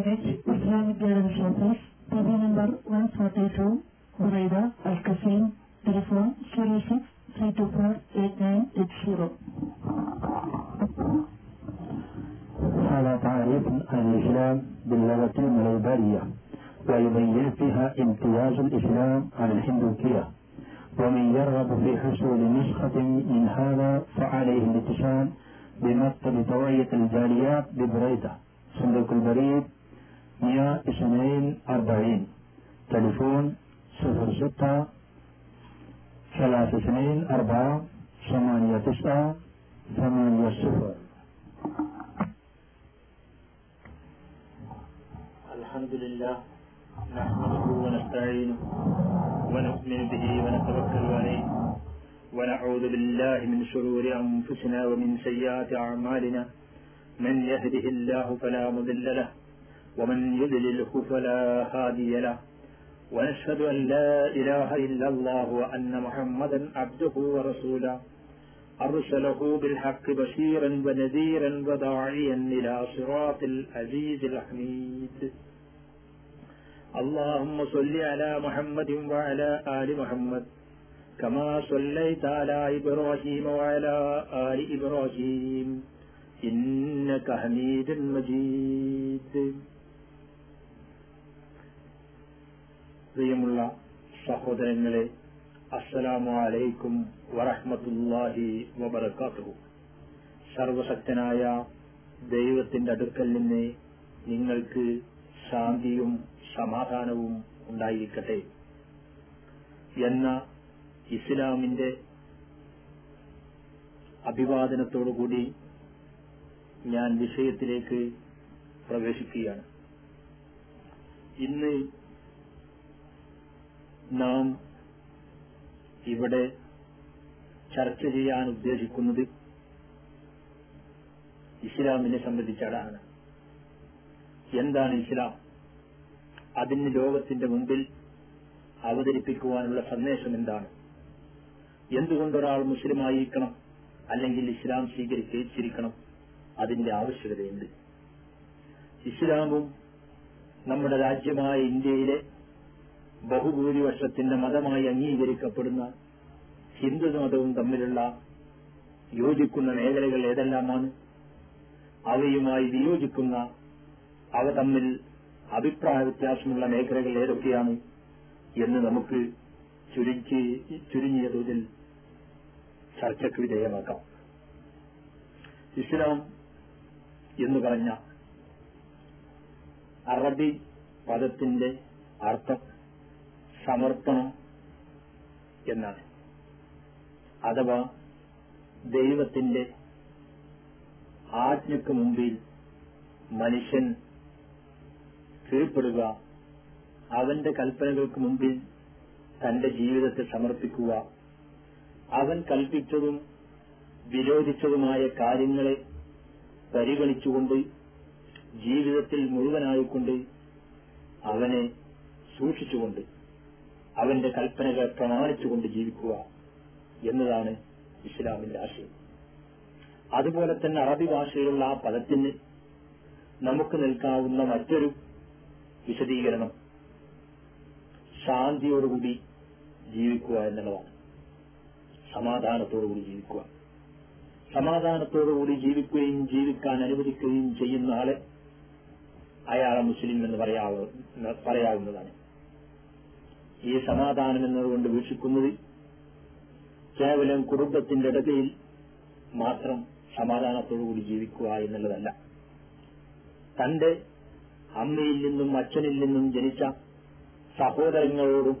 Target Islamic Guidance Office, PB number 142, Buraida, Al Qasim, telephone 06 324 8980. على تعريف الإسلام باللغة الملوبرية ويبين فيها امتياز الإسلام عن الهندوكية ومن يرغب في حصول نسخة من هذا فعليه الاتصال بمكتب توعية الجاليات ببريدة صندوق البريد 142 تليفون 06 32 4 8 9 8 0 الحمد لله نحمده ونستعينه ونؤمن به ونتوكل عليه ونعوذ بالله من شرور أنفسنا ومن سيئات أعمالنا من يهده الله فلا مضل له ومن يضلله فلا هادي له. ونشهد أن لا إله إلا الله وأن محمدا عبده ورسوله. أرسله بالحق بشيرا ونذيرا وداعيا إلى صراط العزيز الحميد. اللهم صل على محمد وعلى آل محمد كما صليت على إبراهيم وعلى آل إبراهيم إنك حميد مجيد. പ്രിയമുള്ള സഹോദരങ്ങളെ അസ്സലാമു അലൈക്കും വറഹ്മത്തുള്ളാഹി വബറകാതുഹു സർവശക്തനായ ദൈവത്തിന്റെ അടുക്കൽ നിന്ന് നിങ്ങൾക്ക് ശാന്തിയും സമാധാനവും ഉണ്ടായിരിക്കട്ടെ. എന്ന ഇസ്ലാമിന്റെ അഭിവാദനത്തോടുകൂടി ഞാൻ വിഷയത്തിലേക്ക് പ്രവേശിക്കുകയാണ്. ഇന്ന് നാം ഇവിടെ ചർച്ച ചെയ്യാൻ ഉദ്ദേശിക്കുന്നത് ഇസ്ലാമിനെ സംബന്ധിച്ചാണ്. എന്താണ് ഇസ്ലാം? അതിന് ലോകത്തിന്റെ മുമ്പിൽ അവതരിപ്പിക്കുവാനുള്ള സന്ദേശം എന്താണ്? എന്തുകൊണ്ടൊരാൾ മുസ്ലിമായിരിക്കണം അല്ലെങ്കിൽ ഇസ്ലാം സ്വീകരിച്ചിരിക്കണം അതിന്റെ ആവശ്യകതയുണ്ട്. ഇസ്ലാമും നമ്മുടെ രാജ്യമായ ഇന്ത്യയിലെ ബഹുഭൂരിപക്ഷത്തിന്റെ മതമായി അംഗീകരിക്കപ്പെടുന്ന ഹിന്ദുമതവും തമ്മിലുള്ള യോജിക്കുന്ന മേഖലകൾ ഏതെല്ലാമാണ്? അവയുമായി വിയോജിക്കുന്ന അവ തമ്മിൽ അഭിപ്രായ വ്യത്യാസമുള്ള മേഖലകൾ ഏതൊക്കെയാണ് എന്ന് നമുക്ക് ചുരുക്കി ചുരുങ്ങിയ തോതിൽ ചർച്ചയ്ക്ക് വിധേയമാക്കാം. ഇസ്ലാം എന്ന് പറഞ്ഞ അറബി പദത്തിന്റെ അർത്ഥം സമർപ്പണം എന്നാണ്. അഥവാ ദൈവത്തിന്റെ ആജ്ഞക്ക് മുമ്പിൽ മനുഷ്യൻ കീഴ്പ്പെടുക അവന്റെ കൽപ്പനകൾക്ക് മുമ്പിൽ തന്റെ ജീവിതത്തെ സമർപ്പിക്കുക അവൻ കൽപ്പിച്ചതും വിരോധിച്ചതുമായ കാര്യങ്ങളെ പരിഗണിച്ചുകൊണ്ട് ജീവിതത്തിൽ മുഴുവനായിക്കൊണ്ട് അവനെ സൂക്ഷിച്ചുകൊണ്ട് അവന്റെ കൽപ്പനകൾ പ്രമാണിച്ചുകൊണ്ട് ജീവിക്കുക എന്നതാണ് ഇസ്ലാമിന്റെ ആശയം. അതുപോലെ തന്നെ അറബി ഭാഷയിലുള്ള ആ പദത്തിന് നമുക്ക് നിൽക്കാവുന്ന മറ്റൊരു വിശദീകരണം ശാന്തിയോടുകൂടി ജീവിക്കുക എന്നുള്ളതാണ്. സമാധാനത്തോടുകൂടി ജീവിക്കുക. സമാധാനത്തോടുകൂടി ജീവിക്കുകയും ജീവിക്കാൻ അനുവദിക്കുകയും ചെയ്യുന്ന ആളെ അയാളെ മുസ്ലിം എന്ന് പറയാവുന്നതാണ്. ഈ സമാധാനം എന്നതുകൊണ്ട് വീക്ഷിക്കുന്നത് കേവലം കുടുംബത്തിന്റെ ഇടതയിൽ മാത്രം സമാധാനത്തോടുകൂടി ജീവിക്കുക എന്നുള്ളതല്ല. തന്റെ അമ്മയിൽ നിന്നും അച്ഛനിൽ നിന്നും ജനിച്ച സഹോദരങ്ങളോടും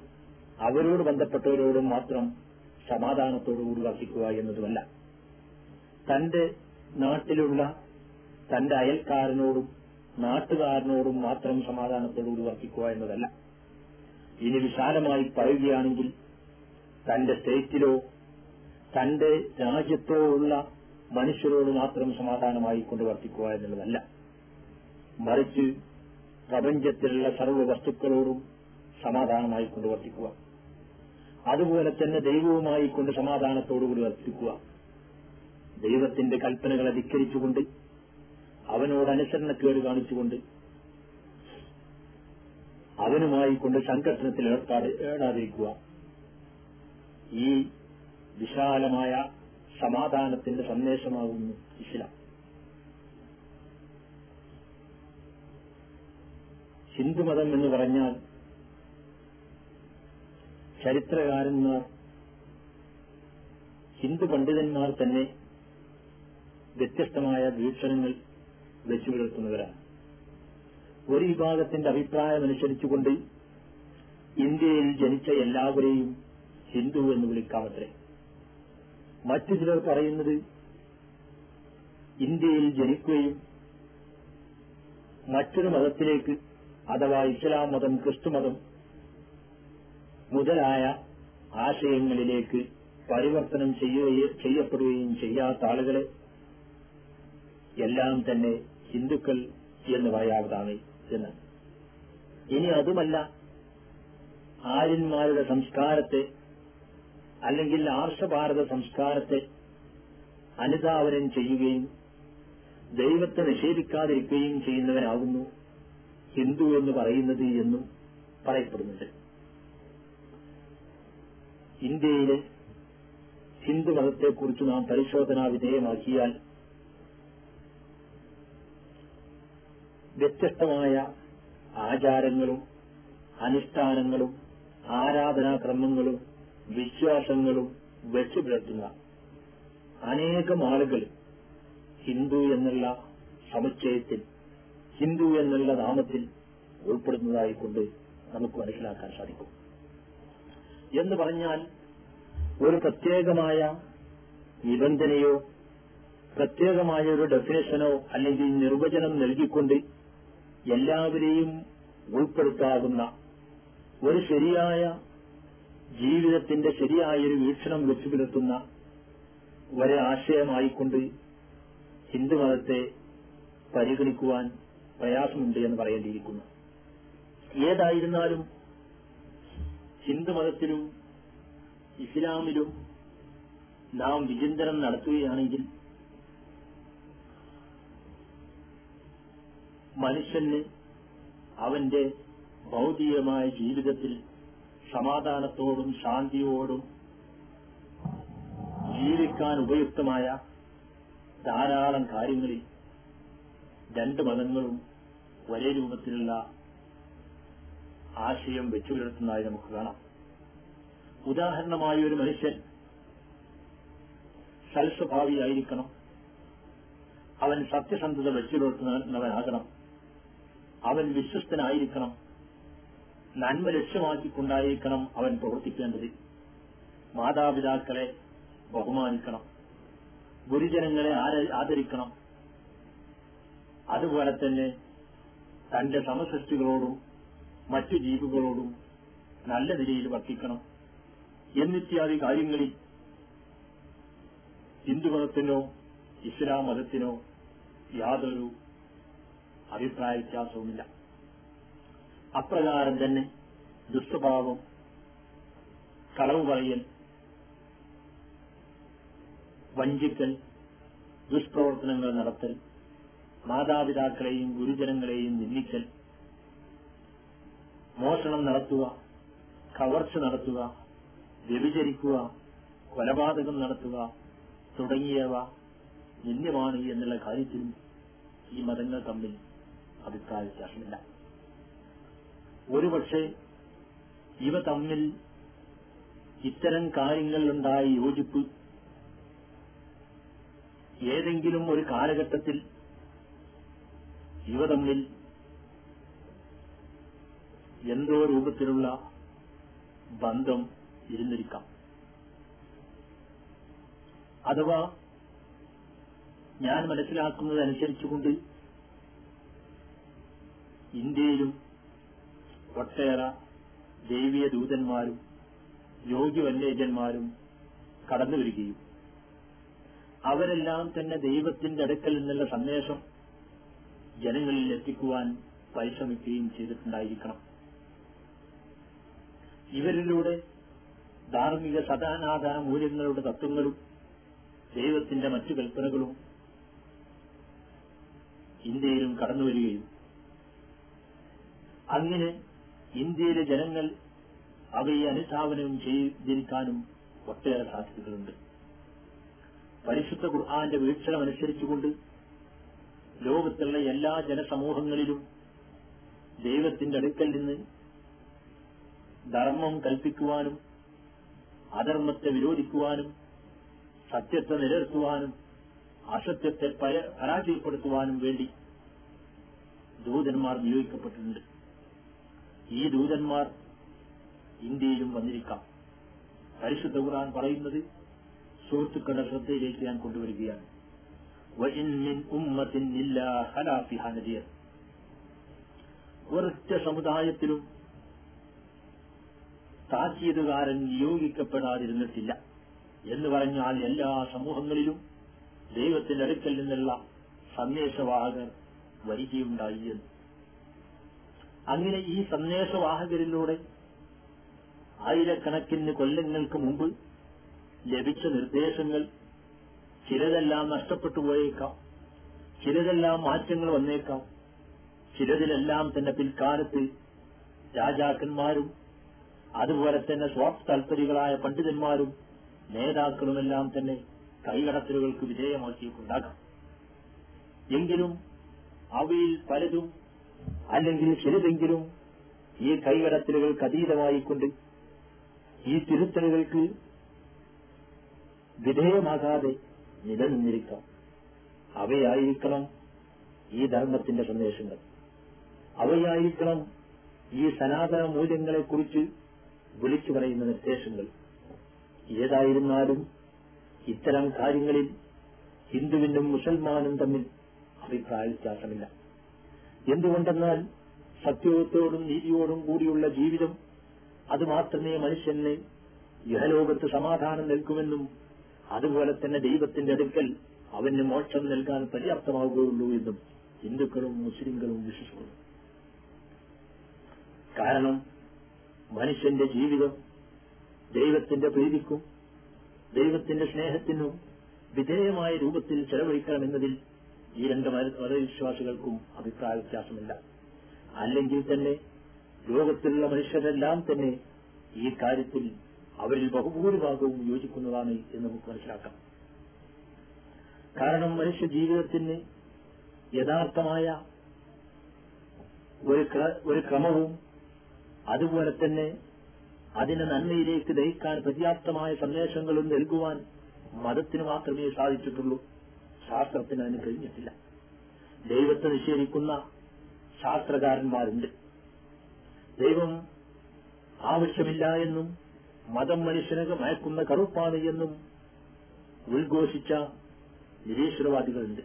അവരോട് ബന്ധപ്പെട്ടവരോടും മാത്രം സമാധാനത്തോടുകൂടി വസിക്കുക എന്നതുമല്ല. തന്റെ നാട്ടിലുള്ള തന്റെ അയൽക്കാരനോടും നാട്ടുകാരനോടും മാത്രം സമാധാനത്തോടുകൂടി വർത്തിക്കുക എന്നതല്ല. ഇനി വിശാലമായി പറയുകയാണെങ്കിൽ തന്റെ സ്റ്റേറ്റിലോ തന്റെ രാജ്യത്തോ ഉള്ള മനുഷ്യരോട് മാത്രം സമാധാനമായി കൊണ്ട് വർത്തിക്കുക എന്നുള്ളതല്ല. മറിച്ച് പ്രപഞ്ചത്തിലുള്ള സർവ വസ്തുക്കളോടും സമാധാനമായി കൊണ്ട് വർത്തിക്കുക. അതുപോലെ തന്നെ ദൈവവുമായി കൊണ്ട് സമാധാനത്തോടുകൂടി വർത്തിക്കുക. ദൈവത്തിന്റെ കൽപ്പനകളെ ധിക്കരിച്ചുകൊണ്ട് അവനോട് അനുസരണക്കേട് കാണിച്ചുകൊണ്ട് അവനുമായി കൊണ്ട് സംഘർഷത്തിൽ ഏടാതിരിക്കുക. ഈ വിശാലമായ സമാധാനത്തിന്റെ സന്ദേശമാകുന്നു ഇസ്ലാം. ഹിന്ദുമതം എന്ന് പറഞ്ഞാൽ ചരിത്രകാരന്മാർ ഹിന്ദു പണ്ഡിതന്മാർ തന്നെ വ്യത്യസ്തമായ വീക്ഷണങ്ങൾ വെച്ചു പുലർത്തുന്നവരാണ് ഒരു വിഭാഗത്തിന്റെ അഭിപ്രായമനുസരിച്ചുകൊണ്ട് ഇന്ത്യയിൽ ജനിച്ച എല്ലാവരെയും ഹിന്ദു എന്ന് വിളിക്കാമത്രേ മറ്റു ചിലർ പറയുന്നത് ഇന്ത്യയിൽ ജനിക്കുകയും മറ്റൊരു മതത്തിലേക്ക് അഥവാ ഇസ്ലാം മതം ക്രിസ്തുമതം മുതലായ ആശയങ്ങളിലേക്ക് പരിവർത്തനം ചെയ്യപ്പെടുകയും ചെയ്യാത്ത ആളുകളെ എല്ലാം തന്നെ ഹിന്ദുക്കൾ എന്ന് പറയാവുന്നതാണ്. എന്ന്. ഇനി അതുമല്ല. ആര്യന്മാരുടെ സംസ്കാരത്തെ അല്ലെങ്കിൽ ആർഷഭാരത സംസ്കാരത്തെ അനുധാവനം ചെയ്യുകയും ദൈവത്തെ നിഷേധിക്കാതിരിക്കുകയും ചെയ്യുന്നവരാകുന്നു ഹിന്ദു എന്ന് പറയുന്നത് എന്നും പറയപ്പെടുന്നുണ്ട്. ഇന്ത്യയിലെ ഹിന്ദുമതത്തെക്കുറിച്ച് നാം പരിശോധനാ വിധേയമാക്കിയാൽ വ്യത്യസ്തമായ ആചാരങ്ങളും അനുഷ്ഠാനങ്ങളും ആരാധനാക്രമങ്ങളും വിശ്വാസങ്ങളും വെച്ചു പുലർത്തുന്ന അനേകം ആളുകൾ ഹിന്ദു എന്നുള്ള സമുച്ചയത്തിൽ ഹിന്ദു എന്നുള്ള നാമത്തിൽ ഉൾപ്പെടുന്നതായിക്കൊണ്ട് നമുക്ക് മനസ്സിലാക്കാൻ സാധിക്കും. എന്ന് പറഞ്ഞാൽ ഒരു പ്രത്യേകമായ നിബന്ധനയോ പ്രത്യേകമായ ഒരു ഡെഫിനേഷനോ അല്ലെങ്കിൽ നിർവചനം നൽകിക്കൊണ്ട് എല്ലാവരെയും ഉൾപ്പെടുത്താവുന്ന ഒരു ശരിയായ ജീവിതത്തിന്റെ ശരിയായൊരു വീക്ഷണം വെച്ചു പുലർത്തുന്ന ഒരാശയമായിക്കൊണ്ട് ഹിന്ദുമതത്തെ പരിഗണിക്കുവാൻ പ്രയാസമുണ്ട് എന്ന് പറയേണ്ടിയിരിക്കുന്നു. ഏതായിരുന്നാലും ഹിന്ദുമതത്തിലും ഇസ്ലാമിലും നാം വിചിന്തനം നടത്തുകയാണെങ്കിൽ മനുഷ്യന് അവന്റെ ഭൗതികമായ ജീവിതത്തിൽ സമാധാനത്തോടും ശാന്തിയോടും ജീവിക്കാൻ ഉപയുക്തമായ ധാരാളം കാര്യങ്ങളിൽ രണ്ട് മതങ്ങളും ഒരേ രൂപത്തിലുള്ള ആശയം വെച്ചു പുലർത്തുന്നതായി നമുക്ക് കാണാം. ഉദാഹരണമായി ഒരു മനുഷ്യൻ സൽസ്വഭാവിയായിരിക്കണം. അവൻ സത്യസന്ധത വെച്ചു പുലർത്തുന്നവനാകണം അവൻ വിശ്വസ്തനായിരിക്കണം. നന്മ ലക്ഷ്യമാക്കിക്കൊണ്ടായിരിക്കണം അവൻ പ്രവർത്തിക്കേണ്ടത്. മാതാപിതാക്കളെ ബഹുമാനിക്കണം. ഗുരുജനങ്ങളെ ആദരിക്കണം. അതുപോലെ തന്നെ തന്റെ സമസൃഷ്ടികളോടും മറ്റു ജീവികളോടും നല്ല നിലയിൽ വർത്തിക്കണം. എന്നിത്യാദി കാര്യങ്ങളിൽ ഹിന്ദുമതത്തിനോ ഇസ്ലാം മതത്തിനോ യാതൊരു അഭിപ്രായ വ്യത്യാസവുമില്ല. അപ്രകാരം തന്നെ ദുസ്വഭാവം കളവ് പറയൽ വഞ്ചിക്കൽ ദുഷ്പ്രവർത്തനങ്ങൾ നടത്തൽ മാതാപിതാക്കളെയും ഗുരുജനങ്ങളെയും നിന്ദിക്കൽ മോഷണം നടത്തുക കവർച്ച നടത്തുക വ്യഭിചരിക്കുക കൊലപാതകം നടത്തുക തുടങ്ങിയവ നിന്ദ്യമാണ് എന്നുള്ള കാര്യത്തിലും ഈ മതങ്ങൾ തമ്മിൽ അഭിപ്രായ വ്യത്യാസമില്ല ഒരുപക്ഷെ ഇവ തമ്മിൽ ഇത്തരം കാര്യങ്ങളിലുണ്ടായ യോജിപ്പ് ഏതെങ്കിലും ഒരു കാലഘട്ടത്തിൽ ഇവ തമ്മിൽ എന്തോ രൂപത്തിലുള്ള ബന്ധം ഇരുന്നിരിക്കാം. അഥവാ ഞാൻ മനസ്സിലാക്കുന്നതനുസരിച്ചുകൊണ്ട് ഇന്ത്യയിലും ഒട്ടേറെ ദൈവീയ ദൂതന്മാരും യോഗ്യവല്ലേജന്മാരും കടന്നു വരികയും അവരെല്ലാം തന്നെ ദൈവത്തിന്റെ അടുക്കൽ നിന്നുള്ള സന്ദേശം ജനങ്ങളിൽ എത്തിക്കുവാൻ പരിശ്രമിക്കുകയും ചെയ്തിട്ടുണ്ടായിരിക്കണം. ഇവരിലൂടെ ധാർമ്മിക സദാനാധാര മൂല്യങ്ങളുടെ തത്വങ്ങളും ദൈവത്തിന്റെ മറ്റു കൽപ്പനകളും ഇന്ത്യയിലും കടന്നുവരികയും അങ്ങനെ ഇന്ത്യയിലെ ജനങ്ങൾ അവയെ അനുധാവനം ചെയ്തിരിക്കാനും ഒട്ടേറെ സാധ്യതകളുണ്ട്. പരിശുദ്ധ ഖുർആന്റെ വീക്ഷണമനുസരിച്ചുകൊണ്ട് ലോകത്തുള്ള എല്ലാ ജനസമൂഹങ്ങളിലും ദൈവത്തിന്റെ അടുക്കൽ നിന്ന് ധർമ്മം കൽപ്പിക്കുവാനും അധർമ്മത്തെ വിരോധിക്കുവാനും സത്യത്തെ നിലനിർത്തുവാനും അസത്യത്തെ പര- പരാജയപ്പെടുത്തുവാനും വേണ്ടി ദൂതന്മാർ നിയോഗിക്കപ്പെട്ടിട്ടുണ്ട്. ഈ ദൂതന്മാർ ഇന്ത്യയിലും വന്നിരിക്കാം. പരിശുദ്ധ ഖുർആൻ പറയുന്നത് സുഹൃത്തുക്കളുടെ ശ്രദ്ധയിലേക്ക് ഞാൻ കൊണ്ടുവരികയാണ്. ഒരൊറ്റ സമുദായത്തിലും താക്കീതുകാരൻ നിയോഗിക്കപ്പെടാതിരുന്നിട്ടില്ല എന്ന് പറഞ്ഞാൽ എല്ലാ സമൂഹങ്ങളിലും ദൈവത്തിന്റെ അടുക്കൽ നിന്നുള്ള സന്ദേശവാഹകർ വരികയുണ്ടായി എന്ന്. അങ്ങനെ ഈ സന്ദേശവാഹകരിലൂടെ ആയിരക്കണക്കിന് കൊല്ലങ്ങൾക്ക് മുമ്പ് ലഭിച്ച നിർദ്ദേശങ്ങൾ ചിലതെല്ലാം നഷ്ടപ്പെട്ടു പോയേക്കാം. ചിലതെല്ലാം മാറ്റങ്ങൾ വന്നേക്കാം. ചിലതിലെല്ലാം തന്നെ പിൽക്കാലത്ത് രാജാക്കന്മാരും അതുപോലെ തന്നെ സ്വാർത്ഥ താൽപര്യങ്ങളായ പണ്ഡിതന്മാരും നേതാക്കളുമെല്ലാം തന്നെ കൈകടത്തലുകൾക്ക് വിധേയമാക്കിയിട്ടുണ്ടാകാം എങ്കിലും അവയിൽ പലതും അല്ലെങ്കിൽ ചിലതെങ്കിലും ഈ കൈകടത്തലുകൾക്ക് അതീതമായിക്കൊണ്ട് ഈ തിരുത്തലുകൾക്ക് വിധേയമാകാതെ നിലനിന്നിരിക്കാം. അവയായിരിക്കണം ഈ ധർമ്മത്തിന്റെ സന്ദേശങ്ങൾ. അവയായിരിക്കണം ഈ സനാതന മൂല്യങ്ങളെക്കുറിച്ച് വിളിച്ചു പറയുന്ന നിർദ്ദേശങ്ങൾ. ഏതായിരുന്നാലും ഇത്തരം കാര്യങ്ങളിൽ ഹിന്ദുവിനും മുസൽമാനും തമ്മിൽ അഭിപ്രായ വ്യത്യാസമില്ല. എന്തുകൊണ്ടെന്നാൽ സത്യവത്തോടും നീതിയോടും കൂടിയുള്ള ജീവിതം അത് മാത്രമേ മനുഷ്യന് ഇഹലോകത്ത് സമാധാനം നൽകുമെന്നും അതുപോലെ തന്നെ ദൈവത്തിന്റെ അടുക്കൽ അവന് മോക്ഷം നൽകാൻ പര്യാപ്തമാവുകയുള്ളൂ എന്നും ഹിന്ദുക്കളും മുസ്ലിങ്ങളും വിശ്വസിക്കുന്നു. കാരണം മനുഷ്യന്റെ ജീവിതം ദൈവത്തിന്റെ പ്രീതിക്കും ദൈവത്തിന്റെ സ്നേഹത്തിനും വിധേയമായ രൂപത്തിൽ ചെലവഴിക്കണമെന്നതിൽ ഈ രണ്ട് മത- മതവിശ്വാസികൾക്കും അഭിപ്രായ വ്യത്യാസമില്ല. അല്ലെങ്കിൽ തന്നെ ലോകത്തിലുള്ള മനുഷ്യരെല്ലാം തന്നെ ഈ കാര്യത്തിൽ അവരിൽ ബഹുഭൂരിഭാഗവും യോജിക്കുന്നതാണ് എന്ന് നമുക്ക് മനസ്സിലാക്കാം. കാരണം മനുഷ്യ ജീവിതത്തിന് യഥാർത്ഥമായ ഒരു ക്രമവും അതുപോലെ തന്നെ അതിനെ നന്മയിലേക്ക് നയിക്കാൻ പര്യാപ്തമായ സന്ദേശങ്ങളും നൽകുവാൻ മതത്തിന് മാത്രമേ സാധിച്ചിട്ടുള്ളൂ. ശാസ്ത്രത്തിന് അതിന് കഴിഞ്ഞിട്ടില്ല. ദൈവത്തെ നിഷേധിക്കുന്ന ശാസ്ത്രകാരന്മാരുണ്ട്. ദൈവം ആവശ്യമില്ല എന്നും മതം മനുഷ്യനെ മയക്കുന്ന കറുപ്പാണ് എന്നും ഉദ്ഘോഷിച്ച നിരീശ്വരവാദികളുണ്ട്.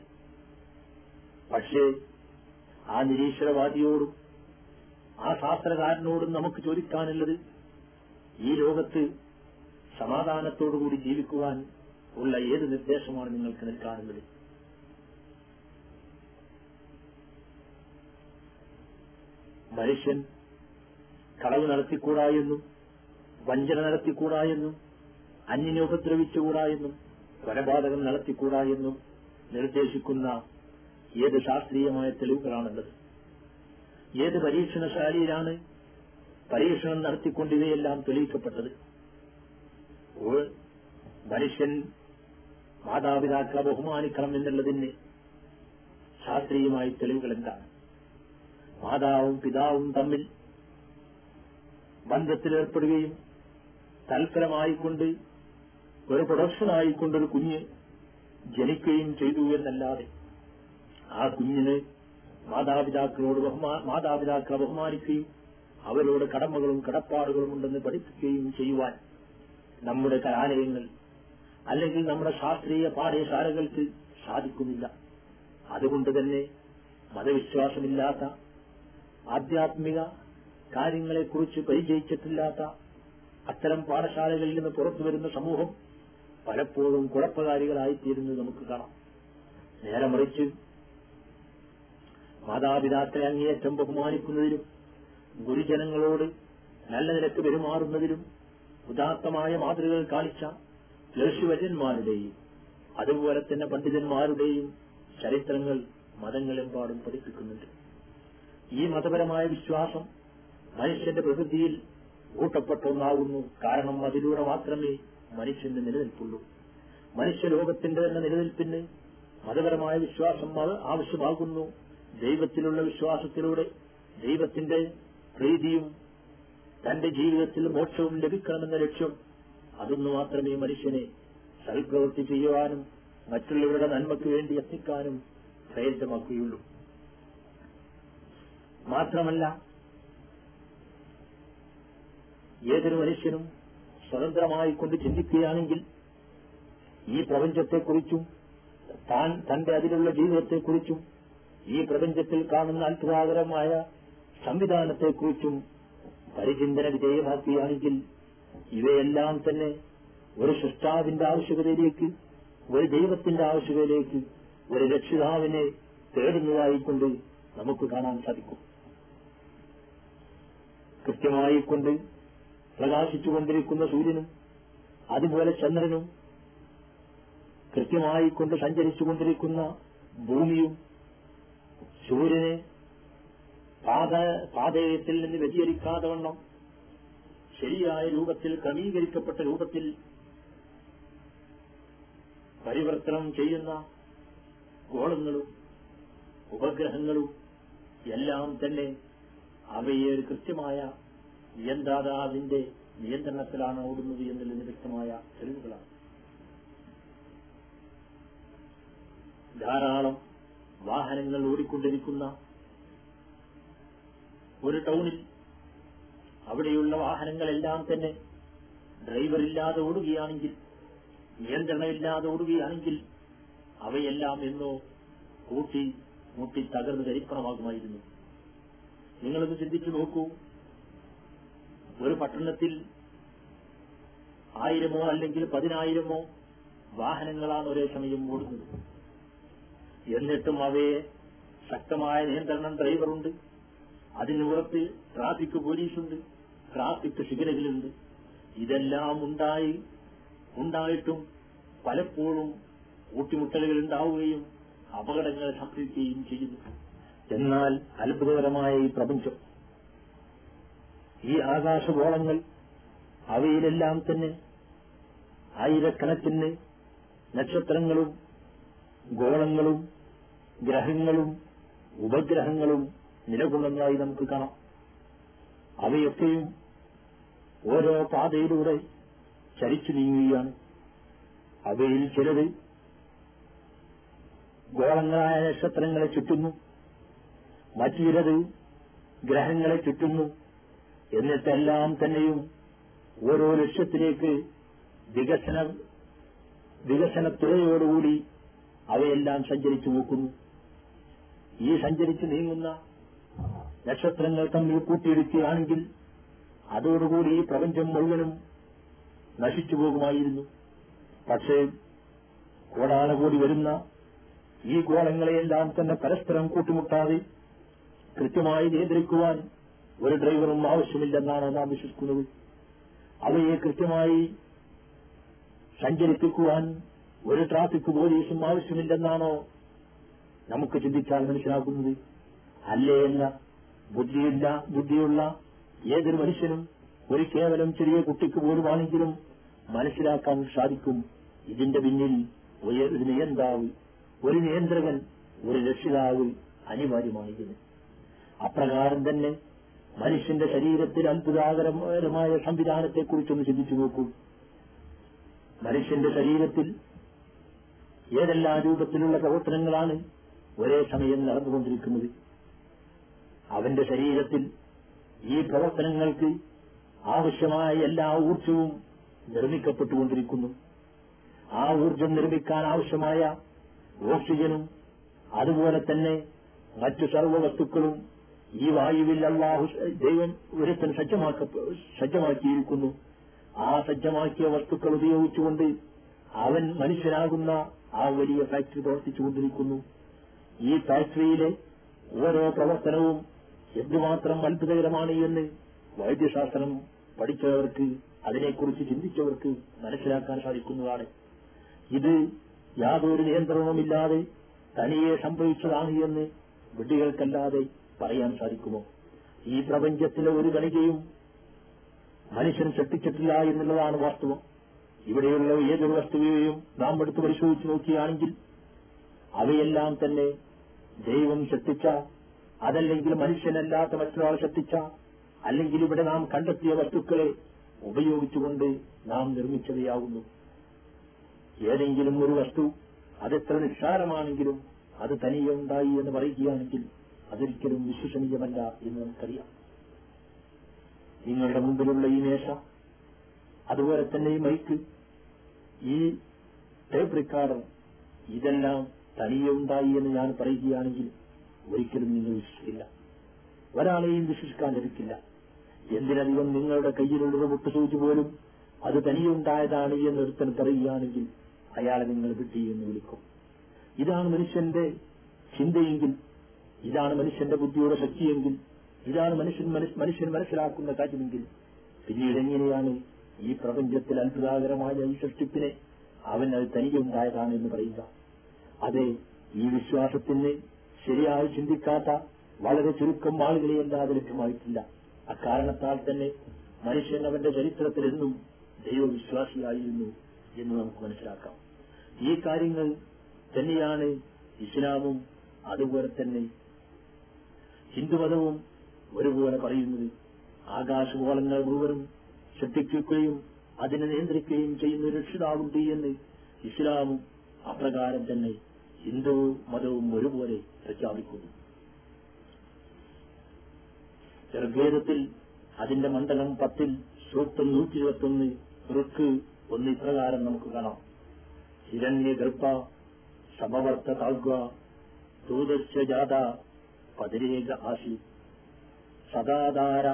പക്ഷേ ആ നിരീശ്വരവാദിയോടും ആ ശാസ്ത്രകാരനോടും നമുക്ക് ചോദിക്കാനുള്ളത് ഈ ലോകത്ത് സമാധാനത്തോടുകൂടി ജീവിക്കുവാൻ ഉള്ള ഏത് നിർദ്ദേശമാണ് നിങ്ങൾക്ക് നൽകാനുള്ളത്? മനുഷ്യൻ കളവ് നടത്തിക്കൂടാ എന്നും വഞ്ചന നടത്തിക്കൂടാ എന്നും അന്യനെ ഉപദ്രവിച്ചുകൂടാ കൊലപാതകം നടത്തിക്കൂടാ എന്നും നിർദ്ദേശിക്കുന്ന ഏത് ശാസ്ത്രീയമായ തെളിവുകളാണുള്ളത്? ഏത് പരീക്ഷണശാലയിലാണ് പരീക്ഷണം നടത്തിക്കൊണ്ട് ഇവയെല്ലാം തെളിയിക്കപ്പെട്ടത് മനുഷ്യൻ മാതാപിതാക്കളെ ബഹുമാനിക്കണം എന്നുള്ളതിന് ശാസ്ത്രീയമായ തെളിവുകൾ എന്താണ്? മാതാവും പിതാവും തമ്മിൽ ബന്ധത്തിലേർപ്പെടുകയും തൽഫലമായിക്കൊണ്ട് ഒരു പ്രൊഡക്ഷനായിക്കൊണ്ടൊരു കുഞ്ഞ് ജനിക്കുകയും ചെയ്തു എന്നല്ലാതെ ആ കുഞ്ഞിന് മാതാപിതാക്കളോട് മാതാപിതാക്കളെ ബഹുമാനിക്കുകയും അവരോട് കടമകളും കടപ്പാടുകളും ഉണ്ടെന്ന് പഠിപ്പിക്കുകയും ചെയ്യുവാൻ നമ്മുടെ കലാലയങ്ങൾ അല്ലെങ്കിൽ നമ്മുടെ ശാസ്ത്രീയ പാഠ്യശാലകൾക്ക് സാധിക്കുന്നില്ല. അതുകൊണ്ട് തന്നെ മതവിശ്വാസമില്ലാത്ത ആധ്യാത്മിക കാര്യങ്ങളെക്കുറിച്ച് പരിചയിച്ചിട്ടില്ലാത്ത അത്തരം പാഠശാലകളിൽ നിന്ന് പുറത്തു വരുന്ന സമൂഹം പലപ്പോഴും കുഴപ്പകാരികളായിത്തീരുന്നത് നമുക്ക് കാണാം. നേരെ മറിച്ച് മാതാപിതാക്കളെ അങ്ങേയറ്റം ബഹുമാനിക്കുന്നതിലും ഗുരുജനങ്ങളോട് നല്ല നിലയ്ക്ക് പെരുമാറുന്നതിലും ഉദാത്തമായ മാതൃകകൾ കാണിച്ച ഋഷിവര്യന്മാരുടെയും അതുപോലെ തന്നെ പണ്ഡിതന്മാരുടെയും ചരിത്രങ്ങൾ മതങ്ങളെമ്പാടും പഠിപ്പിക്കുന്നുണ്ട്. ഈ മതപരമായ വിശ്വാസം മനുഷ്യന്റെ പ്രകൃതിയിൽ കൂട്ടപ്പെട്ട ഒന്നാകുന്നു കാരണം അതിലൂടെ മാത്രമേ മനുഷ്യന് നിലനിൽപ്പുള്ളൂ. മനുഷ്യലോകത്തിന്റെ തന്നെ നിലനിൽപ്പിന് മതപരമായ വിശ്വാസം അത് ആവശ്യമാകുന്നു. ദൈവത്തിലുള്ള വിശ്വാസത്തിലൂടെ ദൈവത്തിന്റെ പ്രീതിയും തന്റെ ജീവിതത്തിൽ മോക്ഷവും ലഭിക്കണമെന്ന ലക്ഷ്യം അതൊന്നു മാത്രമേ മനുഷ്യനെ സൽപ്രവൃത്തി ചെയ്യുവാനും മറ്റുള്ളവരുടെ നന്മയ്ക്ക് വേണ്ടി എത്തിക്കാനും പ്രേരിതമാക്കുകയുള്ളൂ. മാത്രമല്ല ഏതൊരു മനുഷ്യനും സ്വതന്ത്രമായി കൊണ്ട് ചിന്തിക്കുകയാണെങ്കിൽ ഈ പ്രപഞ്ചത്തെക്കുറിച്ചും താൻ തന്റെ അതിലുള്ള ജീവിതത്തെക്കുറിച്ചും ഈ പ്രപഞ്ചത്തിൽ കാണുന്ന അത്ഭുതാകരമായ സംവിധാനത്തെക്കുറിച്ചും പരിചിന്തന വിധേയമാക്കുകയാണെങ്കിൽ ഇവയെല്ലാം തന്നെ ഒരു സൃഷ്ടാവിന്റെ ആവശ്യകതയിലേക്ക് ഒരു ദൈവത്തിന്റെ ആവശ്യകതയിലേക്ക് ഒരു രക്ഷിതാവിനെ തേടുന്നതായിക്കൊണ്ട് നമുക്ക് കാണാൻ സാധിക്കും. കൃത്യമായി കൊണ്ട് പ്രകാശിച്ചുകൊണ്ടിരിക്കുന്ന സൂര്യനും അതുപോലെ ചന്ദ്രനും കൃത്യമായി കൊണ്ട് സഞ്ചരിച്ചുകൊണ്ടിരിക്കുന്ന ഭൂമിയും സൂര്യനെ പാത പാതയത്തിൽ നിന്ന് വ്യതിചരിക്കാതെ വണ്ണം ശരിയായ രൂപത്തിൽ ക്രമീകരിക്കപ്പെട്ട രൂപത്തിൽ പരിവർത്തനം ചെയ്യുന്ന ഗോളങ്ങളും ഉപഗ്രഹങ്ങളും എല്ലാം തന്നെ അവയെ ഒരു കൃത്യമായ നിയന്ത്രാതാവിന്റെ നിയന്ത്രണത്തിലാണ് ഓടുന്നത് എന്നുള്ളതിന് വ്യക്തമായ തെളിവുകളാണ്. ധാരാളം വാഹനങ്ങൾ ഓടിക്കൊണ്ടിരിക്കുന്ന ഒരു ടൗണിൽ അവിടെയുള്ള വാഹനങ്ങളെല്ലാം തന്നെ ഡ്രൈവറില്ലാതെ ഓടുകയാണെങ്കിൽ നിയന്ത്രണമില്ലാതെ ഓടുകയാണെങ്കിൽ അവയെല്ലാം എന്നോ കൂട്ടി മുട്ടി തകർന്ന് ധരിപ്പണമാകുമായിരുന്നു നിങ്ങളൊന്ന് ചിന്തിച്ചു നോക്കൂ. ഒരു പട്ടണത്തിൽ ആയിരമോ അല്ലെങ്കിൽ പതിനായിരമോ വാഹനങ്ങളാണ് ഒരേ സമയം ഓടുന്നത്. എന്നിട്ടും അവയെ ശക്തമായ നിയന്ത്രണം ഡ്രൈവറുണ്ട്. അതിനുപുറത്ത് ട്രാഫിക് പോലീസുണ്ട്. ട്രാഫിക് സിഗ്നലുകളുണ്ട് ഇതെല്ലാം ഉണ്ടായി ഉണ്ടായിട്ടും പലപ്പോഴും കൂട്ടിമുട്ടലുകൾ ഉണ്ടാവുകയും അപകടങ്ങൾ സംഭവിക്കുകയും ചെയ്യുന്നു. എന്നാൽ അത്ഭുതകരമായ ഈ പ്രപഞ്ചം. ഈ ആകാശഗോളങ്ങൾ അവയിലെല്ലാം തന്നെ ആയിരക്കണക്കിന് നക്ഷത്രങ്ങളും ഗോളങ്ങളും ഗ്രഹങ്ങളും ഉപഗ്രഹങ്ങളും നിലകൊള്ളുന്നതായി നമുക്ക് കാണാം. അവയൊക്കെയും ഓരോ പാതയിലൂടെ ചരിച്ചു നീങ്ങുകയാണ്. അവയിൽ ചിലത് ഗോളങ്ങളായ നക്ഷത്രങ്ങളെ ചുറ്റുന്നു. മറ്റു ചിലത് ഗ്രഹങ്ങളെ ചുറ്റുന്നു. എന്നിട്ടെല്ലാം തന്നെയും ഓരോ ലക്ഷ്യത്തിലേക്ക് വികസന വികസനത്തുറയോടുകൂടി അവയെല്ലാം സഞ്ചരിച്ചു നോക്കുന്നു. ഈ സഞ്ചരിച്ച് നീങ്ങുന്ന നക്ഷത്രങ്ങൾ തമ്മിൽ കൂട്ടിയിടിക്കുകയാണെങ്കിൽ അതോടുകൂടി ഈ പ്രപഞ്ചം മുഴുവനും നശിച്ചു പോകുമായിരുന്നു. പക്ഷേ കോടാനുകൂടി വരുന്ന ഈ ഗോളങ്ങളെയെല്ലാം തന്നെ പരസ്പരം കൂട്ടിമുട്ടാതെ കൃത്യമായി നിയന്ത്രിക്കുവാൻ ഒരു ഡ്രൈവറും ആവശ്യമില്ലെന്നാണ് നാം വിശ്വസിക്കുന്നത്. അവയെ കൃത്യമായി സഞ്ചരിപ്പിക്കുവാൻ ഒരു ട്രാഫിക് പോലീസും ആവശ്യമില്ലെന്നാണോ നമുക്ക് ചിന്തിച്ചാൽ മനസ്സിലാക്കുന്നത്? അല്ലേ എന്ന ബുദ്ധിയില്ല ബുദ്ധിയുള്ള ഏതൊരു മനുഷ്യനും ഒരു കേവലം ചെറിയ കുട്ടിക്ക് പോലുമാണെങ്കിലും മനസ്സിലാക്കാൻ സാധിക്കും. ഇതിന്റെ പിന്നിൽ ഒരു നിയന്താവ് ഒരു നിയന്ത്രകൻ ഒരു രക്ഷിതാവ് അനിവാര്യമാണിതിന് അപ്രകാരം തന്നെ മനുഷ്യന്റെ ശരീരത്തിൽ അത്ഭുതാകരമായ സംവിധാനത്തെക്കുറിച്ചൊന്ന് ചിന്തിച്ചു നോക്കൂ. മനുഷ്യന്റെ ശരീരത്തിൽ ഏതെല്ലാം രൂപത്തിലുള്ള പ്രവർത്തനങ്ങളാണ് ഒരേ സമയം നടന്നുകൊണ്ടിരിക്കുന്നത്. അവന്റെ ശരീരത്തിൽ ഈ പ്രവർത്തനങ്ങൾക്ക് ആവശ്യമായ എല്ലാ ഊർജവും നിർമ്മിക്കപ്പെട്ടുകൊണ്ടിരിക്കുന്നു. ആ ഊർജം നിർമ്മിക്കാൻ ആവശ്യമായ ഓക്സിജനും അതുപോലെ തന്നെ മറ്റു സർവവസ്തുക്കളും ഈ വായുവിൽ അള്ളാഹു ദൈവം ഒരുത്തൻ സജ്ജമാക്ക സജ്ജമാക്കിയിരിക്കുന്നു. ആ സജ്ജമാക്കിയ വസ്തുക്കൾ ഉപയോഗിച്ചുകൊണ്ട് അവൻ മനുഷ്യനാകുന്ന ആ വലിയ ഫാക്ടറി പ്രവർത്തിച്ചുകൊണ്ടിരിക്കുന്നു. ഈ ഫാക്ടറിയിലെ ഓരോ പ്രവർത്തനവും എന്തുമാത്രം അത്ഭുതകരമാണ് എന്ന് വൈദ്യശാസ്ത്രം പഠിച്ചവർക്ക് അതിനെക്കുറിച്ച് ചിന്തിച്ചവർക്ക് മനസ്സിലാക്കാൻ സാധിക്കുന്നതാണ്. ഇത് യാതൊരു നിയന്ത്രണവുമില്ലാതെ തനിയെ സംഭവിച്ചതാണ് എന്ന് വിഡ്ഢികൾക്കല്ലാതെ പറയാൻ സാധിക്കുമോ? ഈ പ്രപഞ്ചത്തിലെ ഒരു കണികയും മനുഷ്യൻ സൃഷ്ടിച്ചിട്ടില്ല എന്നുള്ളതാണ് വാസ്തവം. ഇവിടെയുള്ള ഏതൊരു വസ്തുവയെയും നാം എടുത്ത് പരിശോധിച്ചു നോക്കുകയാണെങ്കിൽ അവയെല്ലാം തന്നെ ദൈവം സൃഷ്ടിച്ച അതല്ലെങ്കിൽ മനുഷ്യനല്ലാത്ത മറ്റൊരാൾ സൃഷ്ടിച്ച അല്ലെങ്കിൽ ഇവിടെ നാം കണ്ടെത്തിയ വസ്തുക്കളെ ഉപയോഗിച്ചുകൊണ്ട് നാം നിർമ്മിച്ചവയാകുന്നു. ഏതെങ്കിലും ഒരു വസ്തു അതെത്ര നിസ്സാരമാണെങ്കിലും അത് തനിയെ ഉണ്ടായി എന്ന് പറയുകയാണെങ്കിൽ അതൊരിക്കലും വിശ്വസനീയമല്ല എന്ന് നമുക്കറിയാം. നിങ്ങളുടെ മുമ്പിലുള്ള ഈ മേശ അതുപോലെ തന്നെ ഈ മൈക്ക് ഈ ടേപ്പ് റിക്കാർഡർ ഇതെല്ലാം തനിയെ ഉണ്ടായി എന്ന് ഞാൻ പറയുകയാണെങ്കിൽ ഒരിക്കലും നിങ്ങൾ വിശ്വസിക്കില്ല. ഒരാളെയും വിശ്വസിക്കാൻ ലഭിക്കില്ല എന്തിനധികം നിങ്ങളുടെ കയ്യിലുള്ളത് മുട്ടുസൂചി പോലും അത് തനിയെ ഉണ്ടായതാണ് എന്ന് ഒരുത്തൻ പറയുകയാണെങ്കിൽ അയാളെ നിങ്ങൾ വിട്ടി എന്ന് വിളിക്കും. ഇതാണ് മനുഷ്യന്റെ ചിന്തയെങ്കിൽ ഇതാണ് മനുഷ്യന്റെ ബുദ്ധിയുടെ ശക്തിയെങ്കിൽ ഇതാണ് മനുഷ്യൻ മനുഷ്യൻ മനസ്സിലാക്കുന്ന കാര്യമെങ്കിൽ. പിന്നീട് എങ്ങനെയാണ് ഈ പ്രപഞ്ചത്തിൽ അത്ഭുതാകരമായ ഈ സൃഷ്ടിപ്പിനെ അവൻ അത് തനിക്ക് ഉണ്ടായതാണ് എന്ന് പറയുക. അതെ ഈ വിശ്വാസത്തിന് ശരിയായി ചിന്തിക്കാത്ത വളരെ ചുരുക്കം ആളുകളെ അല്ലാതെ ലഭ്യമായിട്ടില്ല. അക്കാരണത്താൽ തന്നെ മനുഷ്യൻ അവന്റെ ചരിത്രത്തിൽ എന്നും ദൈവവിശ്വാസിയായിരുന്നു എന്ന് നമുക്ക് മനസ്സിലാക്കാം. ഈ കാര്യങ്ങൾ തന്നെയാണ് ഇസ്ലാമും അതുപോലെ തന്നെ ഹിന്ദുമതവും ഒരുപോലെ പറയുന്നത്. ആകാശഗോളങ്ങൾ മുഴുവനും ശ്രദ്ധിക്കുകയും അതിനെ നിയന്ത്രിക്കുകയും ചെയ്യുന്ന രക്ഷിതാവുണ്ട് എന്ന് ഇസ്ലാമും അപ്രകാരം തന്നെ ഹിന്ദു മതവും ഒരുപോലെ പ്രഖ്യാപിക്കുന്നു. ഋഗ്വേദത്തിൽ അതിന്റെ മണ്ഡലം പത്തിൽ സൂക്തം നൂറ്റി ഇരുപത്തൊന്ന് ഋക്ക് ഒന്ന് ഇപ്രകാരം നമുക്ക് കാണാം. ഹിരണ്യഗർഭ സമവർത്ത താഴ്വ ദൂതസ്യ പതിരേക ആശി. സദാധാര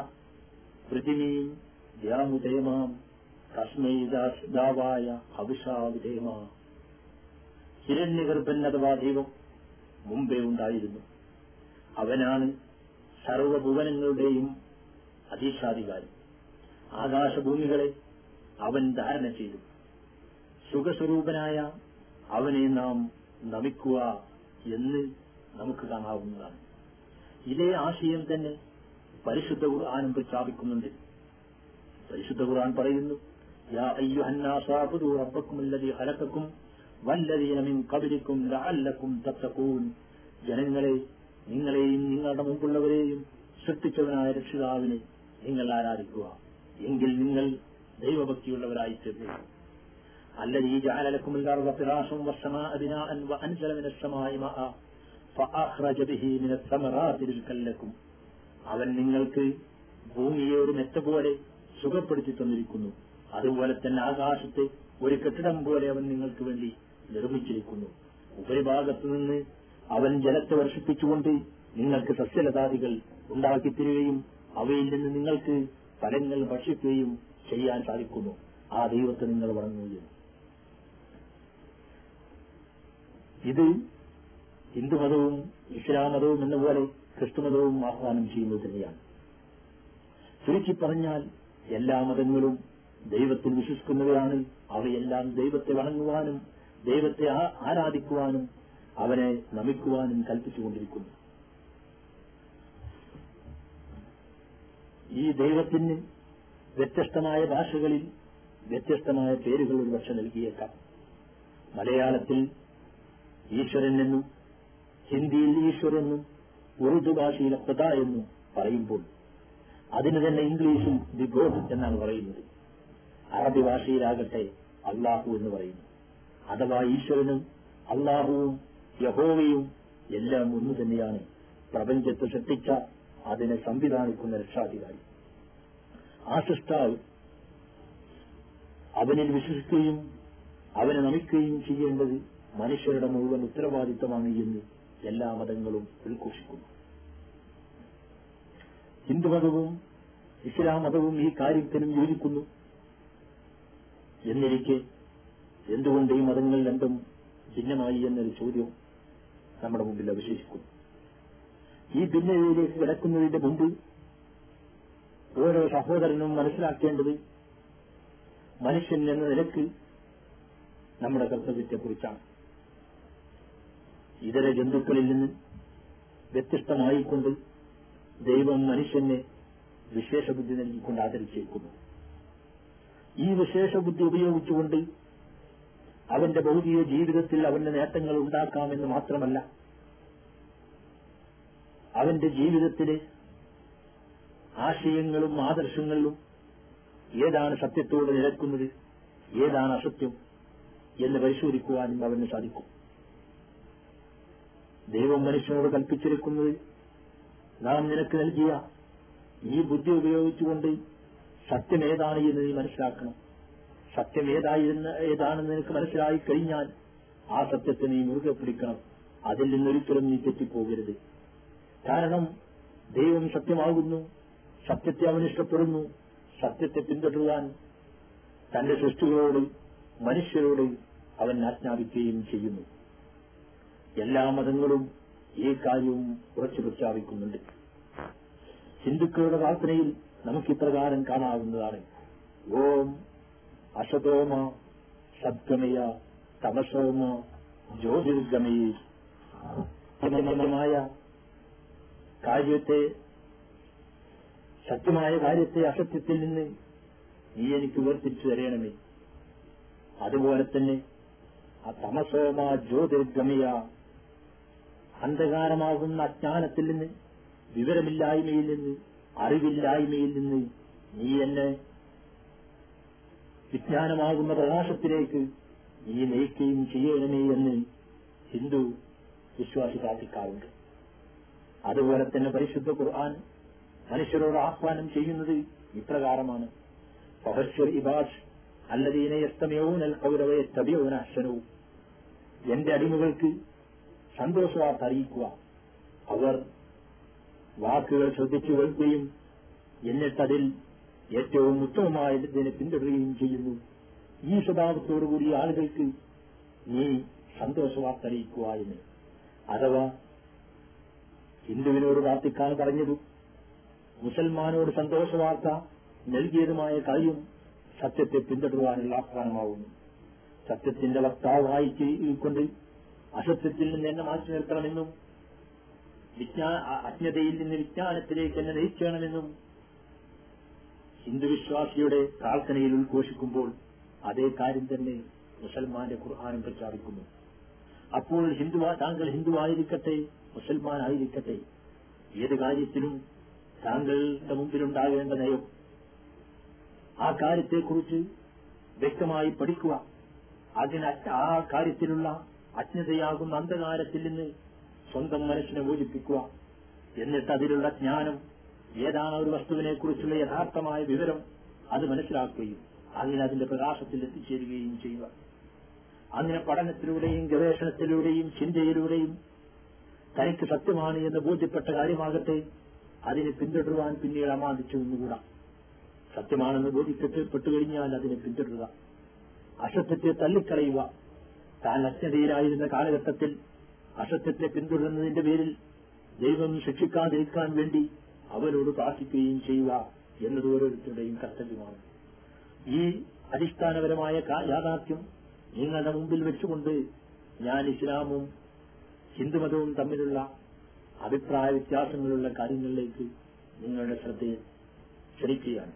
പൃഥിവീം ദ്യാമുദേമാം കസ്മൈദാവായ ദാവായ ഹിരണ്യഗർഭന്നതവാ ദൈവം മുമ്പേ ഉണ്ടായിരുന്നു. അവനാണ് സർവഭുവനങ്ങളുടെയും അധീക്ഷാധികാരി. ആകാശഭൂമികളെ അവൻ ധാരണ ചെയ്തു. സുഖസ്വരൂപനായ അവനെ നാം നമിക്കുക എന്ന് നമുക്ക് കാണാവുന്നതാണ്. ഇതേ ആശയം തന്നെ പരിശുദ്ധ ഖുർആാനും പ്രഖ്യാപിക്കുന്നുണ്ട് പരിശുദ്ധ ഖുർആൻ പറയുന്നു യാ അയ്യുഹന്നാസാബുദു റബ്ബക്കുമുല്ലദീ ഖലഖക്കും വല്ലദീന മിൻ ഖബ്ലിക്കും ലഅല്ലക്കും തത്തഖൂൻ ജനങ്ങളെ നിങ്ങളെയും നിങ്ങളുടെ മുമ്പുള്ളവരെയും സൃഷ്ടിച്ചവനായ രക്ഷിതാവിനെ നിങ്ങൾ ആരാധിക്കുക എങ്കിൽ നിങ്ങൾ ദൈവഭക്തിയുള്ളവരായി തീർന്നു الذي جعل لكم الأرض فراشا والسماء بناء وأنزل من السماء ماء ും അവൻ നിങ്ങൾക്ക് ഭൂമിയെ ഒരു മെത്ത പോലെ സുഖപ്പെടുത്തി തന്നിരിക്കുന്നു. അതുപോലെ തന്നെ ആകാശത്തെ ഒരു കെട്ടിടം പോലെ അവൻ നിങ്ങൾക്ക് വേണ്ടി നിർമ്മിച്ചിരിക്കുന്നു. ഉപരിഭാഗത്ത് നിന്ന് അവൻ ജലത്തെ വർഷിപ്പിച്ചുകൊണ്ട് നിങ്ങൾക്ക് സസ്യലതാദികൾ ഉണ്ടാക്കിത്തരികയും അവയിൽ നിന്ന് നിങ്ങൾക്ക് ഫലങ്ങൾ ഭക്ഷിക്കുകയും ചെയ്യാൻ സാധിക്കുന്നു. ആ ദൈവത്തെ നിങ്ങൾ വണങ്ങുകയും ഇത് ഹിന്ദുമതവും ഇസ്ലാം മതവും എന്നപോലെ ക്രിസ്തുമതവും ആഹ്വാനം ചെയ്യുന്നത് തന്നെയാണ്. ചുരുക്കി പറഞ്ഞാൽ എല്ലാ മതങ്ങളും ദൈവത്തിൽ വിശ്വസിക്കുന്നവരാണ്. അവയെല്ലാം ദൈവത്തെ വണങ്ങുവാനും ദൈവത്തെ ആരാധിക്കുവാനും അവനെ നമിക്കുവാനും കൽപ്പിച്ചുകൊണ്ടിരിക്കുന്നു. ഈ ദൈവത്തിന് വ്യത്യസ്തമായ ഭാഷകളിൽ വ്യത്യസ്തമായ പേരുകൾ ഒരുപക്ഷെ നൽകിയേക്കാം. മലയാളത്തിൽ ഈശ്വരൻ എന്നും ഹിന്ദിയിൽ ഈശ്വരെന്നും ഉറുദു ഭാഷയിൽ ഖുദ എന്നും പറയുമ്പോൾ അതിന് തന്നെ ഇംഗ്ലീഷിൽ ദി ഗോഡ് എന്നാണ് പറയുന്നത്. അറബി ഭാഷയിലാകട്ടെ അള്ളാഹു എന്ന് പറയുന്നു. അഥവാ ഈശ്വരനും അള്ളാഹുവും യഹോവയും എല്ലാം ഒന്നു തന്നെയാണ്. പ്രപഞ്ചത്തെ സൃഷ്ടിച്ച അതിനെ സംവിധാനിക്കുന്ന രക്ഷാധികാരി. ആ സൃഷ്ടാവ് അവനിൽ വിശ്വസിക്കുകയും അവനെ നമിക്കുകയും ചെയ്യേണ്ടത് മനുഷ്യരുടെ മുഴുവൻ ഉത്തരവാദിത്തമാണ് എന്ന് എല്ലാ മതങ്ങളും ഉദ്ഘോഷിക്കുന്നു ഹിന്ദുമതവും ഇസ്ലാം മതവും ഈ കാര്യത്തിനും യോജിക്കുന്നു. എന്നിരിക്കെ എന്തുകൊണ്ട് ഈ മതങ്ങൾ രണ്ടും ഭിന്നമായി എന്നൊരു ചോദ്യം നമ്മുടെ മുമ്പിൽ അവശേഷിക്കുന്നു. ഈ ഭിന്നതയിലേക്ക് കിടക്കുന്നതിന്റെ മുമ്പ് ഓരോ സഹോദരനും മനസ്സിലാക്കേണ്ടത് മനുഷ്യൻ എന്ന നിലയ്ക്ക് നമ്മുടെ കർത്തവ്യത്തെക്കുറിച്ചാണ്. ഇതര ജന്തുക്കളിൽ നിന്ന് വ്യത്യസ്തമായിക്കൊണ്ട് ദൈവം മനുഷ്യനെ വിശേഷ ബുദ്ധി നൽകിക്കൊണ്ട് ആദരിച്ചേക്കുന്നു. ഈ വിശേഷ ബുദ്ധി ഉപയോഗിച്ചുകൊണ്ട് അവന്റെ ഭൗതിക ജീവിതത്തിൽ അവന്റെ നേട്ടങ്ങൾ ഉണ്ടാക്കാമെന്ന് മാത്രമല്ല അവന്റെ ജീവിതത്തിലെ ആശയങ്ങളും ആദർശങ്ങളിലും ഏതാണ് സത്യത്തോട് നിലക്കുന്നത് ഏതാണ് അസത്യം എന്ന് പരിശോധിക്കുവാനും അവന് സാധിക്കും. ദൈവം മനുഷ്യനോട് കൽപ്പിച്ചിരിക്കുന്നത് നാം നിനക്ക് നൽകിയ ഈ ബുദ്ധി ഉപയോഗിച്ചുകൊണ്ട് സത്യം ഏതാണ് എന്ന് നീ മനസ്സിലാക്കണം. സത്യം ഏതായിരുന്ന ഏതാണെന്ന് നിനക്ക് മനസ്സിലായി കഴിഞ്ഞാൽ ആ സത്യത്തെ നീ മുറുകെ പിടിക്കണം. അതിൽ നിന്നൊരിക്കലും നീ തെറ്റിപ്പോകരുത്. കാരണം ദൈവം സത്യമാകുന്നു സത്യത്തെ അവൻ ഇഷ്ടപ്പെടുന്നു സത്യത്തെ പിന്തുടരുവാൻ തന്റെ സൃഷ്ടികളോട് മനുഷ്യരോട് അവൻ ആജ്ഞാപിക്കുകയും ചെയ്യുന്നു. എല്ലാ മതങ്ങളും ഈ കാര്യവും ഉറച്ചു പ്രഖ്യാപിക്കുന്നുണ്ട്. ഹിന്ദുക്കളുടെ പ്രാർത്ഥനയിൽ നമുക്ക് ഇപ്രകാരം കാണാവുന്നതാണ്. ഓം അശതോമ ശബ്ദമയ തമസോമ ജ്യോതിർഗമയ. മായ കാര്യത്തെ സത്യമായ കാര്യത്തെ അസത്യത്തിൽ നിന്ന് നീ എനിക്ക് വേർതിരിച്ചു തരയണമേ അതുപോലെ തന്നെ ആ തമസോമ ജ്യോതിർഗമയ അന്ധകാരമാകുന്ന അജ്ഞാനത്തിൽ നിന്ന് വിവരമില്ലായ്മയിൽ നിന്ന് അറിവില്ലായ്മയിൽ നിന്ന് നീ എന്നെ വിജ്ഞാനമാകുന്ന പ്രകാശത്തിലേക്ക് നീ നയിക്കുകയും ചെയ്യണമേ എന്ന് ഹിന്ദു വിശ്വാസി പ്രാർത്ഥിക്കാറുണ്ട് അതുപോലെ തന്നെ പരിശുദ്ധ ഖുർആൻ മനുഷ്യരോട് ആഹ്വാനം ചെയ്യുന്നത് ഇപ്രകാരമാണ്. അല്ലതീനെ ഇബാഷ് തടിയോ അശ്വനവും എന്റെ അടിമകൾക്ക് സന്തോഷവാർത്ത അറിയിക്കുക. അവർ വാക്കുകൾ ശ്രദ്ധിച്ചു കേൾക്കുകയും എന്നിട്ടതിൽ ഏറ്റവും ഉത്തമമായതിനെ പിന്തുടരുകയും ചെയ്യുന്നു. ഈ സ്വഭാവത്തോടുകൂടി ആളുകൾക്ക് നീ സന്തോഷവാർത്ത അറിയിക്കുക എന്ന്. അഥവാ ഹിന്ദുവിനോട് പ്രാർത്ഥിക്കാൻ പറഞ്ഞതും മുസൽമാനോട് സന്തോഷവാർത്ത നൽകിയതുമായ കാര്യം സത്യത്തെ പിന്തുടരുവാനുള്ള ആഹ്വാനമാവുന്നു. സത്യത്തിന്റെ വക്താവായി കൊണ്ട് അസത്യത്തിൽ നിന്ന് എന്നെ മാറ്റി നിർത്തണമെന്നും വിജ്ഞാ അജ്ഞതയിൽ നിന്ന് വിജ്ഞാനത്തിലേക്ക് എന്നെ നയിക്കണമെന്നും ഹിന്ദുവിശ്വാസിയുടെ പ്രാർത്ഥനയിൽ ഉദ്ഘോഷിക്കുമ്പോൾ അതേ കാര്യം തന്നെ മുസൽമാന്റെ ഖുർഹാനും പ്രഖ്യാപിക്കുന്നു. അപ്പോൾ ഹിന്ദു താങ്കൾ ഹിന്ദുവായിരിക്കട്ടെ മുസൽമാനായിരിക്കട്ടെ ഏത് കാര്യത്തിലും താങ്കളുടെ മുമ്പിലുണ്ടാകേണ്ട നയം ആ കാര്യത്തെക്കുറിച്ച് വ്യക്തമായി പഠിക്കുക. അതിന് ആ കാര്യത്തിലുള്ള അജ്ഞതയാകുന്ന അന്ധകാരത്തിൽ നിന്ന് സ്വന്തം മനസ്സിനെ മോചിപ്പിക്കുക. എന്നിട്ട് അതിലുള്ള ജ്ഞാനം ഏതാണ് ഒരു വസ്തുവിനെ കുറിച്ചുള്ള യഥാർത്ഥമായ വിവരം അത് മനസ്സിലാക്കുകയും അങ്ങനെ അതിന്റെ പ്രകാശത്തിൽ എത്തിച്ചേരുകയും ചെയ്യുക. അങ്ങനെ പഠനത്തിലൂടെയും ഗവേഷണത്തിലൂടെയും ചിന്തയിലൂടെയും തനിക്ക് സത്യമാണ് എന്ന് ബോധ്യപ്പെട്ട കാര്യമാകട്ടെ അതിനെ പിന്തുടരുവാൻ പിന്നീട് അമാദിച്ചു എന്നുകൂടാ. സത്യമാണെന്ന് ബോധിക്കപ്പെട്ടു കഴിഞ്ഞാൽ അതിനെ പിന്തുടരുക. അസത്യത്തെ തള്ളിക്കളയുക. താൻ അജ്ഞതയിലായിരുന്ന കാലഘട്ടത്തിൽ അസത്യത്തെ പിന്തുടരുന്നതിന്റെ പേരിൽ ദൈവം ശിക്ഷിക്കാതിരിക്കാൻ വേണ്ടി അവരോട് പ്രാർത്ഥിക്കുകയും ചെയ്യുക എന്നത് ഓരോരുത്തരുടെയും കർത്തവ്യമാണ്. ഈ അടിസ്ഥാനപരമായ യാഥാർത്ഥ്യം നിങ്ങളുടെ മുമ്പിൽ വെച്ചുകൊണ്ട് ഞാൻ ഇസ്ലാമും ഹിന്ദുമതവും തമ്മിലുള്ള അഭിപ്രായ വ്യത്യാസങ്ങളുള്ള കാര്യങ്ങളിലേക്ക് നിങ്ങളുടെ ശ്രദ്ധയെ ക്ഷണിക്കുകയാണ്.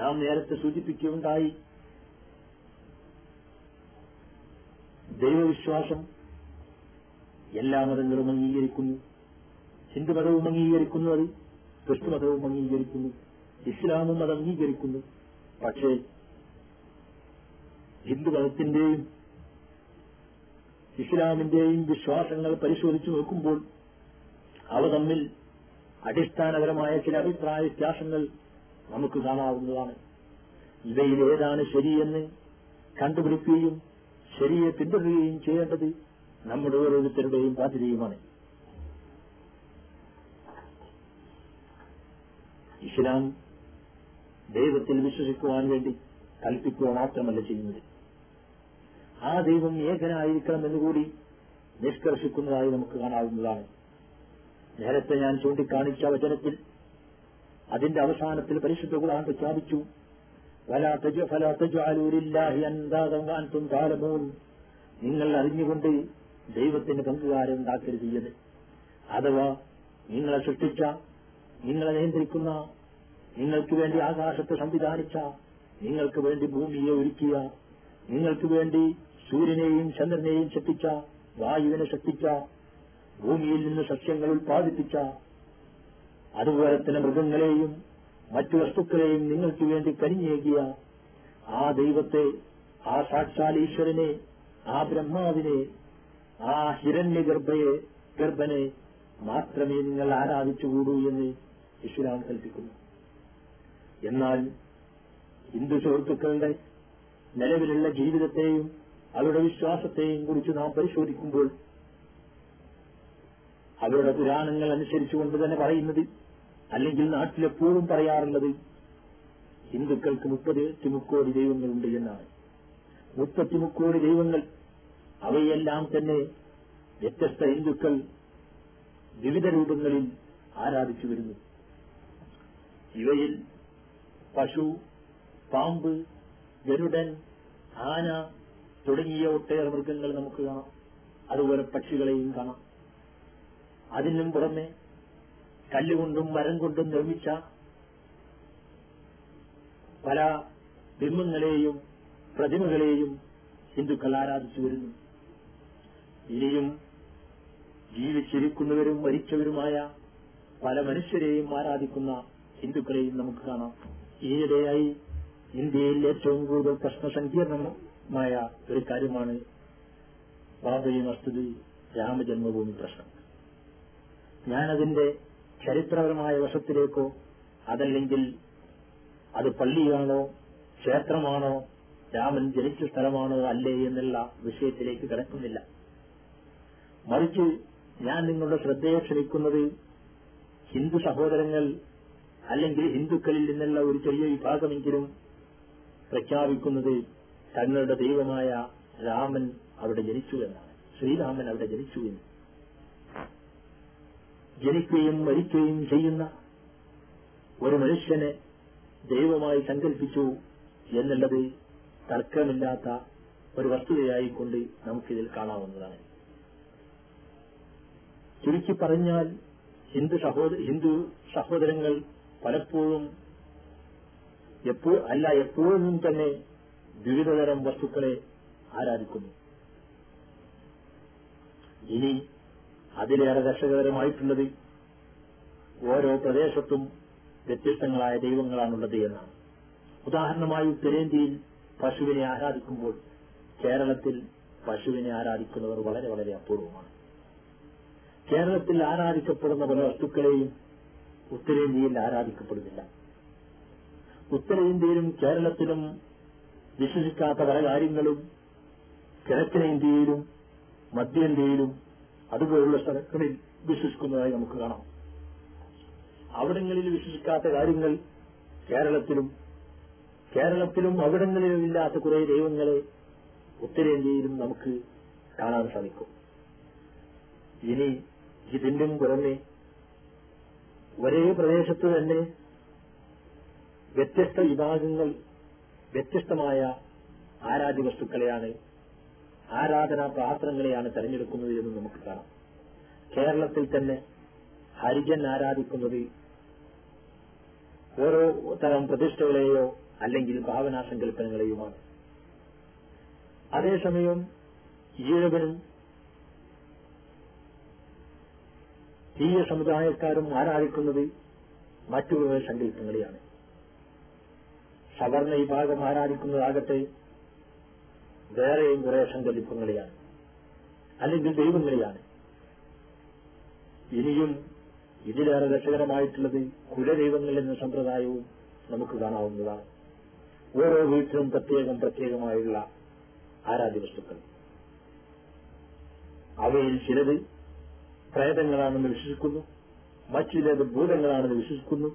നാം നേരത്തെ സൂചിപ്പിക്കുകയുണ്ടായി ദൈവവിശ്വാസം എല്ലാ മതങ്ങളും അംഗീകരിക്കുന്നു. ഹിന്ദു മതവും അംഗീകരിക്കുന്നു അത് ക്രിസ്തു മതവും അംഗീകരിക്കുന്നു ഇസ്ലാമും അത് അംഗീകരിക്കുന്നു. പക്ഷേ ഹിന്ദു ഹിന്ദുമതത്തിന്റെയും ഇസ്ലാമിന്റെയും വിശ്വാസങ്ങൾ പരിശോധിച്ചു നോക്കുമ്പോൾ അവ തമ്മിൽ അടിസ്ഥാനപരമായ ചില അഭിപ്രായ വ്യത്യാസങ്ങൾ നമുക്ക് കാണാവുന്നതാണ്. ഇവയിൽ ഏതാണ് ശരിയെന്ന് കണ്ടുപിടിക്കുകയും ശരിയെ പിന്തുടരുകയും ചെയ്യേണ്ടത് നമ്മുടെ ഓരോരുത്തരുടെയും ബാധ്യതയുമാണ് ഇസ്ലാം ദൈവത്തിൽ വിശ്വസിക്കുവാൻ വേണ്ടി കൽപ്പിക്കുക മാത്രമല്ല ചെയ്യുന്നത്. ആ ദൈവം ഏകനായിരിക്കണം എന്നുകൂടി നിഷ്കർഷിക്കുന്നതായി നമുക്ക് കാണാവുന്നതാണ്. നേരത്തെ ഞാൻ ചൂണ്ടിക്കാണിച്ച വചനത്തിൽ അതിന്റെ അവസാനത്തിൽ പരിശുദ്ധ കൂടാൻ പ്രഖ്യാപിച്ചു. നിങ്ങൾ അറിഞ്ഞുകൊണ്ട് ദൈവത്തിന് പങ്കുകാരെ ഉണ്ടാക്കരുത് ചെയ്യത് അഥവാ നിങ്ങളെ സൃഷ്ടിച്ച നിങ്ങളെ നിയന്ത്രിക്കുന്ന നിങ്ങൾക്ക് വേണ്ടി ആകാശത്തെ സംവിധാനിച്ച നിങ്ങൾക്ക് വേണ്ടി ഭൂമിയെ ഒരുക്കിയ നിങ്ങൾക്ക് വേണ്ടി സൂര്യനെയും ചന്ദ്രനെയും ശക്തിച്ച വായുവിനെ ശക്തിച്ച ഭൂമിയിൽ നിന്ന് സസ്യങ്ങൾ ഉൽപ്പാദിപ്പിച്ച അതുപോലെ തന്നെ മൃഗങ്ങളെയും മറ്റു വസ്തുക്കളെയും നിങ്ങൾക്ക് വേണ്ടി കരിഞ്ഞേകിയ ആ ദൈവത്തെ ആ സാക്ഷാൽ ഈശ്വരനെ ആ ബ്രഹ്മാവിനെ ആ ഹിരണ്യഗർഭയെ ഗർഭനെ മാത്രമേ നിങ്ങൾ ആരാധിച്ചുകൂടൂ എന്ന് ഇസ്ലാം കൽപ്പിക്കുന്നു. എന്നാൽ ഹിന്ദു സുഹൃത്തുക്കളുടെ നിലവിലുള്ള ജീവിതത്തെയും അവരുടെ വിശ്വാസത്തെയും കുറിച്ച് നാം പരിശോധിക്കുമ്പോൾ അവരുടെ പുരാണങ്ങൾ അനുസരിച്ചുകൊണ്ട് തന്നെ പറയുന്നത് അല്ലെങ്കിൽ നാട്ടിലെപ്പോഴും പറയാറുള്ളത് ഹിന്ദുക്കൾക്ക് മുപ്പത്തി മുക്കോടി ദൈവങ്ങളുണ്ട് എന്നാണ്. മുപ്പത്തി മുക്കോടി ദൈവങ്ങൾ അവയെല്ലാം തന്നെ വ്യത്യസ്ത ഹിന്ദുക്കൾ വിവിധ രൂപങ്ങളിൽ ആരാധിച്ചു വരുന്നു. ഇവയിൽ പശു പാമ്പ് ഗരുഡൻ ആന തുടങ്ങിയ ഒട്ടേറെ മൃഗങ്ങൾ നമുക്ക് കാണാം. അതുപോലെ പക്ഷികളെയും കാണാം. അതിനും പുറമെ കല്ലുകൊണ്ടും മരം കൊണ്ടും നിർമ്മിച്ച പല ബിംബങ്ങളെയും പ്രതിമകളെയും ഹിന്ദുക്കൾ ആരാധിച്ചു വരുന്നു. ഇനിയും ജീവിച്ചിരിക്കുന്നവരും മരിച്ചവരുമായ പല മനുഷ്യരെയും ആരാധിക്കുന്ന ഹിന്ദുക്കളെയും നമുക്ക് കാണാം. ഈയിടെയായി ഇന്ത്യയിൽ ഏറ്റവും കൂടുതൽ പ്രശ്നസങ്കീർണമായ ഒരു കാര്യമാണ് ബാബരി മസ്ജിദ് രാമജന്മഭൂമി പ്രശ്നം. ഞാനതിന്റെ ചരിത്രപരമായ വശത്തിലേക്കോ അതല്ലെങ്കിൽ അത് പള്ളിയാണോ ക്ഷേത്രമാണോ രാമൻ ജനിച്ച സ്ഥലമാണോ അല്ലേ എന്നുള്ള വിഷയത്തിലേക്ക് കിടക്കുന്നില്ല. മറിച്ച് ഞാൻ നിങ്ങളുടെ ശ്രദ്ധയെ ക്ഷണിക്കുന്നത് ഹിന്ദു സഹോദരങ്ങൾ അല്ലെങ്കിൽ ഹിന്ദുക്കളിൽ നിന്നുള്ള ഒരു ചെറിയ വിഭാഗമെങ്കിലും പ്രഖ്യാപിക്കുന്നത് തങ്ങളുടെ ദൈവമായ രാമൻ അവിടെ ജനിച്ചു എന്നാണ്. ശ്രീരാമൻ അവിടെ ജനിച്ചു എന്ന്. ജനിക്കുകയും മരിക്കുകയും ചെയ്യുന്ന ഒരു മനുഷ്യനെ ദൈവമായി സങ്കല്പിച്ചു എന്നുള്ളത് തർക്കമില്ലാത്ത ഒരു വസ്തുതയായിക്കൊണ്ട് നമുക്കിതിൽ കാണാവുന്നതാണ്. ചുരുക്കി പറഞ്ഞാൽ ഹിന്ദു സഹോദര ഹിന്ദു സഹോദരങ്ങൾ പലപ്പോഴും എപ്പോ അല്ല എപ്പോഴും തന്നെ വിവിധതരം വസ്തുക്കളെ ആരാധിക്കുന്നു. ഇനി അതിലേറെ രക്ഷകരമായിട്ടുള്ളത് ഓരോ പ്രദേശത്തും വ്യത്യസ്തങ്ങളായ ദൈവങ്ങളാണുള്ളത് എന്നാണ്. ഉദാഹരണമായി ഉത്തരേന്ത്യയിൽ പശുവിനെ ആരാധിക്കുമ്പോൾ കേരളത്തിൽ പശുവിനെ ആരാധിക്കുന്നവർ വളരെ വളരെ അപൂർവമാണ്. കേരളത്തിൽ ആരാധിക്കപ്പെടുന്ന പല വസ്തുക്കളെയും ഉത്തരേന്ത്യയിൽ ആരാധിക്കപ്പെടുന്നില്ല. ഉത്തരേന്ത്യയിലും കേരളത്തിലും വിശ്വസിക്കാത്ത പല കാര്യങ്ങളും കിഴക്കനേന്ത്യയിലും മധ്യേന്ത്യയിലും അതുപോലുള്ള സ്ഥലങ്ങളിൽ വിശ്വസിക്കുന്നതായി നമുക്ക് കാണാം. അവിടങ്ങളിൽ വിശ്വസിക്കാത്ത കാര്യങ്ങൾ കേരളത്തിലും കേരളത്തിലും അവിടങ്ങളിലും ഇല്ലാത്ത കുറെ ദൈവങ്ങളെ ഉത്തരേന്ത്യയിലും നമുക്ക് കാണാൻ സാധിക്കും. ഇനി ഇതിന്റെ പുറമെ ഒരേ പ്രദേശത്ത് തന്നെ വ്യത്യസ്ത വിഭാഗങ്ങൾ വ്യത്യസ്തമായ ആരാധ്യ വസ്തുക്കളെയാണ് ആരാധനാ പാത്രങ്ങളെയാണ് തെരഞ്ഞെടുക്കുന്നത് എന്ന് നമുക്ക് കാണാം. കേരളത്തിൽ തന്നെ ഹരിജൻ ആരാധിക്കുന്നത് ഓരോ തരം പ്രതിഷ്ഠകളെയോ അല്ലെങ്കിൽ ഭാവനാ സങ്കല്പനങ്ങളെയുമാണ് അതേസമയം ഈഴവനും തീയ സമുദായക്കാരും ആരാധിക്കുന്നത് മറ്റു സങ്കല്പങ്ങളെയാണ്. സവർണ വിഭാഗം ആരാധിക്കുന്നതാകട്ടെ വേറെയും കുറെ സങ്കല്പങ്ങളെയാണ് അല്ലെങ്കിൽ ദൈവങ്ങളെയാണ് ഇനിയും ഇതിലേറെ രസകരമായിട്ടുള്ളത് കുലദൈവങ്ങൾ എന്ന സമ്പ്രദായവും നമുക്ക് കാണാവുന്നതാണ്. ഓരോ വീട്ടിലും പ്രത്യേകം പ്രത്യേകമായുള്ള ആരാധ്യ വസ്തുക്കൾ അവയിൽ ചിലത് പ്രേതങ്ങളാണെന്ന് വിശ്വസിക്കുന്നു മറ്റു ചിലത് ഭൂതങ്ങളാണെന്ന് വിശ്വസിക്കുന്നു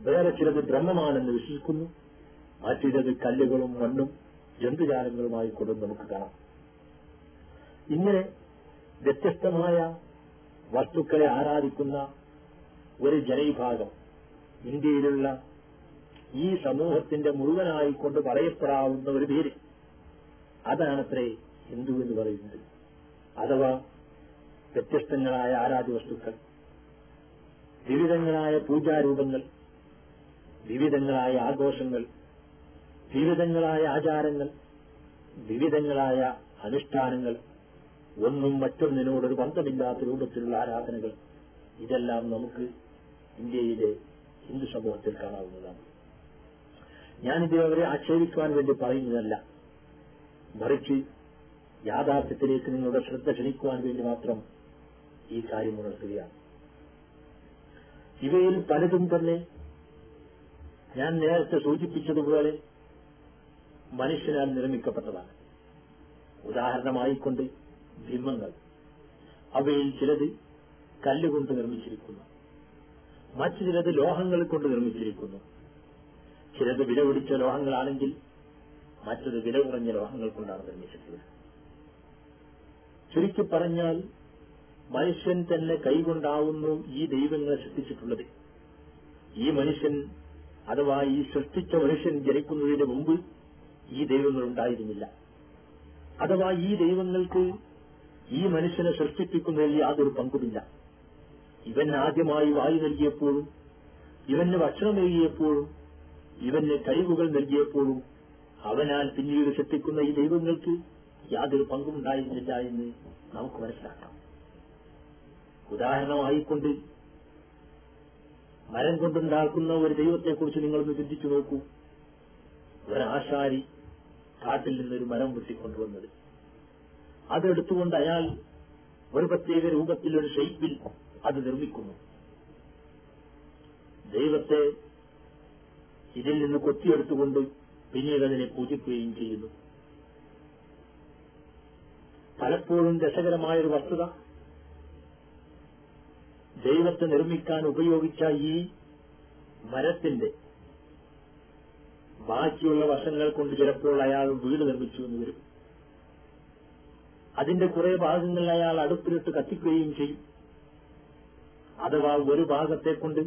വേറെ ചിലത് ബ്രഹ്മമാണെന്ന് വിശ്വസിക്കുന്നു മറ്റു ചിലത് കല്ലുകളും മണ്ണും ജന്തുജാലങ്ങളുമായി കൊണ്ട് നമുക്ക് കാണാം. ഇങ്ങനെ വ്യത്യസ്തമായ വസ്തുക്കളെ ആരാധിക്കുന്ന ഒരു ജനവിഭാഗം ഇന്ത്യയിലുള്ള ഈ സമൂഹത്തിന്റെ മുഴുവനായി കൊണ്ട് പറയപ്പെടാവുന്ന ഒരു പേര്. അതാണത്രേ ഹിന്ദു എന്ന് പറയുന്നത്. അഥവാ വ്യത്യസ്തങ്ങളായ ആരാധ്യ വസ്തുക്കൾ വിവിധങ്ങളായ പൂജാരൂപങ്ങൾ വിവിധങ്ങളായ ആഘോഷങ്ങൾ വിവിധങ്ങളായ ആചാരങ്ങൾ വിവിധങ്ങളായ അനുഷ്ഠാനങ്ങൾ ഒന്നും മറ്റൊന്നിനോടൊരു ബന്ധമില്ലാത്ത രൂപത്തിലുള്ള ആരാധനകൾ ഇതെല്ലാം നമുക്ക് ഇന്ത്യയിലെ ഹിന്ദു സമൂഹത്തിൽ കാണാവുന്നതാണ്. ഞാനിത് അവരെ ആക്ഷേപിക്കുവാൻ വേണ്ടി പറയുന്നതല്ല. മറിച്ച് യാഥാർത്ഥ്യത്തിലേക്ക് നിങ്ങളുടെ ശ്രദ്ധ ക്ഷണിക്കുവാൻ വേണ്ടി മാത്രം ഈ കാര്യം ഉണർത്തുകയാണ്. ഇവയിൽ പലതും തന്നെ ഞാൻ നേരത്തെ സൂചിപ്പിച്ചതുപോലെ മനുഷ്യനാൽ നിർമ്മിക്കപ്പെട്ടതാണ്. ഉദാഹരണമായിക്കൊണ്ട് ബിംബങ്ങൾ അവയിൽ ചിലത് കല്ലുകൊണ്ട് നിർമ്മിച്ചിരിക്കുന്നു. മറ്റു ചിലത് ലോഹങ്ങൾ കൊണ്ട് നിർമ്മിച്ചിരിക്കുന്നു. ചിലത് വില പിടിച്ച ലോഹങ്ങളാണെങ്കിൽ മറ്റത് വില കുറഞ്ഞ ലോഹങ്ങൾ കൊണ്ടാണ് നിർമ്മിച്ചിട്ടുള്ളത്. ചുരുക്കി പറഞ്ഞാൽ മനുഷ്യൻ തന്നെ കൈകൊണ്ടാവുന്നു ഈ ദൈവങ്ങളെ സൃഷ്ടിച്ചിട്ടുള്ളത്. ഈ മനുഷ്യൻ അഥവാ ഈ സൃഷ്ടിച്ച മനുഷ്യൻ ജനിക്കുന്നതിന് മുമ്പ് ഈ ദൈവങ്ങൾ ഉണ്ടായിരുന്നില്ല. അഥവാ ഈ ദൈവങ്ങൾക്ക് ഈ മനുഷ്യനെ സൃഷ്ടിപ്പിക്കുന്നതിൽ യാതൊരു പങ്കുമില്ല. ഇവൻ ആദ്യമായി വായു നൽകിയപ്പോഴും ഇവന് ഭക്ഷണം നൽകിയപ്പോഴും ഇവന് കഴിവുകൾ നൽകിയപ്പോഴും അവനാൽ പിന്നീട് സൃഷ്ടിക്കുന്ന ഈ ദൈവങ്ങൾക്ക് യാതൊരു പങ്കുമുണ്ടായിരുന്നില്ല എന്ന് നമുക്ക് മനസ്സിലാക്കാം. ഉദാഹരണമായിക്കൊണ്ട് മരം കൊണ്ടുണ്ടാക്കുന്ന ഒരു ദൈവത്തെക്കുറിച്ച് നിങ്ങളൊന്ന് ചിന്തിച്ചു നോക്കൂ. ഒരാശാരി കാട്ടിൽ നിന്നൊരു മരം വെട്ടിക്കൊണ്ടുവന്നത്. അതെടുത്തുകൊണ്ട് അയാൾ ഒരു പ്രത്യേക രൂപത്തിൽ ഒരു ഷെയ്പ്പിൽ അത് നിർമ്മിക്കുന്നു. ദൈവത്തെ ഇതിൽ നിന്ന് കൊത്തിയെടുത്തുകൊണ്ട് പിന്നീട് അതിനെ പൂജിക്കുകയും ചെയ്യുന്നു. പലപ്പോഴും രസകരമായൊരു വസ്തുത. ദൈവത്തെ നിർമ്മിക്കാൻ ഉപയോഗിച്ച ഈ മരത്തിന്റെ ബാക്കിയുള്ള വശങ്ങൾ കൊണ്ട് ചിലപ്പോൾ അയാൾ വീട് നിർമ്മിച്ചു എന്ന് വരും. അതിന്റെ കുറെ ഭാഗങ്ങൾ അയാൾ അടുപ്പിലിട്ട് കത്തിക്കുകയും ചെയ്യും. അഥവാ ഒരു ഭാഗത്തെ കൊണ്ട്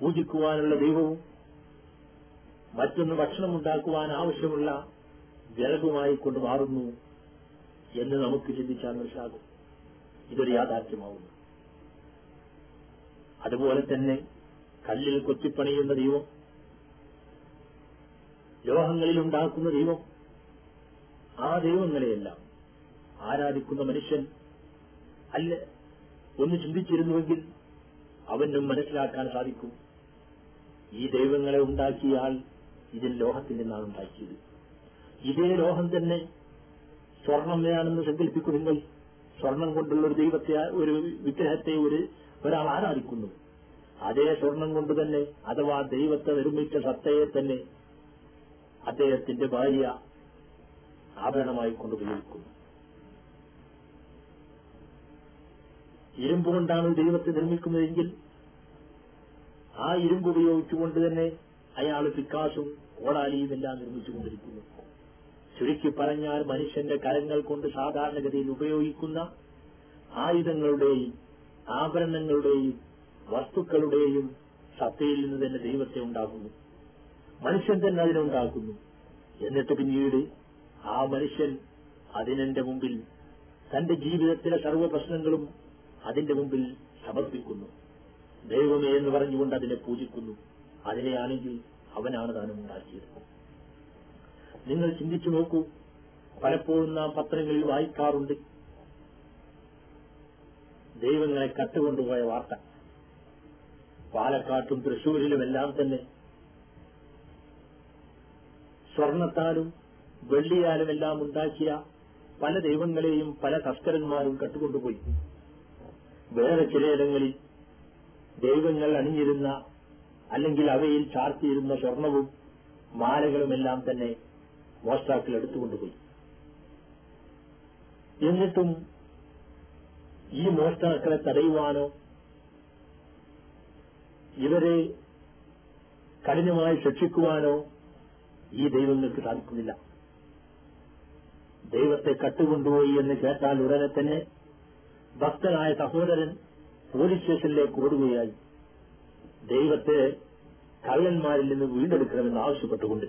പൂജിക്കുവാനുള്ള ദൈവവും മറ്റൊന്ന് ഭക്ഷണം ഉണ്ടാക്കുവാൻ ആവശ്യമുള്ള ജലവുമായി കൊണ്ട് മാറുന്നു എന്ന് നമുക്ക് ചിന്തിച്ചാൽ മനസ്സിലാകും. ഇതൊരു യാഥാർത്ഥ്യമാവുന്നു. അതുപോലെ തന്നെ കല്ലിൽ കൊത്തിപ്പണിയുന്ന ദൈവം ലോഹങ്ങളിൽ ഉണ്ടാക്കുന്ന ദൈവം. ആ ദൈവങ്ങളെയെല്ലാം ആരാധിക്കുന്ന മനുഷ്യൻ. അല്ല ഒന്ന് ചിന്തിച്ചിരുന്നുവെങ്കിൽ അവനും മനസ്സിലാക്കാൻ സാധിക്കും. ഈ ദൈവങ്ങളെ ഉണ്ടാക്കിയാൽ ഇതിൽ ലോഹത്തിൽ നിന്നാണ് ഉണ്ടാക്കിയത്. ഇതേ ലോഹം തന്നെ സ്വർണം സങ്കല്പിക്കും നിങ്ങൾ സ്വർണം കൊണ്ടുള്ള ഒരു ദൈവത്തെ ഒരു വിഗ്രഹത്തെ ഒരു ഒരാൾ ആരാധിക്കുന്നു. അതേ സ്വർണം കൊണ്ട് തന്നെ അഥവാ ദൈവത്തെ നിർമ്മിച്ച സത്തയെ തന്നെ അദ്ദേഹത്തിന്റെ ഭാര്യ ആഭരണമായി കൊണ്ട് ഉപയോഗിക്കുന്നു. ഇരുമ്പ് കൊണ്ടാണ് ദൈവത്തെ നിർമ്മിക്കുന്നതെങ്കിൽ ആ ഇരുമ്പ് ഉപയോഗിച്ചുകൊണ്ട് തന്നെ അയാൾ പിക്കാസും കോടാലിയും എല്ലാം നിർമ്മിച്ചുകൊണ്ടിരിക്കുന്നു ചുരുക്കി പറഞ്ഞാൽ മനുഷ്യന്റെ കരങ്ങൾ കൊണ്ട് സാധാരണഗതിയിൽ ഉപയോഗിക്കുന്ന ആയുധങ്ങളുടെയും ആഭരണങ്ങളുടെയും വസ്തുക്കളുടെയും സത്തയിൽ നിന്ന് തന്നെ ദൈവത്തെ ഉണ്ടാക്കുന്നു. മനുഷ്യൻ തന്നെ അതിനുണ്ടാക്കുന്നു എന്നിട്ട് പിന്നീട് ആ മനുഷ്യൻ അതിനെന്റെ മുമ്പിൽ തന്റെ ജീവിതത്തിലെ സർവ പ്രശ്നങ്ങളും അതിന്റെ മുമ്പിൽ സമർപ്പിക്കുന്നു. ദൈവമേ എന്ന് പറഞ്ഞുകൊണ്ട് അതിനെ പൂജിക്കുന്നു. അതിനെയാണെങ്കിൽ അവനാണ് താനും ഉണ്ടാക്കിയത് നിങ്ങൾ ചിന്തിച്ചു നോക്കൂ. പലപ്പോഴും നാം പത്രങ്ങളിൽ വായിക്കാറുണ്ട്. ദൈവങ്ങളെ കത്തുകൊണ്ടുപോയ വാർത്ത. പാലക്കാട്ടും തൃശൂരിലുമെല്ലാം തന്നെ സ്വർണത്താലും വെള്ളിയാലും എല്ലാം ഉണ്ടാക്കിയ പല ദൈവങ്ങളെയും പല തസ്കരന്മാരും കട്ടുകൊണ്ടുപോയി. വേറെ ചിലയിടങ്ങളിൽ ദൈവങ്ങൾ അണിഞ്ഞിരുന്ന അല്ലെങ്കിൽ അവയിൽ ചാർത്തിയിരുന്ന സ്വർണവും മാലകളുമെല്ലാം തന്നെ മോഷ്ടാക്കൾ എടുത്തുകൊണ്ടുപോയി. എന്നിട്ടും ഈ മോഷ്ടാക്കളെ തടയുവാനോ ഇവരെ കഠിനമായി ശിക്ഷിക്കുവാനോ ഈ ദൈവങ്ങൾക്ക് സാധിക്കുന്നില്ല ദൈവത്തെ കട്ടുകൊണ്ടുപോയി എന്ന് കേട്ടാൽ ഉടനെ തന്നെ ഭക്തനായ സഹോദരൻ പോലീസ് സ്റ്റേഷനിലേക്ക് ഓടുകയായി. ദൈവത്തെ കള്ളന്മാരിൽ നിന്ന് വീണ്ടെടുക്കണമെന്ന് ആവശ്യപ്പെട്ടുകൊണ്ട്.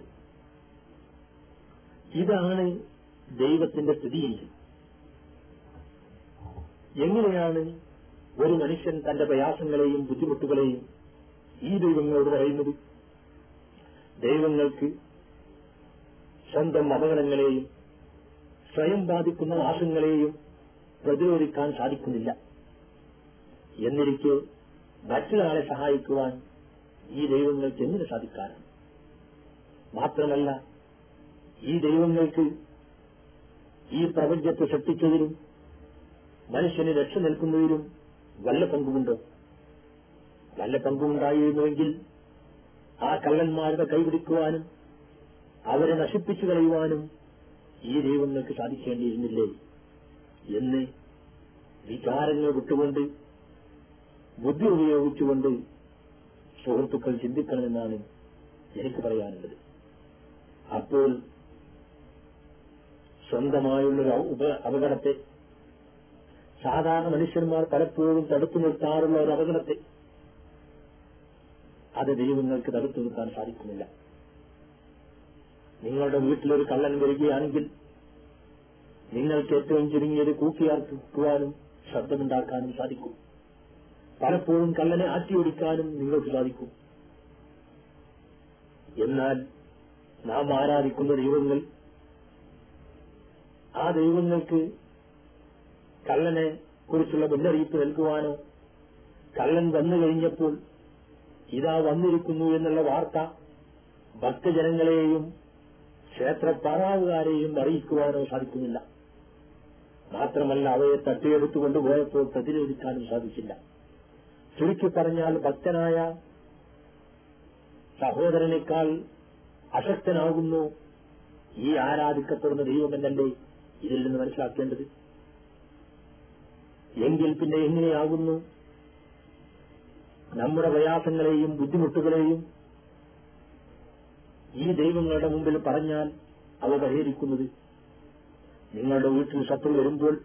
ഇതാണ് ദൈവത്തിന്റെ സ്ഥിതിയെങ്കിൽ. എങ്ങനെയാണ് ഒരു മനുഷ്യൻ തന്റെ പ്രയാസങ്ങളെയും ബുദ്ധിമുട്ടുകളെയും ഈ ദൈവങ്ങളോട് പറയുന്നത്? ദൈവങ്ങൾക്ക് സ്വന്തം അപകടങ്ങളെയും സ്വയം ബാധിക്കുന്ന നാശങ്ങളെയും പ്രതിരോധിക്കാൻ സാധിക്കുന്നില്ല. എന്നിരിക്കെ മറ്റൊരാളെ സഹായിക്കുവാൻ ഈ ദൈവങ്ങൾക്ക് എങ്ങനെ സാധിക്കാനാണ്? മാത്രമല്ല ഈ ദൈവങ്ങൾക്ക് ഈ പ്രപഞ്ചത്തെ സൃഷ്ടിച്ചതിലും മനുഷ്യന് രക്ഷ നിൽക്കുന്നതിലും വല്ല പങ്കുമുണ്ടോ? വല്ല പങ്കുമുണ്ടായിരുന്നുവെങ്കിൽ ആ കള്ളന്മാരുടെ കൈപിടിക്കുവാനും അവരെ നശിപ്പിച്ചു കളയുവാനും ഈ ദൈവങ്ങൾക്ക് സാധിക്കേണ്ടിയിരുന്നില്ലേ എന്ന് വികാരങ്ങൾ വിട്ടുകൊണ്ട് ബുദ്ധി ഉപയോഗിച്ചുകൊണ്ട് സുഹൃത്തുക്കൾ ചിന്തിക്കണമെന്നാണ് എനിക്ക് പറയാനുള്ളത്. അപ്പോൾ സ്വന്തമായുള്ളൊരു അപകടത്തെ സാധാരണ മനുഷ്യന്മാർ പലപ്പോഴും തടുത്തു നിർത്താറുള്ള ഒരു അപകടത്തെ അത് ദൈവങ്ങൾക്ക് തടുത്തു നിർത്താൻ സാധിക്കുന്നില്ല. നിങ്ങളുടെ വീട്ടിലൊരു കള്ളൻ വരികയാണെങ്കിൽ നിങ്ങൾക്ക് ഏറ്റവും ചുരുങ്ങിയത് കൂക്കിയാർക്കുവാനും ശബ്ദമുണ്ടാക്കാനും സാധിക്കും. പലപ്പോഴും കള്ളനെ ആറ്റിയൊടിക്കാനും നിങ്ങൾക്ക് സാധിക്കും. എന്നാൽ നാം ആരാധിക്കുന്ന ദൈവങ്ങൾ ആ ദൈവങ്ങൾക്ക് കള്ളനെ കുറിച്ചുള്ള മുന്നറിയിപ്പ് നൽകുവാനോ കള്ളൻ വന്നു കഴിഞ്ഞപ്പോൾ ഇതാ വന്നിരിക്കുന്നു എന്നുള്ള വാർത്ത ഭക്തജനങ്ങളെയും ക്ഷേത്രപ്പാറാവുകാരെയും അറിയിക്കുവാനോ സാധിക്കുന്നില്ല. മാത്രമല്ല അവയെ തട്ടിയെടുത്തുകൊണ്ട് പോയപ്പോൾ പ്രതിരോധിക്കാനും സാധിച്ചില്ല ചുരുക്കി പറഞ്ഞാൽ ഭക്തനായ സഹോദരനേക്കാൾ അശക്തനാകുന്നു ഈ ആരാധിക്കപ്പെടുന്ന ദൈവമെന്നല്ലേ ഇതിൽ നിന്ന് മനസ്സിലാക്കേണ്ടത്? എങ്കിൽ പിന്നെ എങ്ങനെയാകുന്നു? നമ്മുടെ പ്രയാസങ്ങളെയും ബുദ്ധിമുട്ടുകളെയും ഈ ദൈവങ്ങളുടെ മുമ്പിൽ പറഞ്ഞാൽ അവ പരിഹരിക്കുന്നത്. നിങ്ങളുടെ വീട്ടിൽ ശത്രു വരുമ്പോൾ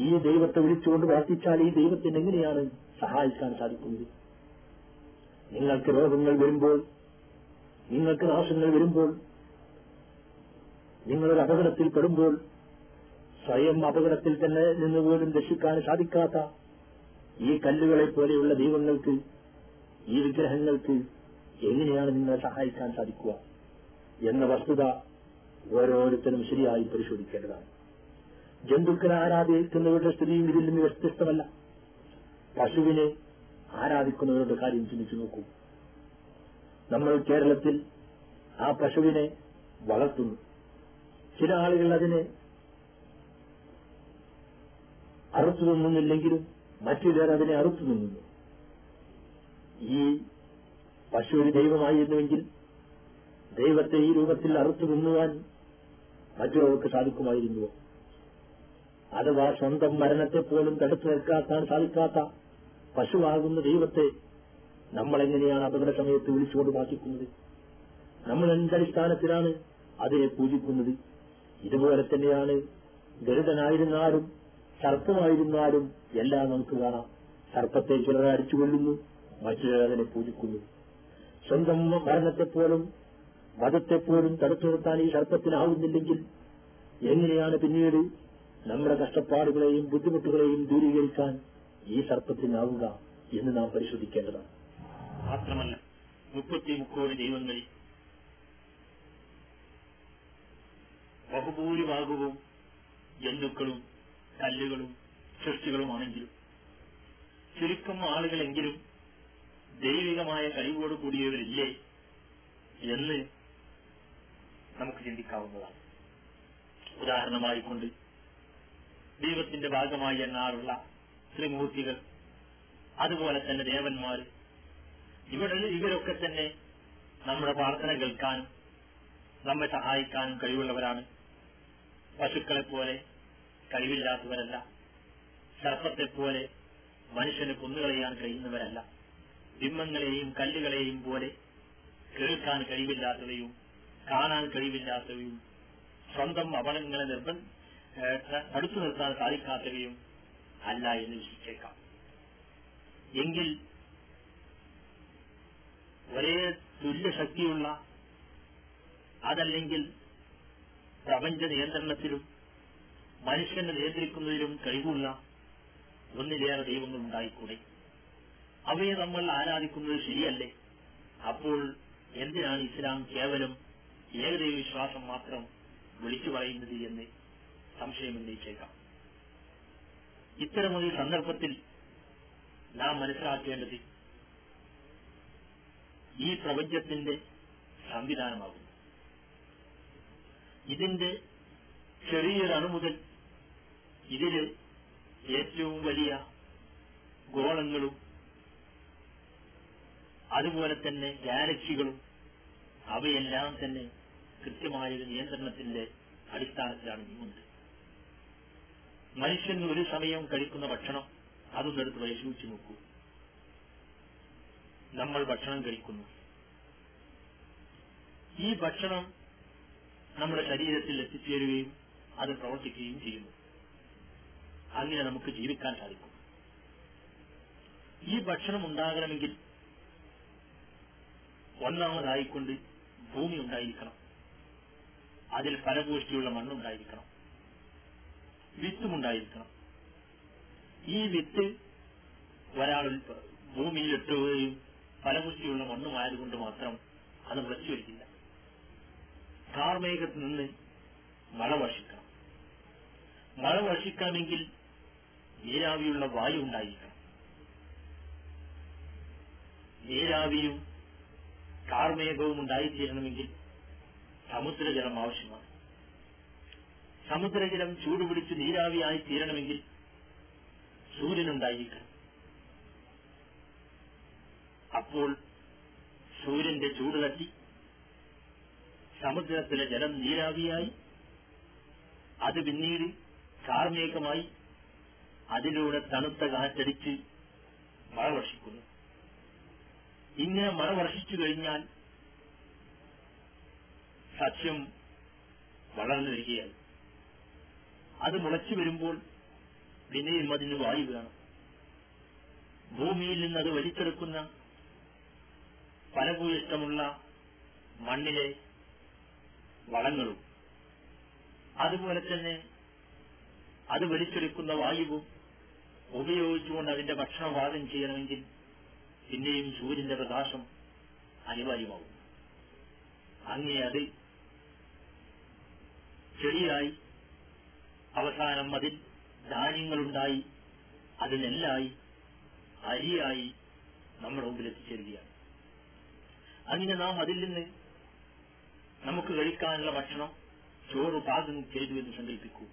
ഈ ദൈവത്തെ വിളിച്ചുകൊണ്ട് പ്രാർത്ഥിച്ചാൽ ഈ ദൈവത്തിന് എങ്ങനെയാണ് സഹായിക്കാൻ സാധിക്കുന്നത്? നിങ്ങൾക്ക് രോഗങ്ങൾ വരുമ്പോൾ നിങ്ങൾക്ക് നാശങ്ങൾ വരുമ്പോൾ നിങ്ങളൊരു അപകടത്തിൽ പെടുമ്പോൾ സ്വയം അപകടത്തിൽ തന്നെ നിന്ന് പോലും രക്ഷിക്കാൻ സാധിക്കാത്ത ഈ കല്ലുകളെ പോലെയുള്ള ദൈവങ്ങൾക്ക് ഈ വിഗ്രഹങ്ങൾക്ക് എങ്ങനെയാണ് നിങ്ങളെ സഹായിക്കാൻ സാധിക്കുക എന്ന വസ്തുത ഓരോരുത്തരും ശരിയായി പരിശോധിക്കേണ്ടതാണ്. ജന്തുക്കളെ ആരാധിക്കുന്നവരുടെ സ്ഥിതിയും ഇതിൽ നിന്ന് വ്യത്യസ്തമല്ല. പശുവിനെ ആരാധിക്കുന്നവരുടെ കാര്യം ചിന്തിച്ചു നോക്കൂ. നമ്മൾ കേരളത്തിൽ ആ പശുവിനെ വളർത്തുന്നു. ചില ആളുകൾ അതിനെ അറുത്തു നിന്നുന്നില്ലെങ്കിലും മറ്റു ചിലർ അതിനെ അറുത്തു നിന്നുന്നു ഈ പശു ഒരു ദൈവമായിരുന്നുവെങ്കിൽ ദൈവത്തെ ഈ രൂപത്തിൽ അറുത്തു തിന്നുവാൻ മറ്റുള്ളവർക്ക് സാധിക്കുമായിരുന്നുവോ? അഥവാ സ്വന്തം മരണത്തെ പോലും തടുത്തു നിൽക്കാത്താൻ സാധിക്കാത്ത പശുവാകുന്ന ദൈവത്തെ നമ്മളെങ്ങനെയാണ് അപകട സമയത്ത് വിളിച്ചുകൊണ്ട് വാസിക്കുന്നത് നമ്മൾ എന്തടിസ്ഥാനത്തിലാണ് അതിനെ പൂജിക്കുന്നത്? ഇതുപോലെ തന്നെയാണ് ഗരുഡനായിരുന്നാലും സർപ്പമായിരുന്നാലും എല്ലാം നമുക്ക് കാണാം. സർപ്പത്തെ ചിലരെ അടിച്ചുകൊള്ളുന്നു മറ്റു ചിലർ അതിനെ പൂജിക്കുന്നു. സ്വന്തം മരണത്തെപ്പോലും മതത്തെപ്പോലും തടുത്തു നിർത്താൻ ഈ സർപ്പത്തിനാവുന്നില്ലെങ്കിൽ എങ്ങനെയാണ് പിന്നീട് നമ്മുടെ കഷ്ടപ്പാടുകളെയും ബുദ്ധിമുട്ടുകളെയും ദൂരീകരിക്കാൻ ഈ സർപ്പത്തിനാവുക എന്ന് നാം പരിശോധിക്കേണ്ടതാണ്. മാത്രമല്ല മുപ്പത്തി മുക്കോടി ദൈവങ്ങളിൽ ബഹുഭൂരിഭാഗവും ജന്തുക്കളും കല്ലുകളും സൃഷ്ടികളുമാണെങ്കിലും ചുരുക്കം ആളുകളെങ്കിലും ദൈവികമായ കഴിവോട് കൂടിയവരില്ലേ എന്ന് നമുക്ക് ചിന്തിക്കാവുന്നതാണ്. ഉദാഹരണമായിക്കൊണ്ട് ദൈവത്തിന്റെ ഭാഗമായി എന്നാറുള്ള ത്രിമൂർത്തികൾ അതുപോലെ തന്നെ ദേവന്മാർ. ഇവിടെ ഇവരൊക്കെ തന്നെ നമ്മുടെ പ്രാർത്ഥന കേൾക്കാനും നമ്മെ സഹായിക്കാനും കഴിവുള്ളവരാണ്. പശുക്കളെ പോലെ കഴിവില്ലാത്തവരല്ല. സർപ്പത്തെപ്പോലെ മനുഷ്യന് കൊന്നുകളയാൻ കഴിയുന്നവരല്ല. ബിംബങ്ങളെയും കല്ലുകളെയും പോലെ കേൾക്കാൻ കഴിവില്ലാത്തവയും കാണാൻ കഴിവില്ലാത്തവയും സ്വന്തം അപകടങ്ങളെ നിർബന്ധ തടുത്തു നിർത്താൻ സാധിക്കാത്തവയും അല്ല എന്ന് വിശ്വസിച്ചേക്കാം. എങ്കിൽ ഒരേ തുല്യശക്തിയുള്ള അതല്ലെങ്കിൽ പ്രപഞ്ച നിയന്ത്രണത്തിലും മനുഷ്യനെ നിയന്ത്രിക്കുന്നതിലും കഴിവുള്ള ഒന്നിലേറെ ദൈവങ്ങൾ ഉണ്ടായിക്കൂടെ അവയെ നമ്മൾ ആരാധിക്കുന്നത് ശരിയല്ലേ? അപ്പോൾ എന്തിനാണ് ഇസ്ലാം കേവലം ഏകദൈവ വിശ്വാസം മാത്രം വിളിച്ചു പറയുന്നത് എന്ന് സംശയം ഉന്നയിച്ചേക്കാം. ഇത്തരമൊരു സന്ദർഭത്തിൽ നാം മനസ്സിലാക്കേണ്ടത് ഈ പ്രപഞ്ചത്തിന്റെ സംവിധാനമാകുന്നു. ഇതിന്റെ ചെറിയൊരണു മുതൽ ഇതിൽ ഏറ്റവും വലിയ ഗോളങ്ങളും അതുപോലെ തന്നെ ഗാലക്സികളും അവയെല്ലാം തന്നെ കൃത്യമായ ഒരു നിയന്ത്രണത്തിന്റെ അടിസ്ഥാനത്തിലാണ് നീങ്ങുന്നത്. മനുഷ്യൻ ഒരു സമയം കഴിക്കുന്ന ഭക്ഷണം അതൊന്നെടുത്ത് പരിശോധിച്ചു നോക്കൂ. നമ്മൾ ഭക്ഷണം കഴിക്കുന്നു. ഈ ഭക്ഷണം നമ്മുടെ ശരീരത്തിൽ എത്തിച്ചേരുകയും അത് പ്രവർത്തിക്കുകയും ചെയ്യുന്നു. അങ്ങനെ നമുക്ക് ജീവിക്കാൻ സാധിക്കും. ഈ ഭക്ഷണം ഉണ്ടാകണമെങ്കിൽ ഒന്നാമതായിക്കൊണ്ട് ഭൂമി ഉണ്ടായിരിക്കണം. അതിൽ ഫലപുഷ്ടിയുള്ള മണ്ണുണ്ടായിരിക്കണം വിത്തുമുണ്ടായിരിക്കണം ഈ വിത്ത് ഒരാൾ ഭൂമിയിൽ ഇട്ടുകയും ഫലപുഷ്ടിയുള്ള മണ്ണുമായതുകൊണ്ട് മാത്രം അത് മുളച്ചു വരില്ല കാർമേഘത്തിൽ നിന്ന് മഴ വർഷിക്കണം. മഴ വർഷിക്കാമെങ്കിൽ നീരാവിയുള്ള വായു ഉണ്ടായിരിക്കണം. നീരാവിയും കാർമേഘവും ഉണ്ടായിത്തീരണമെങ്കിൽ സമുദ്രജലം ആവശ്യമാണ്. സമുദ്രജലം ചൂടുപിടിച്ച് നീരാവിയായി തീരണമെങ്കിൽ സൂര്യനുണ്ടായിരിക്കണം. അപ്പോൾ സൂര്യന്റെ ചൂട് തട്ടി സമുദ്രത്തിലെ ജലം നീരാവിയായി അത് പിന്നീട് കാർമേഘമായി അതിലൂടെ തണുത്ത കാറ്റടിച്ച് മഴ വർഷിക്കുന്നു. ഇങ്ങനെ മറവർഷിച്ചു കഴിഞ്ഞാൽ സത്യം വളർന്നു വരികയാണ് അത് മുളച്ചു വരുമ്പോൾ പിന്നെയും അതിന് വായു വേണം. ഭൂമിയിൽ നിന്ന് അത് വലിച്ചെടുക്കുന്ന ഫലഭൂയിഷ്ടമുള്ള മണ്ണിലെ വളങ്ങളും അതുപോലെ തന്നെ അത് വലിച്ചെടുക്കുന്ന വായുവും ഉപയോഗിച്ചുകൊണ്ട് അതിന്റെ ഭക്ഷണം പാകം ചെയ്യണമെങ്കിൽ പിന്നെയും സൂര്യന്റെ പ്രകാശം അനിവാര്യമാവും അങ്ങനെ അത് ചെടിയായി അവസാനം അതിൽ ധാന്യങ്ങളുണ്ടായി അത് നെല്ലായി അരിയായി നമ്മുടെ മുമ്പിൽ എത്തിച്ചേരുകയാണ്. അങ്ങനെ നാം അതിൽ നിന്ന് നമുക്ക് കഴിക്കാനുള്ള ഭക്ഷണം ചോറ് പാകം ചെയ്തു എന്ന് സങ്കല്പിക്കൂ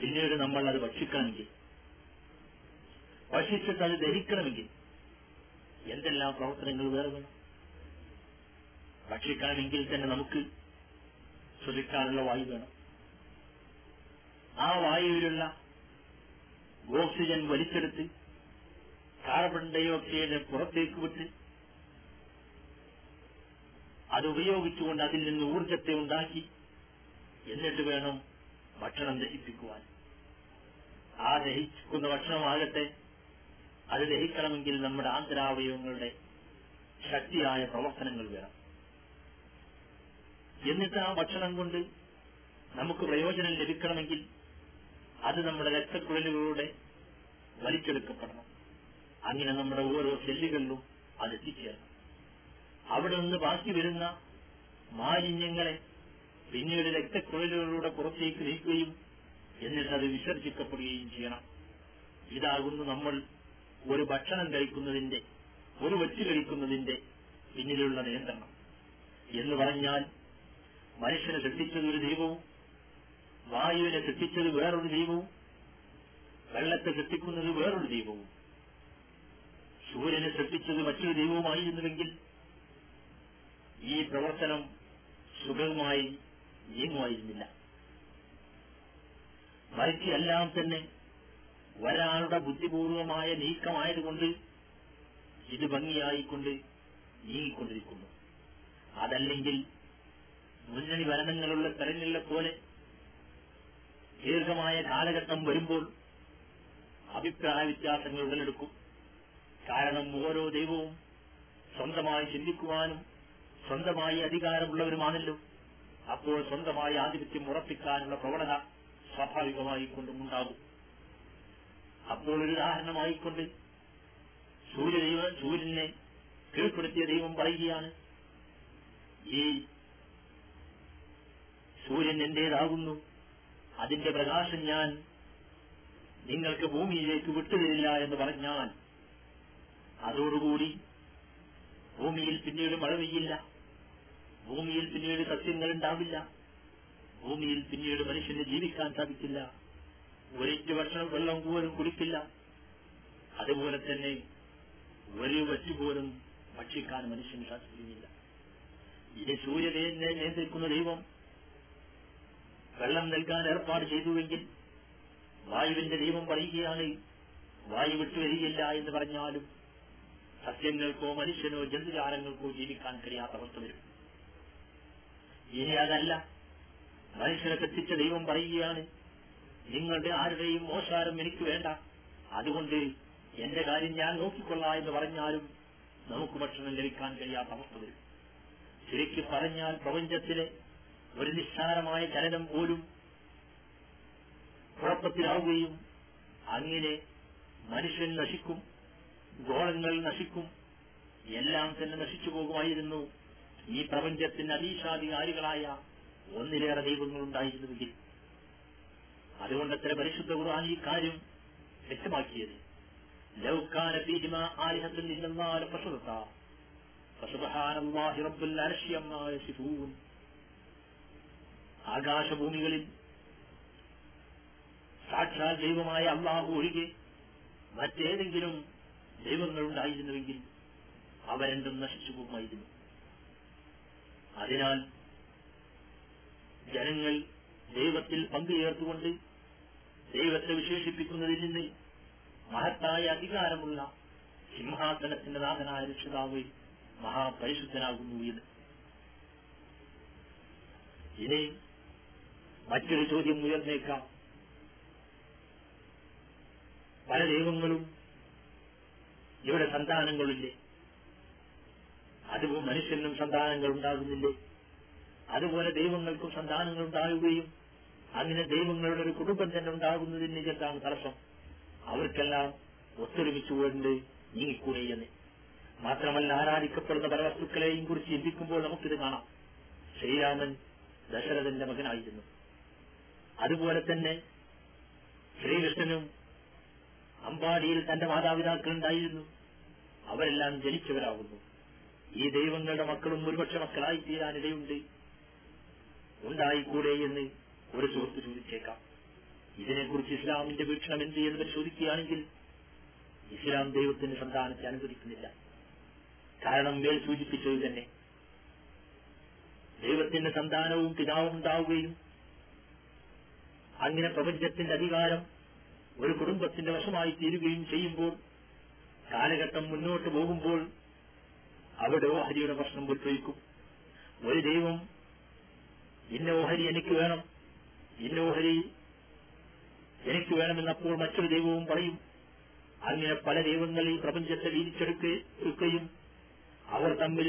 പിന്നീട് നമ്മൾ അത് ഭക്ഷിക്കണമെങ്കിൽ ഭക്ഷിച്ചിട്ട് അത് ധരിക്കണമെങ്കിൽ എന്തെല്ലാം പ്രവർത്തനങ്ങൾ വേറെ വേണം? ഭക്ഷിക്കാനെങ്കിൽ തന്നെ നമുക്ക് ശ്വസിക്കാനുള്ള വായു വേണം. ആ വായുവിലുള്ള ഓക്സിജൻ വലിച്ചെടുത്ത് കാർബൺ ഡൈ ഓക്സൈഡ് പുറത്തേക്ക് വിട്ട് അത് ഉപയോഗിച്ചുകൊണ്ട് അതിൽ നിന്ന് ഊർജത്തെ ഉണ്ടാക്കി എന്നിട്ട് വേണം ഭക്ഷണം ദഹിപ്പിക്കുവാൻ. ആ ദഹിക്കുന്ന ഭക്ഷണമാകട്ടെ അത് ദഹിക്കണമെങ്കിൽ നമ്മുടെ ആന്തരാവയവങ്ങളുടെ ശക്തിയായ പ്രവർത്തനങ്ങൾ വേണം. എന്നിട്ട് ആ ഭക്ഷണം കൊണ്ട് നമുക്ക് പ്രയോജനം ലഭിക്കണമെങ്കിൽ അത് നമ്മുടെ രക്തക്കുഴലുകളിലൂടെ വലിച്ചെടുക്കപ്പെടണം. അങ്ങനെ നമ്മുടെ ഓരോ സെല്ലുകളിലും അത് എത്തിച്ചേരണം. അവിടെ നിന്ന് ബാക്കി വരുന്ന മാലിന്യങ്ങളെ പിന്നീട് രക്തക്കുഴലുകളിലൂടെ പുറത്തേക്ക് നീക്കുകയും എന്നിട്ട് അത് വിസർജിക്കപ്പെടുകയും ചെയ്യണം. ഇതാകുന്നു നമ്മൾ ഒരു ഭക്ഷണം കഴിക്കുന്നതിന്റെ ഒരു വെച്ച് കഴിക്കുന്നതിന്റെ പിന്നിലുള്ള നിയന്ത്രണം. എന്ന് പറഞ്ഞാൽ മനുഷ്യനെ സൃഷ്ടിച്ചത് ഒരു ദൈവവും വായുവിനെ സൃഷ്ടിച്ചത് വേറൊരു ദൈവവും വെള്ളത്തെ സൃഷ്ടിക്കുന്നത് വേറൊരു ദൈവവും. സൂര്യനെ സൃഷ്ടിച്ചത് മറ്റൊരു ദൈവവുമായിരുന്നുവെങ്കിൽ ഈ പ്രവർത്തനം സുഖമായി നീങ്ങുമായിരുന്നില്ല. മറിച്ച് എല്ലാം തന്നെ ഒരാളുടെ ബുദ്ധിപൂർവമായ നീക്കമായതുകൊണ്ട് ഇത് ഭംഗിയായിക്കൊണ്ട് നീങ്ങിക്കൊണ്ടിരിക്കുന്നു. അതല്ലെങ്കിൽ മുന്നണി ഭരണങ്ങളുള്ള സ്ഥലങ്ങളിലെ പോലെ ദീർഘമായ കാലഘട്ടം വരുമ്പോൾ അഭിപ്രായ വ്യത്യാസങ്ങൾ ഉടലെടുക്കും. കാരണം ഓരോ ദൈവവും സ്വന്തമായി ചിന്തിക്കുവാനും സ്വന്തമായി അധികാരമുള്ളവരുമാണല്ലോ. അപ്പോൾ സ്വന്തമായി ആധിപത്യം ഉറപ്പിക്കാനുള്ള പ്രവണത സ്വാഭാവികമായി കൊണ്ടും ഉണ്ടാകും അപ്പോൾ ഒരു ഉദാഹരണമായിക്കൊണ്ട് സൂര്യദൈവ സൂര്യനെ കീഴ്പ്പെടുത്തിയ ദൈവം പറയുകയാണ് ഈ സൂര്യൻ എന്റേതാകുന്നു. അതിന്റെ പ്രകാശം ഞാൻ നിങ്ങൾക്ക് ഭൂമിയിലേക്ക് വിട്ടുതരില്ല എന്ന് പറഞ്ഞാൽ അതോടുകൂടി ഭൂമിയിൽ പിന്നീട് മഴ പെയ്യില്ല ഭൂമിയിൽ പിന്നീട് സസ്യങ്ങൾ ഉണ്ടാവില്ല. ഭൂമിയിൽ പിന്നീട് മനുഷ്യന് ജീവിക്കാൻ സാധിക്കില്ല. ഒരിറ്റ് ഭക്ഷണം വെള്ളം പോലും കുടിക്കില്ല. അതുപോലെ തന്നെ ഒരു വച്ചു പോലും ഭക്ഷിക്കാൻ മനുഷ്യന് സാധിക്കുകയില്ല ഇത് സൂര്യനെ നിയന്ത്രിക്കുന്ന ദൈവം വെള്ളം നൽകാൻ ഏർപ്പാട് ചെയ്തുവെങ്കിൽ വായുവിന്റെ ദൈവം പറയുകയാണ് വായു വിട്ടുവരികയില്ല എന്ന് പറഞ്ഞാലും സസ്യങ്ങൾക്കോ മനുഷ്യനോ ജന്തുജാലങ്ങൾക്കോ ജീവിക്കാൻ കഴിയാത്ത അവസ്ഥ വരും. ഇനി അതല്ല. മനുഷ്യനെ തെറ്റിച്ച ദൈവം പറയുകയാണ് നിങ്ങളുടെ ആരുടെയും മോശാരം എനിക്ക് വേണ്ട. അതുകൊണ്ട് എന്റെ കാര്യം ഞാൻ നോക്കിക്കൊള്ളാം എന്ന് പറഞ്ഞാലും നമുക്ക് ഭക്ഷണം ലഭിക്കാൻ കഴിയാത്ത അവസ്ഥ വരും. ശരിക്ക് പറഞ്ഞാൽ പ്രപഞ്ചത്തിലെ ഒരു നിസ്സാരമായ ചലനം പോലും കുഴപ്പത്തിലാവുകയും അങ്ങനെ മനുഷ്യൻ നശിക്കും ഗോളങ്ങൾ നശിക്കും എല്ലാം തന്നെ നശിച്ചു പോകുമായിരുന്നു ഈ പ്രപഞ്ചത്തിന് അതീശാധികാരികളായ ഒന്നിലേറെ ദൈവങ്ങളുണ്ടായിരുന്നുവെങ്കിൽ. അതുകൊണ്ടത്ര പരിശുദ്ധ ഖുർആൻ ഈ കാര്യം വ്യക്തമാക്കിയത്. ആകാശഭൂമികളിൽ സാക്ഷാൽ ദൈവമായ അള്ളാഹു ഒഴികെ മറ്റേതെങ്കിലും ദൈവങ്ങളുണ്ടായിരുന്നുവെങ്കിൽ അവരെന്തും നശിച്ചു പോകുമായിരുന്നു അതിനാൽ ജനങ്ങൾ ദൈവത്തിൽ പങ്കുചേർത്തുകൊണ്ട് ദൈവത്തെ വിശേഷിപ്പിക്കുന്നതിൽ നിന്ന് മഹത്തായ അധികാരമുള്ള സിംഹാസനത്തിന്റെ നാഥനായ രക്ഷിതാവ് മഹാപരിശുദ്ധനാകുന്നു എന്ന്. ഇനി മറ്റൊരു ചോദ്യം ഉയർന്നേക്കാം. പല ദൈവങ്ങളും ഇവിടെ സന്താനങ്ങളില്ലേ? അതുപോലെ മനുഷ്യനും സന്താനങ്ങൾ ഉണ്ടാകുന്നില്ലേ അതുപോലെ ദൈവങ്ങൾക്കും സന്താനങ്ങൾ ഉണ്ടാകുകയും അങ്ങനെ ദൈവങ്ങളുടെ ഒരു കുടുംബം തന്നെ ഉണ്ടാകുന്നതിന് എന്താണ് തടസ്സം. അവർക്കെല്ലാം ഒത്തൊരുമിച്ചുകൊണ്ട് നീങ്ങിക്കൂടെ എന്ന് മാത്രമല്ല ആരാധിക്കപ്പെടുന്ന പല വസ്തുക്കളെയും കുറിച്ച് ചിന്തിക്കുമ്പോൾ നമുക്കിത് കാണാം. ശ്രീരാമൻ ദശരഥന്റെ മകനായിരുന്നു. അതുപോലെ തന്നെ ശ്രീകൃഷ്ണനും അമ്പാടിയിൽ തന്റെ മാതാപിതാക്കൾ ഉണ്ടായിരുന്നു. അവരെല്ലാം ജനിച്ചവരാകുന്നു. ഈ ദൈവങ്ങളുടെ മക്കളും ഒരുപക്ഷെ മക്കളായി തീരാനിടയുണ്ട് ഉണ്ടായിക്കൂടെ എന്ന് ഒരു സുഹൃത്ത് ചോദിച്ചേക്കാം ഇതിനെക്കുറിച്ച് ഇസ്ലാമിന്റെ വീക്ഷണം എന്ത് എന്ന് പരിശോധിക്കുകയാണെങ്കിൽ ഇസ്ലാം ദൈവത്തിന്റെ സന്താനത്തെ അനുവദിക്കുന്നില്ല. കാരണം മേൽ സൂചിപ്പിച്ചത് തന്നെ ദൈവത്തിന്റെ സന്താനവും പിതാവും ഉണ്ടാവുകയും അങ്ങനെ പ്രപഞ്ചത്തിന്റെ അധികാരം ഒരു കുടുംബത്തിന്റെ വശമായി തീരുകയും ചെയ്യുമ്പോൾ കാലഘട്ടം മുന്നോട്ട് പോകുമ്പോൾ അവിടെ ഓഹരിയുടെ പ്രശ്നം ഉത്ഭവിക്കും. ഒരു ദൈവം ഇന്ന ഓഹരി എനിക്ക് വേണം ഇന്ന ഓഹരി എനിക്ക് വേണമെന്നപ്പോൾ മറ്റൊരു ദൈവവും പറയും. അങ്ങനെ പല ദൈവങ്ങൾ ഈ പ്രപഞ്ചത്തെ വീതിച്ചെടുക്കുകയും അവർ തമ്മിൽ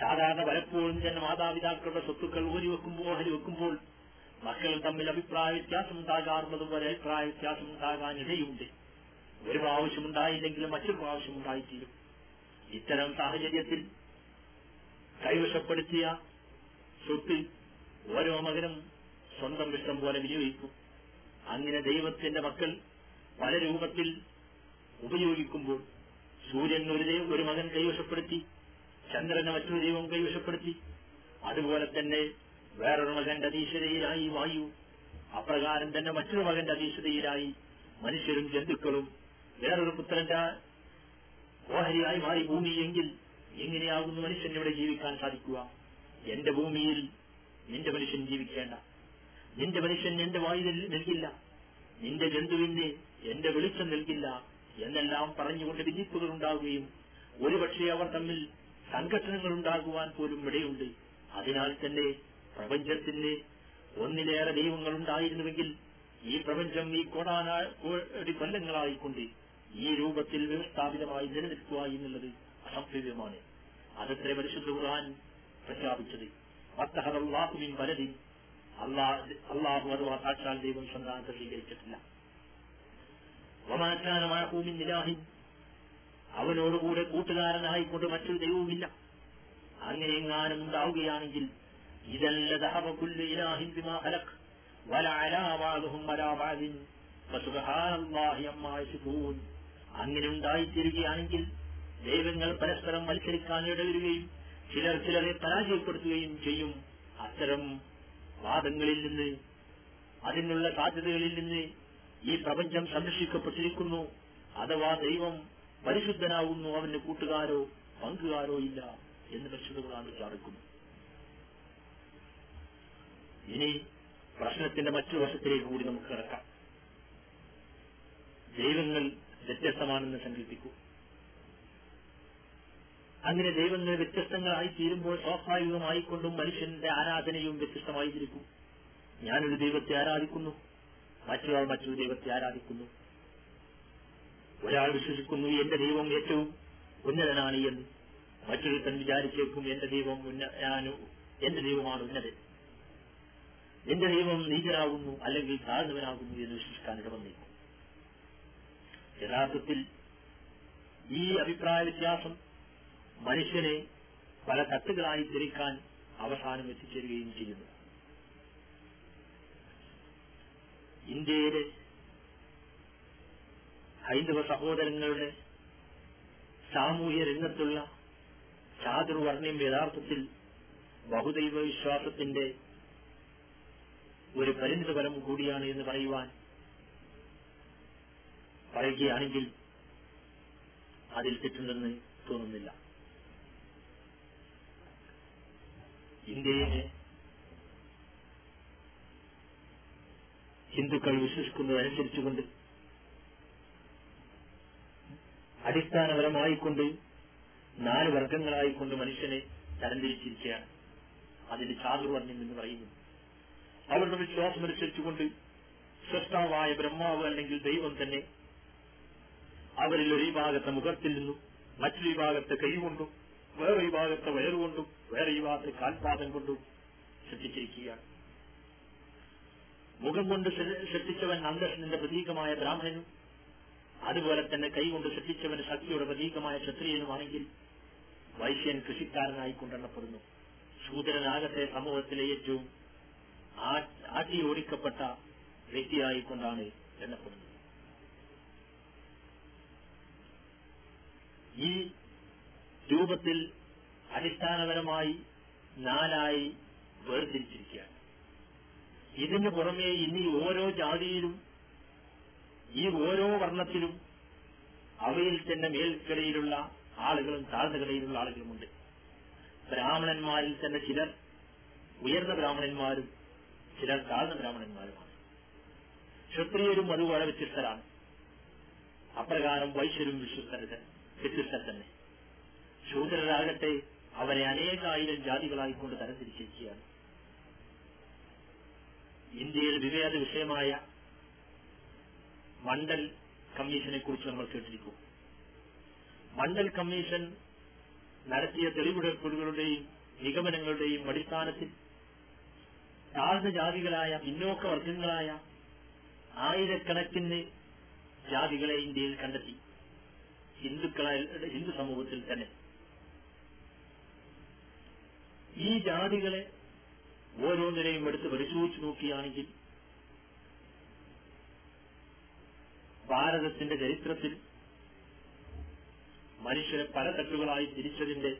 സാധാരണ പലപ്പോഴും തന്നെ മാതാപിതാക്കളുടെ സ്വത്തുക്കൾ ഊരി വെക്കുമ്പോൾ ഓഹരി വെക്കുമ്പോൾ മക്കൾ തമ്മിൽ അഭിപ്രായ വ്യത്യാസം ഉണ്ടാകാറുള്ളത് പോലെ അഭിപ്രായ വ്യത്യാസം ഉണ്ടാകാൻ ഇടയുണ്ട് ഒരു പ്രാവശ്യം ഉണ്ടായില്ലെങ്കിലും മറ്റൊരു പ്രാവശ്യം ഉണ്ടായിത്തീരും. ഇത്തരം സാഹചര്യത്തിൽ കൈവശപ്പെടുത്തിയ സ്വത്ത് ഓരോ മകനും സ്വന്തം ഇഷ്ടം പോലെ വിനിയോഗിക്കും. അങ്ങനെ ദൈവത്തിന്റെ മക്കൾ പല രൂപത്തിൽ ഉപയോഗിക്കുമ്പോൾ സൂര്യൻ ഒരു ദൈവം ഒരു മകൻ കൈവശപ്പെടുത്തി ചന്ദ്രനെ മറ്റൊരു ദൈവം കൈവശപ്പെടുത്തി. അതുപോലെ തന്നെ വേറൊരു മകന്റെ അധീശതയിലായി വായു. അപ്രകാരം തന്നെ മറ്റൊരു മകന്റെ അധീശതയിലായി മനുഷ്യരും ജന്തുക്കളും വേറൊരു പുത്രന്റെ ഓഹരിയായി മാറി ഭൂമിയെങ്കിൽ എങ്ങനെയാകുന്നു മനുഷ്യൻ ഇവിടെ ജീവിക്കാൻ സാധിക്കുക? എന്റെ ഭൂമിയിൽ നിന്റെ മനുഷ്യൻ ജീവിക്കേണ്ട. നിന്റെ മനുഷ്യൻ എന്റെ വായു നൽകില്ല നിന്റെ ജന്തുവിന് എന്റെ വെളിച്ചം നൽകില്ല എന്നെല്ലാം പറഞ്ഞുകൊണ്ട് വിധിപ്പുകൾ ഉണ്ടാവുകയും ഒരുപക്ഷെ അവർ തമ്മിൽ സംഘടനകൾ ഉണ്ടാകുവാൻ പോലും ഇടയുണ്ട്. അതിനാൽ തന്നെ പ്രപഞ്ചത്തിന് ഒന്നിലേറെ ദൈവങ്ങൾ ഉണ്ടായിരുന്നുവെങ്കിൽ ഈ പ്രപഞ്ചം ഈ കോടാനാടി കൊല്ലങ്ങളായിക്കൊണ്ട് ഈ രൂപത്തിൽ വ്യവസ്ഥാപിതമായി നിലനിൽക്കുക എന്നുള്ളത് അസംഭവ്യമാണ്. അതത്രേ പരിശുദ്ധ ഖുർആൻ പ്രഖ്യാപിച്ചത്. അത്തഹദാഹുവിൻ പലതി അള്ളാഹു അത് സാക്ഷാൽ ദൈവം സന്താനത്തെ സ്വീകരിച്ചിട്ടില്ല. വമാറ്റാനമാഹൂമിൻ നിലാഹിൻ അവനോടുകൂടെ കൂട്ടുകാരനായിക്കൊണ്ട് മറ്റൊരു ദൈവവുമില്ല. അങ്ങനെ എങ്ങാനും ഉണ്ടാവുകയാണെങ്കിൽ അങ്ങനെ ഉണ്ടായിത്തീരുകയാണെങ്കിൽ ദൈവങ്ങൾ പരസ്പരം മത്സരിക്കാൻ ഇടവരുകയും ചിലർ ചിലരെ പരാജയപ്പെടുത്തുകയും ചെയ്യും. അത്തരം വാദങ്ങളിൽ നിന്ന് അതിനുള്ള സാധ്യതകളിൽ നിന്ന് ഈ പ്രപഞ്ചം സംരക്ഷിക്കപ്പെട്ടിരിക്കുന്നു. അഥവാ ദൈവം പരിശുദ്ധനാകുന്നു അവന് കൂട്ടുകാരോ പങ്കുകാരോ ഇല്ല എന്ന് പരിശുദ്ധങ്ങളാണ് വിചാരിക്കുന്നു. ഇനി പ്രശ്നത്തിന്റെ മറ്റു വശത്തിലേക്ക് കൂടി നമുക്ക് കിടക്കാം. ദൈവങ്ങൾ വ്യത്യസ്തമാണെന്ന് സങ്കല്പിക്കൂ. അങ്ങനെ ദൈവങ്ങൾ വ്യത്യസ്തങ്ങളായി തീരുമ്പോൾ സ്വാഭാവികമായിക്കൊണ്ടും മനുഷ്യന്റെ ആരാധനയും വ്യത്യസ്തമായിരിക്കും. ഞാനൊരു ദൈവത്തെ ആരാധിക്കുന്നു മറ്റൊരാൾ മറ്റൊരു ദൈവത്തെ ആരാധിക്കുന്നു. ഒരാൾ വിശ്വസിക്കുന്നു എന്റെ ദൈവം ഏറ്റവും ഉന്നതനാണ് എന്ന്. മറ്റൊരുത്തൻ വിചാരിച്ചേക്കും എന്റെ ദൈവം ഉന്ന എന്റെ ദൈവമാണ് ഉന്നതൻ. എന്റെ ദൈവം നീചനാകുന്നു അല്ലെങ്കിൽ താഴ്ന്നവനാകുന്നു എന്ന് വിശ്വസിക്കാൻ ഇടവന്നേക്കും യഥാർത്ഥത്തിൽ ഈ അഭിപ്രായ വ്യത്യാസം മനുഷ്യനെ പല തട്ടുകളായി തിരിക്കാൻ അവസാനം എത്തിച്ചേരുകയും ചെയ്യുന്നു. ഇന്ത്യയിലെ ഹൈന്ദവ സഹോദരങ്ങളുടെ സാമൂഹ്യ രംഗത്തുള്ള ചാതുർവർണയം യഥാർത്ഥത്തിൽ ബഹുദൈവ വിശ്വാസത്തിന്റെ ഒരു പരിണിത ഫലം കൂടിയാണ് എന്ന് പറയുവാൻ പറയുകയാണെങ്കിൽ അതിൽ തെറ്റുണ്ടെന്ന് തോന്നുന്നില്ല. ഇന്ത്യയിലെ ഹിന്ദുക്കൾ വിശ്വസിക്കുന്നതനുസരിച്ചുകൊണ്ട് അടിസ്ഥാനപരമായിക്കൊണ്ട് നാല് വർഗങ്ങളായിക്കൊണ്ട് മനുഷ്യനെ തരംതിരിച്ചിരിക്കുകയാണ്. അതിന്റെ ചാതുർവർണം എന്ന് പറയുന്നു. അവരുടെ വിശ്വാസമനുസരിച്ചുകൊണ്ട് സൃഷ്ടാവായ ബ്രഹ്മാവ് അല്ലെങ്കിൽ ദൈവം തന്നെ അവരിൽ ഒരു വിഭാഗത്തെ മുഖത്തിൽ നിന്നും മറ്റൊരു വിഭാഗത്തെ കൈകൊണ്ടും വേറെ വിഭാഗത്തെ വയറുകൊണ്ടും വേറെ യുവാക്കൾ കാൽപാദം കൊണ്ടും സൃഷ്ടിച്ചിരിക്കുകയാണ് മുഖം കൊണ്ട് സൃഷ്ടിച്ചവൻ അന്തസ്സിന്റെ പ്രതീകമായ ബ്രാഹ്മണനും അതുപോലെ തന്നെ കൈകൊണ്ട് സൃഷ്ടിച്ചവൻ ശക്തിയുടെ പ്രതീകമായ ക്ഷത്രിയനുമാണെങ്കിൽ വൈശ്യൻ കൃഷിക്കാരനായി കൊണ്ടെണ്ണപ്പെടുന്നു ശൂദ്രനാകത്തെ സമൂഹത്തിലെ ഏറ്റവും ആട്ടിയോടിക്കപ്പെട്ട വ്യക്തിയായിക്കൊണ്ടാണ് എണ്ണപ്പെടുന്നത്. ഈ രൂപത്തിൽ അടിസ്ഥാനപരമായി നാലായി വേർതിരിച്ചിരിക്കുകയാണ്. ഇതിന് പുറമെ ഇനി ഓരോ ജാതിയിലും ഈ ഓരോ വർണത്തിലും അവയിൽ തന്നെ മേൽക്കടയിലുള്ള ആളുകളും താഴ്ന്ന കടയിലുള്ള ആളുകളുമുണ്ട്. ബ്രാഹ്മണന്മാരിൽ തന്നെ ചിലർ ഉയർന്ന ബ്രാഹ്മണന്മാരും ചിലർ താഴ്ന്ന ബ്രാഹ്മണന്മാരുമാണ്. ക്ഷത്രിയരും അതുപോലെ വ്യത്യസ്തരാണ്. അപ്രകാരം വൈശ്യരും വിശ്വസ്തര വ്യത്യസ്തർ തന്നെ ശൂദ്രരാകട്ടെ അവരെ അനേകായിരം ജാതികളായിക്കൊണ്ട് തരംതിരിച്ചിരിക്കുകയാണ്. ഇന്ത്യയിൽ വിവേദ വിഷയമായ മണ്ഡൽ കമ്മീഷനെ കുറിച്ച് നമ്മൾ കേട്ടിരിക്കും. മണ്ഡൽ കമ്മീഷൻ നടത്തിയ തെളിവെടുപ്പുകളുടെയും നിഗമനങ്ങളുടെയും അടിസ്ഥാനത്തിൽ താഴ്ന്ന ജാതികളായ പിന്നോക്ക വർഗങ്ങളായ ആയിരക്കണക്കിന് ജാതികളെ ഇന്ത്യയിൽ കണ്ടെത്തി. ഹിന്ദുക്കളെ ഹിന്ദു സമൂഹത്തിൽ തന്നെ. ഈ ജാതികളെ ഓരോന്നിനെയും എടുത്ത് പരിശോധിച്ചു നോക്കുകയാണെങ്കിൽ ഭാരതത്തിന്റെ ചരിത്രത്തിൽ മനുഷ്യരെ പല തട്ടുകളായി തിരിച്ചതിന്റെ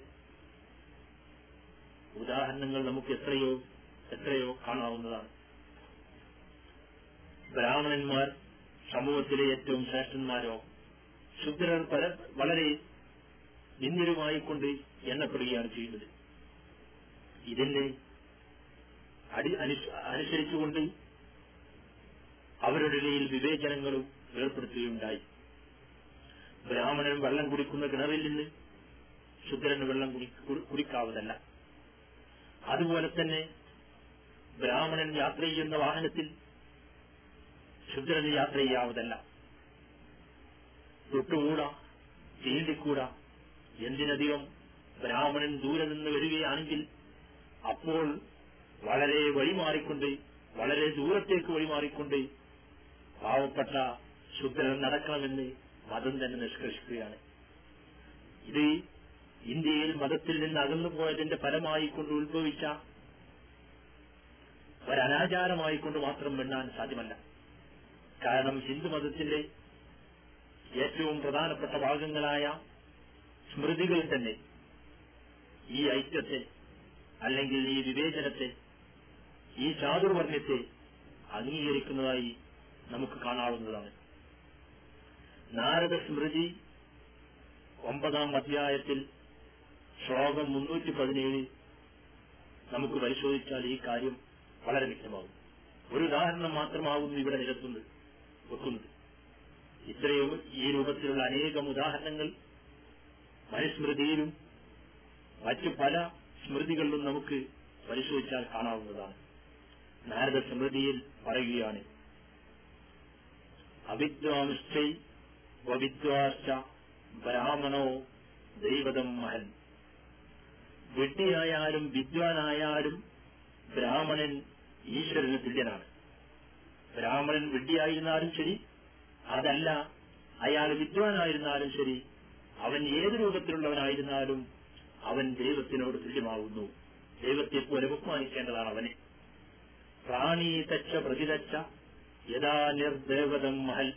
ഉദാഹരണങ്ങൾ നമുക്ക് എത്രയോ എത്രയോ കാണാവുന്നതാണ്. ബ്രാഹ്മണന്മാർ സമൂഹത്തിലെ ഏറ്റവും ശ്രേഷ്ഠന്മാരോ ശുദ്രർ വളരെ നിന്ദ്യരുമായിക്കൊണ്ട് എണ്ണപ്പെടുകയാണ് ചെയ്യുന്നത്. ഇതിന്റെ അടി അനുസരിച്ചുകൊണ്ട് അവരുടെ ഇടയിൽ വിവേചനങ്ങളും ഏർപ്പെടുത്തുകയുണ്ടായി. ബ്രാഹ്മണൻ വെള്ളം കുടിക്കുന്ന കിണറിൽ നിന്ന് ശുദ്രന് വെള്ളം കുടിക്കാവതല്ല അതുപോലെ തന്നെ ബ്രാഹ്മണൻ യാത്ര ചെയ്യുന്ന വാഹനത്തിൽ ശുദ്രന് യാത്ര ചെയ്യാവതല്ല തൊട്ടുകൂടാ തീണ്ടിക്കൂടാ. എന്തിനധികം ബ്രാഹ്മണൻ ദൂരെ നിന്ന് വരികയാണെങ്കിൽ അപ്പോൾ വളരെ വഴിമാറിക്കൊണ്ട് വളരെ ദൂരത്തേക്ക് വഴിമാറിക്കൊണ്ട് പാവപ്പെട്ട ശുദ്ധരൻ നടക്കണമെന്ന് മതം തന്നെ നിഷ്കർഷിക്കുകയാണ്. ഇത് ഇന്ത്യയിൽ മതത്തിൽ നിന്ന് അകന്നു പോയതിന്റെ ഫലമായി കൊണ്ട് ഉത്ഭവിച്ച ഒരനാചാരമായി കൊണ്ട് മാത്രം വെണ്ണാൻ സാധ്യമല്ല. കാരണം ഹിന്ദു മതത്തിന്റെ ഏറ്റവും പ്രധാനപ്പെട്ട ഭാഗങ്ങളായ സ്മൃതികൾ തന്നെ ഈ ഐക്യത്തെ അല്ലെങ്കിൽ ഈ വിവേചനത്തെ ഈ ചാതുർവർണത്തെ അംഗീകരിക്കുന്നതായി നമുക്ക് കാണാവുന്നതാണ്. നാരദ സ്മൃതി ഒമ്പതാം അധ്യായത്തിൽ ശ്ലോകം മുന്നൂറ്റി പതിനേഴ് നമുക്ക് പരിശോധിച്ചാൽ ഈ കാര്യം വളരെ വ്യക്തമാകും. ഒരു ഉദാഹരണം മാത്രമാകുന്നു ഇവിടെ നിരത്തുന്നത് വെക്കുന്നത്. ഇത്രയും ഈ രൂപത്തിലുള്ള അനേകം ഉദാഹരണങ്ങൾ മനുസ്മൃതിയിലും മറ്റു പല സ്മൃതികളിലും നമുക്ക് പരിശോധിച്ചാൽ കാണാവുന്നതാണ്. നാരദ സ്മൃതിയിൽ പറയുകയാണ് അവിദ്വാംശ്ചൈ വവിദ്വാശ്ച ബ്രാഹ്മണോ ദൈവതം മഹൻ. വിഡ്ഢിയായാലും വിദ്വാനായാലും ബ്രാഹ്മണൻ ഈശ്വരന് തുല്യനാണ്. ബ്രാഹ്മണൻ വിഡ്ഢിയായിരുന്നാലും ശരി അതല്ല അയാൾ വിദ്വാനായിരുന്നാലും ശരി അവൻ ഏത് രൂപത്തിലുള്ളവനായിരുന്നാലും അവൻ ദൈവത്തിനോട് തുല്യമാകുന്നു. ദൈവത്തെ പോലെ ബഹുമാനിക്കേണ്ടതാണ് അവനെ. പ്രാണീതച്ച പ്രതിതച്ച യഥാ നിർദേവതം മഹൽ.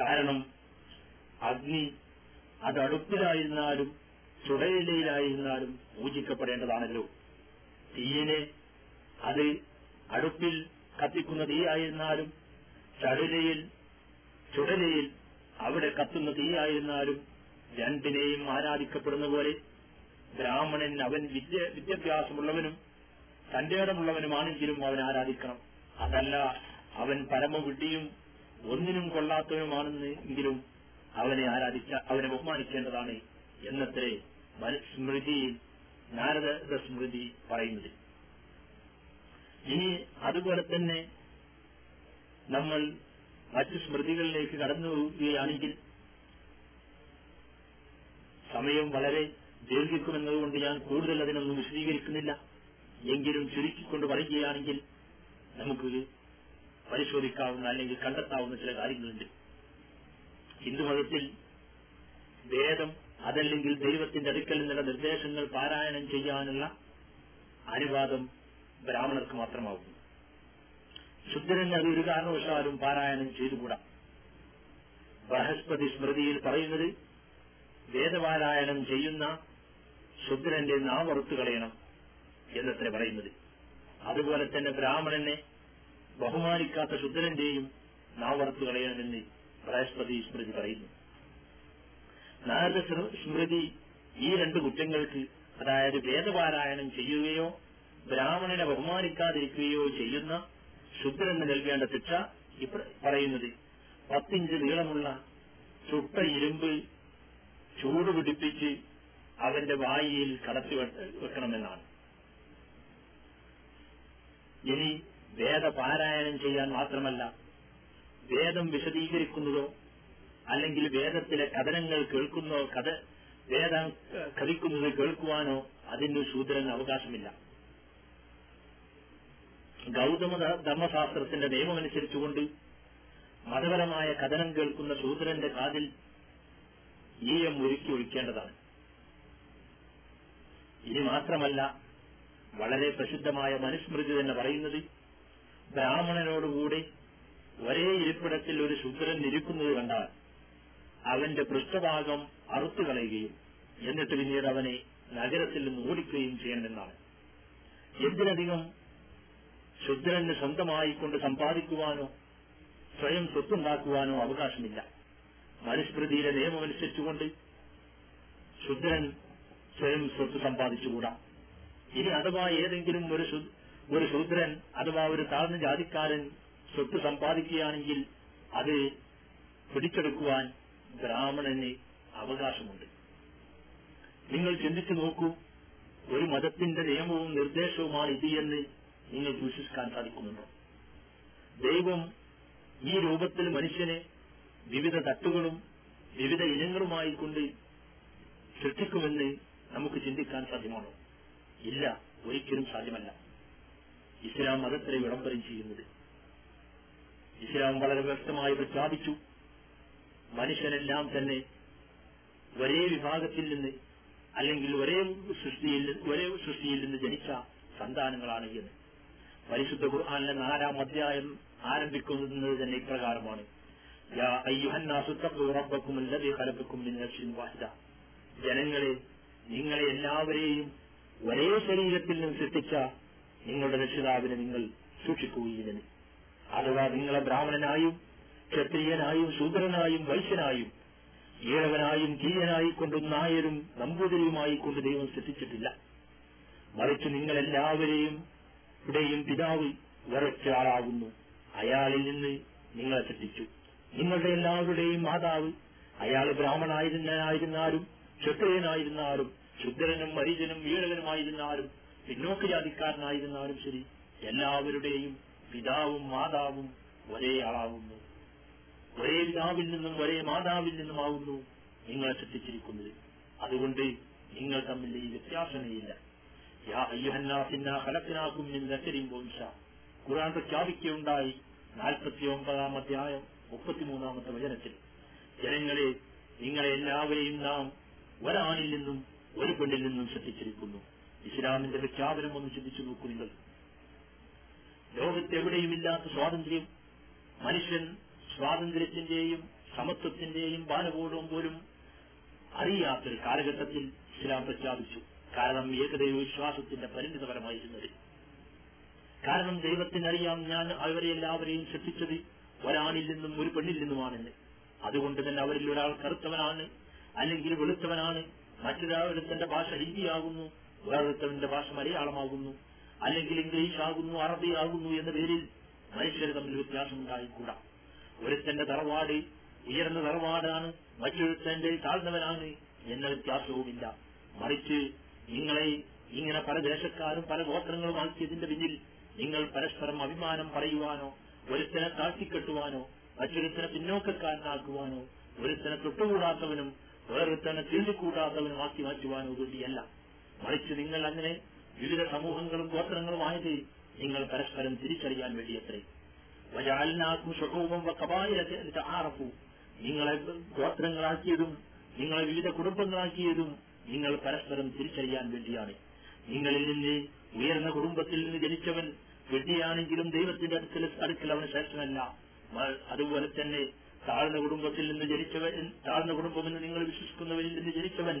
കാരണം അഗ്നി അത് അടുപ്പിലായിരുന്നാലും ചുടയിലയിലായിരുന്നാലും പൂജിക്കപ്പെടേണ്ടതാണല്ലോ. തീയിനെ അത് അടുപ്പിൽ കത്തിക്കുന്ന തീയായിരുന്നാലും ചടുലയിൽ ചുടലയിൽ അവിടെ കത്തുന്ന തീയായിരുന്നാലും രണ്ടിനെയും ആരാധിക്കപ്പെടുന്ന പോലെ ബ്രാഹ്മണൻ അവൻ വിദ്യ വിദ്യാഭ്യാസമുള്ളവനും തന്റെ ഇടമുള്ളവനുമാണെങ്കിലും അവൻ ആരാധിക്കണം. അതല്ല അവൻ പരമവിഡ്ഢിയും ഒന്നിനും കൊള്ളാത്തവനുമാണെന്ന് എങ്കിലും അവനെ ആരാധിച്ച അവനെ ബഹുമാനിക്കേണ്ടതാണ് എന്നത്രേ സ്മൃതിയിൽ നാരദ സ്മൃതി പറയുന്നത്. ഇനി അതുപോലെ തന്നെ നമ്മൾ മറ്റു സ്മൃതികളിലേക്ക് കടന്നു പോവുകയാണെങ്കിൽ സമയം വളരെ ദീർഘിക്കുമെന്നതുകൊണ്ട് ഞാൻ കൂടുതൽ അതിനൊന്നും വിശദീകരിക്കുന്നില്ല. എങ്കിലും ചുരുക്കിക്കൊണ്ട് പറയുകയാണെങ്കിൽ നമുക്ക് പരിശോധിക്കാവുന്ന അല്ലെങ്കിൽ കണ്ടെത്താവുന്ന ചില കാര്യങ്ങളുണ്ട്. ഹിന്ദുമതത്തിൽ വേദം അതല്ലെങ്കിൽ ദൈവത്തിന്റെ അടുക്കൽ നിന്നുള്ള നിർദ്ദേശങ്ങൾ പാരായണം ചെയ്യാനുള്ള അനുവാദം ബ്രാഹ്മണർക്ക് മാത്രമാകുന്നു ശുദ്ധരൻ അത് ഒരു കാരണവശാലും പാരായണം ചെയ്തുകൂടാ. ബൃഹസ്പതി സ്മൃതിയിൽ പറയുന്നത് വേദപാരായണം ചെയ്യുന്ന ശുദ്രന്റെ നാമറുത്തു കളയണം എന്നത്ര പറയുന്നത്. അതുപോലെ തന്നെ ബ്രാഹ്മണനെ ബഹുമാനിക്കാത്ത ശുദ്രന്റെയും നാമറുത്തു കളയണമെന്ന് ബൃഹസ്പതി സ്മൃതി പറയുന്നു. നാരദ സ്മൃതി ഈ രണ്ട് കുറ്റങ്ങൾക്ക് അതായത് വേദപാരായണം ചെയ്യുകയോ ബ്രാഹ്മണനെ ബഹുമാനിക്കാതിരിക്കുകയോ ചെയ്യുന്ന ശുദ്രന് നൽകേണ്ട ശിക്ഷ പറയുന്നത് പത്തിഞ്ച് നീളമുള്ള ചുട്ട ഇരുമ്പ് ചൂട് പിടിപ്പിച്ച് അവന്റെ വായിയിൽ കടത്തി വെക്കണമെന്നാണ്. ഇനി വേദപാരായണം ചെയ്യാൻ മാത്രമല്ല വേദം വിശദീകരിക്കുന്നതോ അല്ലെങ്കിൽ വേദത്തിലെ കഥനങ്ങൾ കേൾക്കുന്നോ കഥ വേദം കഥിക്കുന്നത് കേൾക്കുവാനോ അതിന് ശൂദ്രന് അവകാശമില്ല. ഗൗതമ ധർമ്മശാസ്ത്രത്തിന്റെ നിയമമനുസരിച്ചുകൊണ്ട് മതപരമായ കഥനം കേൾക്കുന്ന ശൂദ്രന്റെ കാതിൽ ഈയം ഒരുക്കി ഒഴിക്കേണ്ടതാണ്. ഇനി മാത്രമല്ല വളരെ പ്രസിദ്ധമായ മനുസ്മൃതി തന്നെ പറയുന്നത് ബ്രാഹ്മണനോടുകൂടി ഒരേ ഇരിപ്പിടത്തിൽ ഒരു ശൂദ്രൻ ഇരിക്കുന്നത് കണ്ടാൽ അവന്റെ പൃഷ്ഠഭാഗം അറുത്തു കളയുകയും എന്നിട്ട് പിന്നീട് അവനെ നഗരത്തിൽ നിന്ന് ഓടിക്കുകയും ചെയ്യണമെന്നാണ്. എന്തിനധികം ശുദ്രന് സ്വന്തമായിക്കൊണ്ട് സമ്പാദിക്കുവാനോ സ്വയം സ്വത്തുണ്ടാക്കുവാനോ അവകാശമില്ല. മനുസ്മൃതിയിലെ നിയമമനുസരിച്ചുകൊണ്ട് ശുദ്ധൻ സ്വയം സ്വത്ത് സമ്പാദിച്ചുകൂടാ. ഇനി അഥവാ ഏതെങ്കിലും ഒരു ഒരു ശൂദ്രൻ അഥവാ ഒരു താഴ്ന്ന ജാതിക്കാരൻ സ്വത്ത് സമ്പാദിക്കുകയാണെങ്കിൽ അത് പിടിച്ചെടുക്കുവാൻ ബ്രാഹ്മണന് അവകാശമുണ്ട്. നിങ്ങൾ ചിന്തിച്ചു നോക്കൂ ഒരു മതത്തിന്റെ നിയമവും നിർദ്ദേശവുമാണ് ഇത് എന്ന് നിങ്ങൾക്ക് വിശ്വസിക്കാൻ സാധിക്കുന്നുണ്ടോ? ദൈവം ഈ രൂപത്തിൽ മനുഷ്യനെ വിവിധ തട്ടുകളും വിവിധ ഇനങ്ങളുമായി കൊണ്ട് സൃഷ്ടിക്കുമെന്ന് നമുക്ക് ചിന്തിക്കാൻ സാധ്യമാണോ? ഇല്ല ഒരിക്കലും സാധ്യമല്ല. ഇസ്ലാം മതത്തിലെ വിളംബരം ചെയ്യുന്നത്. ഇസ്ലാം വളരെ വ്യക്തമായി പ്രഖ്യാപിച്ചു. മനുഷ്യനെല്ലാം തന്നെ ഒരേ വിഭാഗത്തിൽ നിന്ന് അല്ലെങ്കിൽ ഒരേ സൃഷ്ടിയിൽ ഒരേ സൃഷ്ടിയിൽ നിന്ന് ജനിച്ച സന്താനങ്ങളാണ് എന്ന് പരിശുദ്ധ ഖുർആാനിലെ നാലാം അധ്യായം ആരംഭിക്കുന്നത് തന്നെ ഇപ്രകാരമാണ്. യാ الناس اتقوا ربكم الذي خلقكم من نفس ജനങ്ങളെ നിങ്ങളെ എല്ലാവരെയും ഒരേ ശരീരത്തിൽ നിന്ന് സൃഷ്ടിച്ച നിങ്ങളുടെ രക്ഷിതാവിനെ നിങ്ങൾ സൂക്ഷിക്കുകയില്ലെന്ന് അഥവാ നിങ്ങളെ ബ്രാഹ്മണനായും ക്ഷത്രിയനായും ശൂദ്രനായും വൈശ്യനായും ഈഴവനായും കീയനായി കൊണ്ടും നായരും നമ്പൂതിരിയുമായി കൊണ്ട് ദൈവം സൃഷ്ടിച്ചിട്ടില്ല. മറിച്ച് നിങ്ങളെല്ലാവരെയും ഇവിടെയും പിതാവ് വരച്ചാളാകുന്നു അയാളിൽ നിന്ന് നിങ്ങളെ സൃഷ്ടിച്ചു. നിങ്ങളുടെ എല്ലാവരുടെയും മാതാവ്. അയാൾ ബ്രാഹ്മണായിരുന്നായിരുന്നാലും ക്ഷത്രിയനായിരുന്നാലും ശുദ്ധരനും മരീജനും വീരകനുമായിരുന്നാലും പിന്നോക്ക ജാതിക്കാരനായിരുന്നാലും ശരി. എല്ലാവരുടെയും പിതാവും മാതാവും ഒരേ ആളാവുന്നു. ഒരേ പിതാവിൽ നിന്നും ഒരേ മാതാവിൽ നിന്നുമാവുന്നു നിങ്ങളെ സൃഷ്ടിച്ചിരിക്കുന്നത് അതുകൊണ്ട് നിങ്ങൾ തമ്മിൽ ഈ വ്യത്യാസമേയില്ല. ഖലത്തിനാക്കും ഖുറാൻ പ്രഖ്യാപിക്കുകയുണ്ടായി. നാൽപ്പത്തി ഒമ്പതാം അധ്യായം. മുപ്പത്തിമൂന്നാമത്തെ വചനത്തിൽ ജനങ്ങളെ നിങ്ങളെ എല്ലാവരെയും നാം ഒരാണിൽ നിന്നും ഒരു പെണ്ണിൽ നിന്നും ശ്രദ്ധിച്ചിരിക്കുന്നു. ഇസ്ലാമിന്റെ പ്രഖ്യാപനം ഒന്ന് ചിന്തിച്ചു നോക്കൂ നിങ്ങൾ. ലോകത്തെവിടെയുമില്ലാത്ത സ്വാതന്ത്ര്യം മനുഷ്യൻ സ്വാതന്ത്ര്യത്തിന്റെയും സമത്വത്തിന്റെയും ബാലബോധവും പോലും അറിയാത്തൊരു കാലഘട്ടത്തിൽ ഇസ്ലാം പ്രഖ്യാപിച്ചു. കാരണം ഏകദൈവ വിശ്വാസത്തിന്റെ പരിണിതപരമായിരുന്നത് കാരണം ദൈവത്തിനറിയാം ഞാൻ അവരെ എല്ലാവരെയും ശ്രദ്ധിച്ചത്. ഒരാണിൽ നിന്നും ഒരു പെണ്ണിൽ നിന്നുമാണെന്ന് അതുകൊണ്ട് തന്നെ അവരിൽ ഒരാൾ കറുത്തവനാണ് അല്ലെങ്കിൽ വെളുത്തവനാണ്. മറ്റൊരാളുടെ ഭാഷ ഹിന്ദിയാകുന്നു വേറൊരുത്തവന്റെ ഭാഷ മലയാളമാകുന്നു അല്ലെങ്കിൽ ഇംഗ്ലീഷ് ആകുന്നു അറബി ആകുന്നു എന്ന പേരിൽ മനുഷ്യർ തമ്മിൽ വ്യത്യാസം വ്യത്യാസമുണ്ടായിക്കൂടാ. ഒരുത്തന്റെ തറവാട് ഉയർന്ന തറവാടാണ് മറ്റൊരുത്തന്റെ താഴ്ന്നവനാണ് എന്ന വ്യത്യാസവുമില്ല. മറിച്ച് നിങ്ങളെ ഇങ്ങനെ പല ദേശക്കാരും പല ഗോത്രങ്ങളും ആക്കിയതിന്റെ പിന്നിൽ നിങ്ങൾ പരസ്പരം അഭിമാനം പറയുവാനോ ഒരുത്തനെ താഴ്ത്തിക്കെട്ടുവാനോ മറ്റൊരുത്തനെ പിന്നോക്കക്കാരനാക്കുവാനോ ഒരുത്തനെ തൊട്ടുകൂടാത്തവനും വേറൊരുത്തനെ തീണ്ടിക്കൂടാത്തവനുമാക്കി മാറ്റുവാനോ വേണ്ടിയല്ല. മറിച്ച് നിങ്ങൾ അങ്ങനെ വിവിധ സമൂഹങ്ങളും ഗോത്രങ്ങളുമായത് നിങ്ങൾ പരസ്പരം തിരിച്ചറിയാൻ വേണ്ടിയത്രേ. വജാലിനാക്കും ഷുഹൂബം കബായിരത്തെ ആറപ്പു നിങ്ങളെ ഗോത്രങ്ങളാക്കിയതും നിങ്ങളെ വിവിധ കുടുംബങ്ങളാക്കിയതും നിങ്ങൾ പരസ്പരം തിരിച്ചറിയാൻ വേണ്ടിയാണ്. നിങ്ങളിൽ നിന്ന് ഉയർന്ന കുടുംബത്തിൽ നിന്ന് ജനിച്ചവൻ വെട്ടിയാണെങ്കിലും ദൈവത്തിന്റെ അടുക്കൽ അടുക്കൽ അവന് ശ്രേഷ്ഠനല്ല. അതുപോലെ തന്നെ താഴ്ന്ന കുടുംബത്തിൽ നിന്ന് ജനിച്ചവൻ താഴ്ന്ന കുടുംബമെന്ന് നിങ്ങൾ വിശ്വസിക്കുന്നവരിൽ നിന്ന് ജനിച്ചവൻ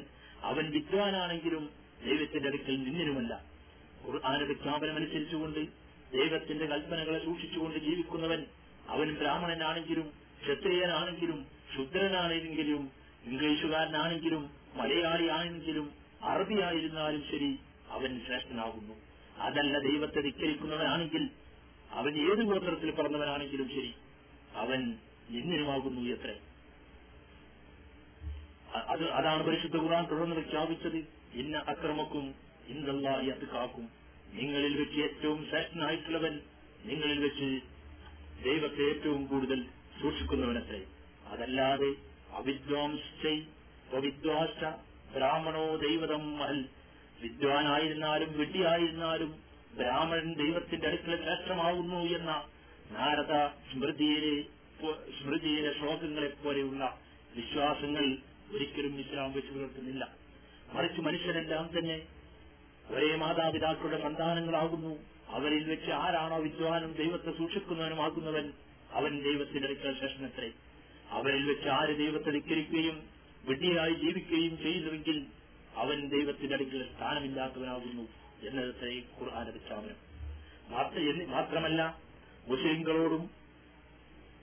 അവൻ വിദ്വാനാണെങ്കിലും ദൈവത്തിന്റെ അടുക്കൽ നിന്നിനുമല്ല വിജ്ഞാപനം അനുസരിച്ചുകൊണ്ട് ദൈവത്തിന്റെ കൽപ്പനകളെ സൂക്ഷിച്ചുകൊണ്ട് ജീവിക്കുന്നവൻ അവൻ ബ്രാഹ്മണനാണെങ്കിലും ക്ഷത്രിയനാണെങ്കിലും ശുദ്രനാണെങ്കിലും ഇംഗ്ലീഷുകാരനാണെങ്കിലും മലയാളിയാണെങ്കിലും അറബിയായിരുന്നാലും ശരി അവൻ ശ്രേഷ്ഠനാകുന്നു. അതല്ല ദൈവത്തെ ധിക്കരിക്കുന്നവനാണെങ്കിൽ അവൻ ഏത് ഗോത്രത്തിൽ പറഞ്ഞവനാണെങ്കിലും ശരി അവൻ നിന്നിനുമാകുന്നു എത്ര? അത് അതാണ് പരിശുദ്ധ ഖുർആൻ തുടർന്ന് പ്രഖ്യാപിച്ചത് ഇന്ന അക്രമക്കും ഇന്നല്ലായി അത് കാക്കും നിങ്ങളിൽ വെച്ച് ഏറ്റവും ശ്രേഷ്ഠനായിട്ടുള്ളവൻ നിങ്ങളിൽ വെച്ച് ദൈവത്തെ ഏറ്റവും കൂടുതൽ സൂക്ഷിക്കുന്നവനത്രേ. അതല്ലാതെ അവിദ്വാംശ്ചൈ വിദ്വാശ ബ്രാഹ്മണോ ദൈവതം മഹൽ വിദ്വാനായിരുന്നാലും വിഡ്ഢിയായിരുന്നാലും ബ്രാഹ്മണൻ ദൈവത്തിന്റെ അടുക്കള ശ്രേഷ്ഠമാകുന്നു എന്ന നാരദ സ്മൃതിയിലെ സ്മൃതിയിലെ ശ്ലോകങ്ങളെ പോലെയുള്ള വിശ്വാസങ്ങൾ ഒരിക്കലും ഇസ്ലാം വെച്ച് പുലർത്തുന്നില്ല. മറിച്ച് മനുഷ്യരെല്ലാം തന്നെ ഒരേ മാതാപിതാക്കളുടെ സന്താനങ്ങളാകുന്നു. അവരിൽ വെച്ച് ആരാണോ വിദ്വാനും ദൈവത്തെ സൂക്ഷിക്കുന്നവനുമാകുന്നവൻ അവൻ ദൈവത്തിന്റെ അടുക്കൽ ശേഷനത്രേ അവരിൽ വെച്ച് ആര് ദൈവത്തെ ധിക്കരിക്കുകയും വിഡ്ഢിയായി ജീവിക്കുകയും ചെയ്യുന്നുവെങ്കിൽ അവൻ ദൈവത്തിന്റെ അടുക്കൽ സ്ഥാനമില്ലാത്തവനാകുന്നു എന്നതത്തെ ഖുർആൻ പ്രഖ്യാപനം മാത്ര- മാത്രമല്ല മുസ്ലിങ്ങളോടും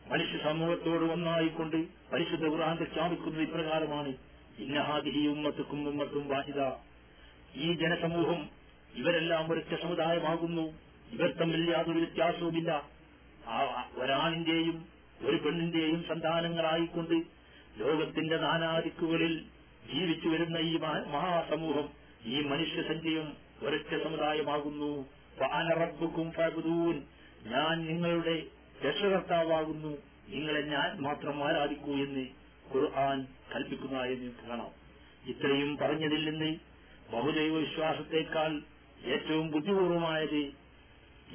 മനുഷ്യ സമൂഹത്തോടും ഒന്നായിക്കൊണ്ട് പരിശുദ്ധ ഖുർആൻ പ്രഖ്യാപിക്കുന്നത് ഇപ്രകാരമാണ്. ഇന്നഹാദിഹി ഉമ്മത്തുക്കും ഉമ്മത്തും വാഹിദ. ഈ ജനസമൂഹം ഇവരെല്ലാം ഒരൊറ്റ സമുദായമാകുന്നു. ഇവർ തമ്മിൽ യാതൊരു വ്യത്യാസവുമില്ല. ആ ഒരാണിന്റെയും ഒരു പെണ്ണിന്റെയും സന്താനങ്ങളായിക്കൊണ്ട് ലോകത്തിന്റെ നാനാദിക്കുകളിൽ ജീവിച്ചു വരുന്ന ഈ മഹാസമൂഹം ഈ മനുഷ്യസഞ്ചയം ഒരൊറ്റ സമുദായമാകുന്നു. റബ്ബുക്കും ഫഅബ്ദൂൻ. ഞാൻ നിങ്ങളുടെ രക്ഷകർത്താവാകുന്നു. നിങ്ങളെ ഞാൻ മാത്രം ആരാധിക്കൂ എന്ന് ഖുർആൻ കൽപ്പിക്കുന്നതായി നിങ്ങൾക്ക് കാണാം. ഇത്രയും പറഞ്ഞതിൽ നിന്ന് ബഹുദൈവ വിശ്വാസത്തെക്കാൾ ഏറ്റവും ബുദ്ധിപൂർവമായത്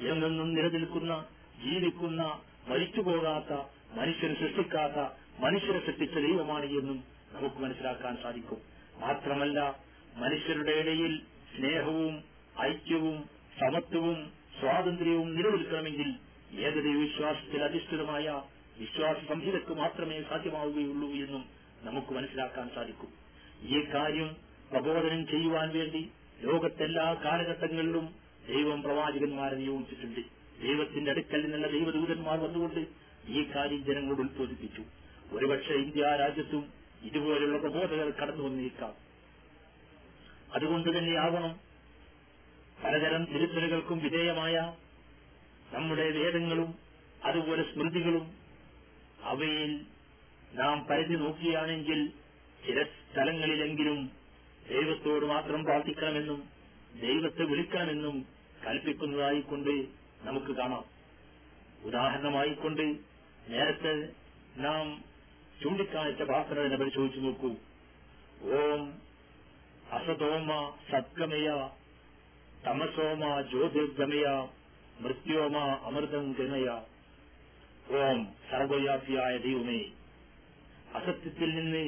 എന്നെന്നും നിലനിൽക്കുന്ന ജീവിക്കുന്ന മരിച്ചുപോകാത്ത മനുഷ്യരെ സൃഷ്ടിക്കാത്ത മനുഷ്യരെ സൃഷ്ടിച്ച ദൈവമാണ് എന്നും നമുക്ക് മനസ്സിലാക്കാൻ സാധിക്കും. മാത്രമല്ല മനുഷ്യരുടെ ഇടയിൽ സ്നേഹവും ഐക്യവും സമത്വവും സ്വാതന്ത്ര്യവും നിലനിൽക്കണമെങ്കിൽ ഏതൊരു വിശ്വാസത്തിൽ അധിഷ്ഠിതമായ വിശ്വാസ സംഹിതക്ക് മാത്രമേ സാധ്യമാവുകയുള്ളൂ എന്നും നമുക്ക് മനസ്സിലാക്കാൻ സാധിക്കും. ഈ കാര്യം പ്രബോധനം ചെയ്യുവാൻ വേണ്ടി ലോകത്തെല്ലാ കാലഘട്ടങ്ങളിലും ദൈവം പ്രവാചകന്മാരെ നിയോഗിച്ചിട്ടുണ്ട്. ദൈവത്തിന്റെ അടുക്കൽ നിന്നുള്ള ദൈവദൂതന്മാർ വന്നുകൊണ്ട് ഈ കാര്യം ജനങ്ങളോട് ഉത്ബോധിപ്പിച്ചു. ഒരുപക്ഷെ ഇന്ത്യ രാജ്യത്തും ഇതുപോലുള്ള പ്രബോധകർ കടന്നു വന്നേക്കാം അതുകൊണ്ട് തന്നെയാവണം പലതരം തിരുത്തലുകൾക്കും വിധേയമായ നമ്മുടെ വേദങ്ങളും അതുപോലെ സ്മൃതികളും അവയിൽ നാം പരിധി നോക്കുകയാണെങ്കിൽ ചില സ്ഥലങ്ങളിലെങ്കിലും ദൈവത്തോട് മാത്രം പ്രാർത്ഥിക്കണമെന്നും ദൈവത്തെ വിളിക്കണമെന്നും കൽപ്പിക്കുന്നതായിക്കൊണ്ട് നമുക്ക് കാണാം. ഉദാഹരണമായിക്കൊണ്ട് നേരത്തെ നാം ചൂണ്ടിക്കാണിച്ച പ്രാർത്ഥന തന്നെ പരിശോധിച്ചു നോക്കൂ. ഓം അസതോമ സദ്ഗമയ തമസോമ ജ്യോതിർഗമയ മൃത്യോമ അമൃതം ഗമയ ഓം സർവവ്യാപിയായ ദൈവമേ അസത്യത്തിൽ നിന്ന്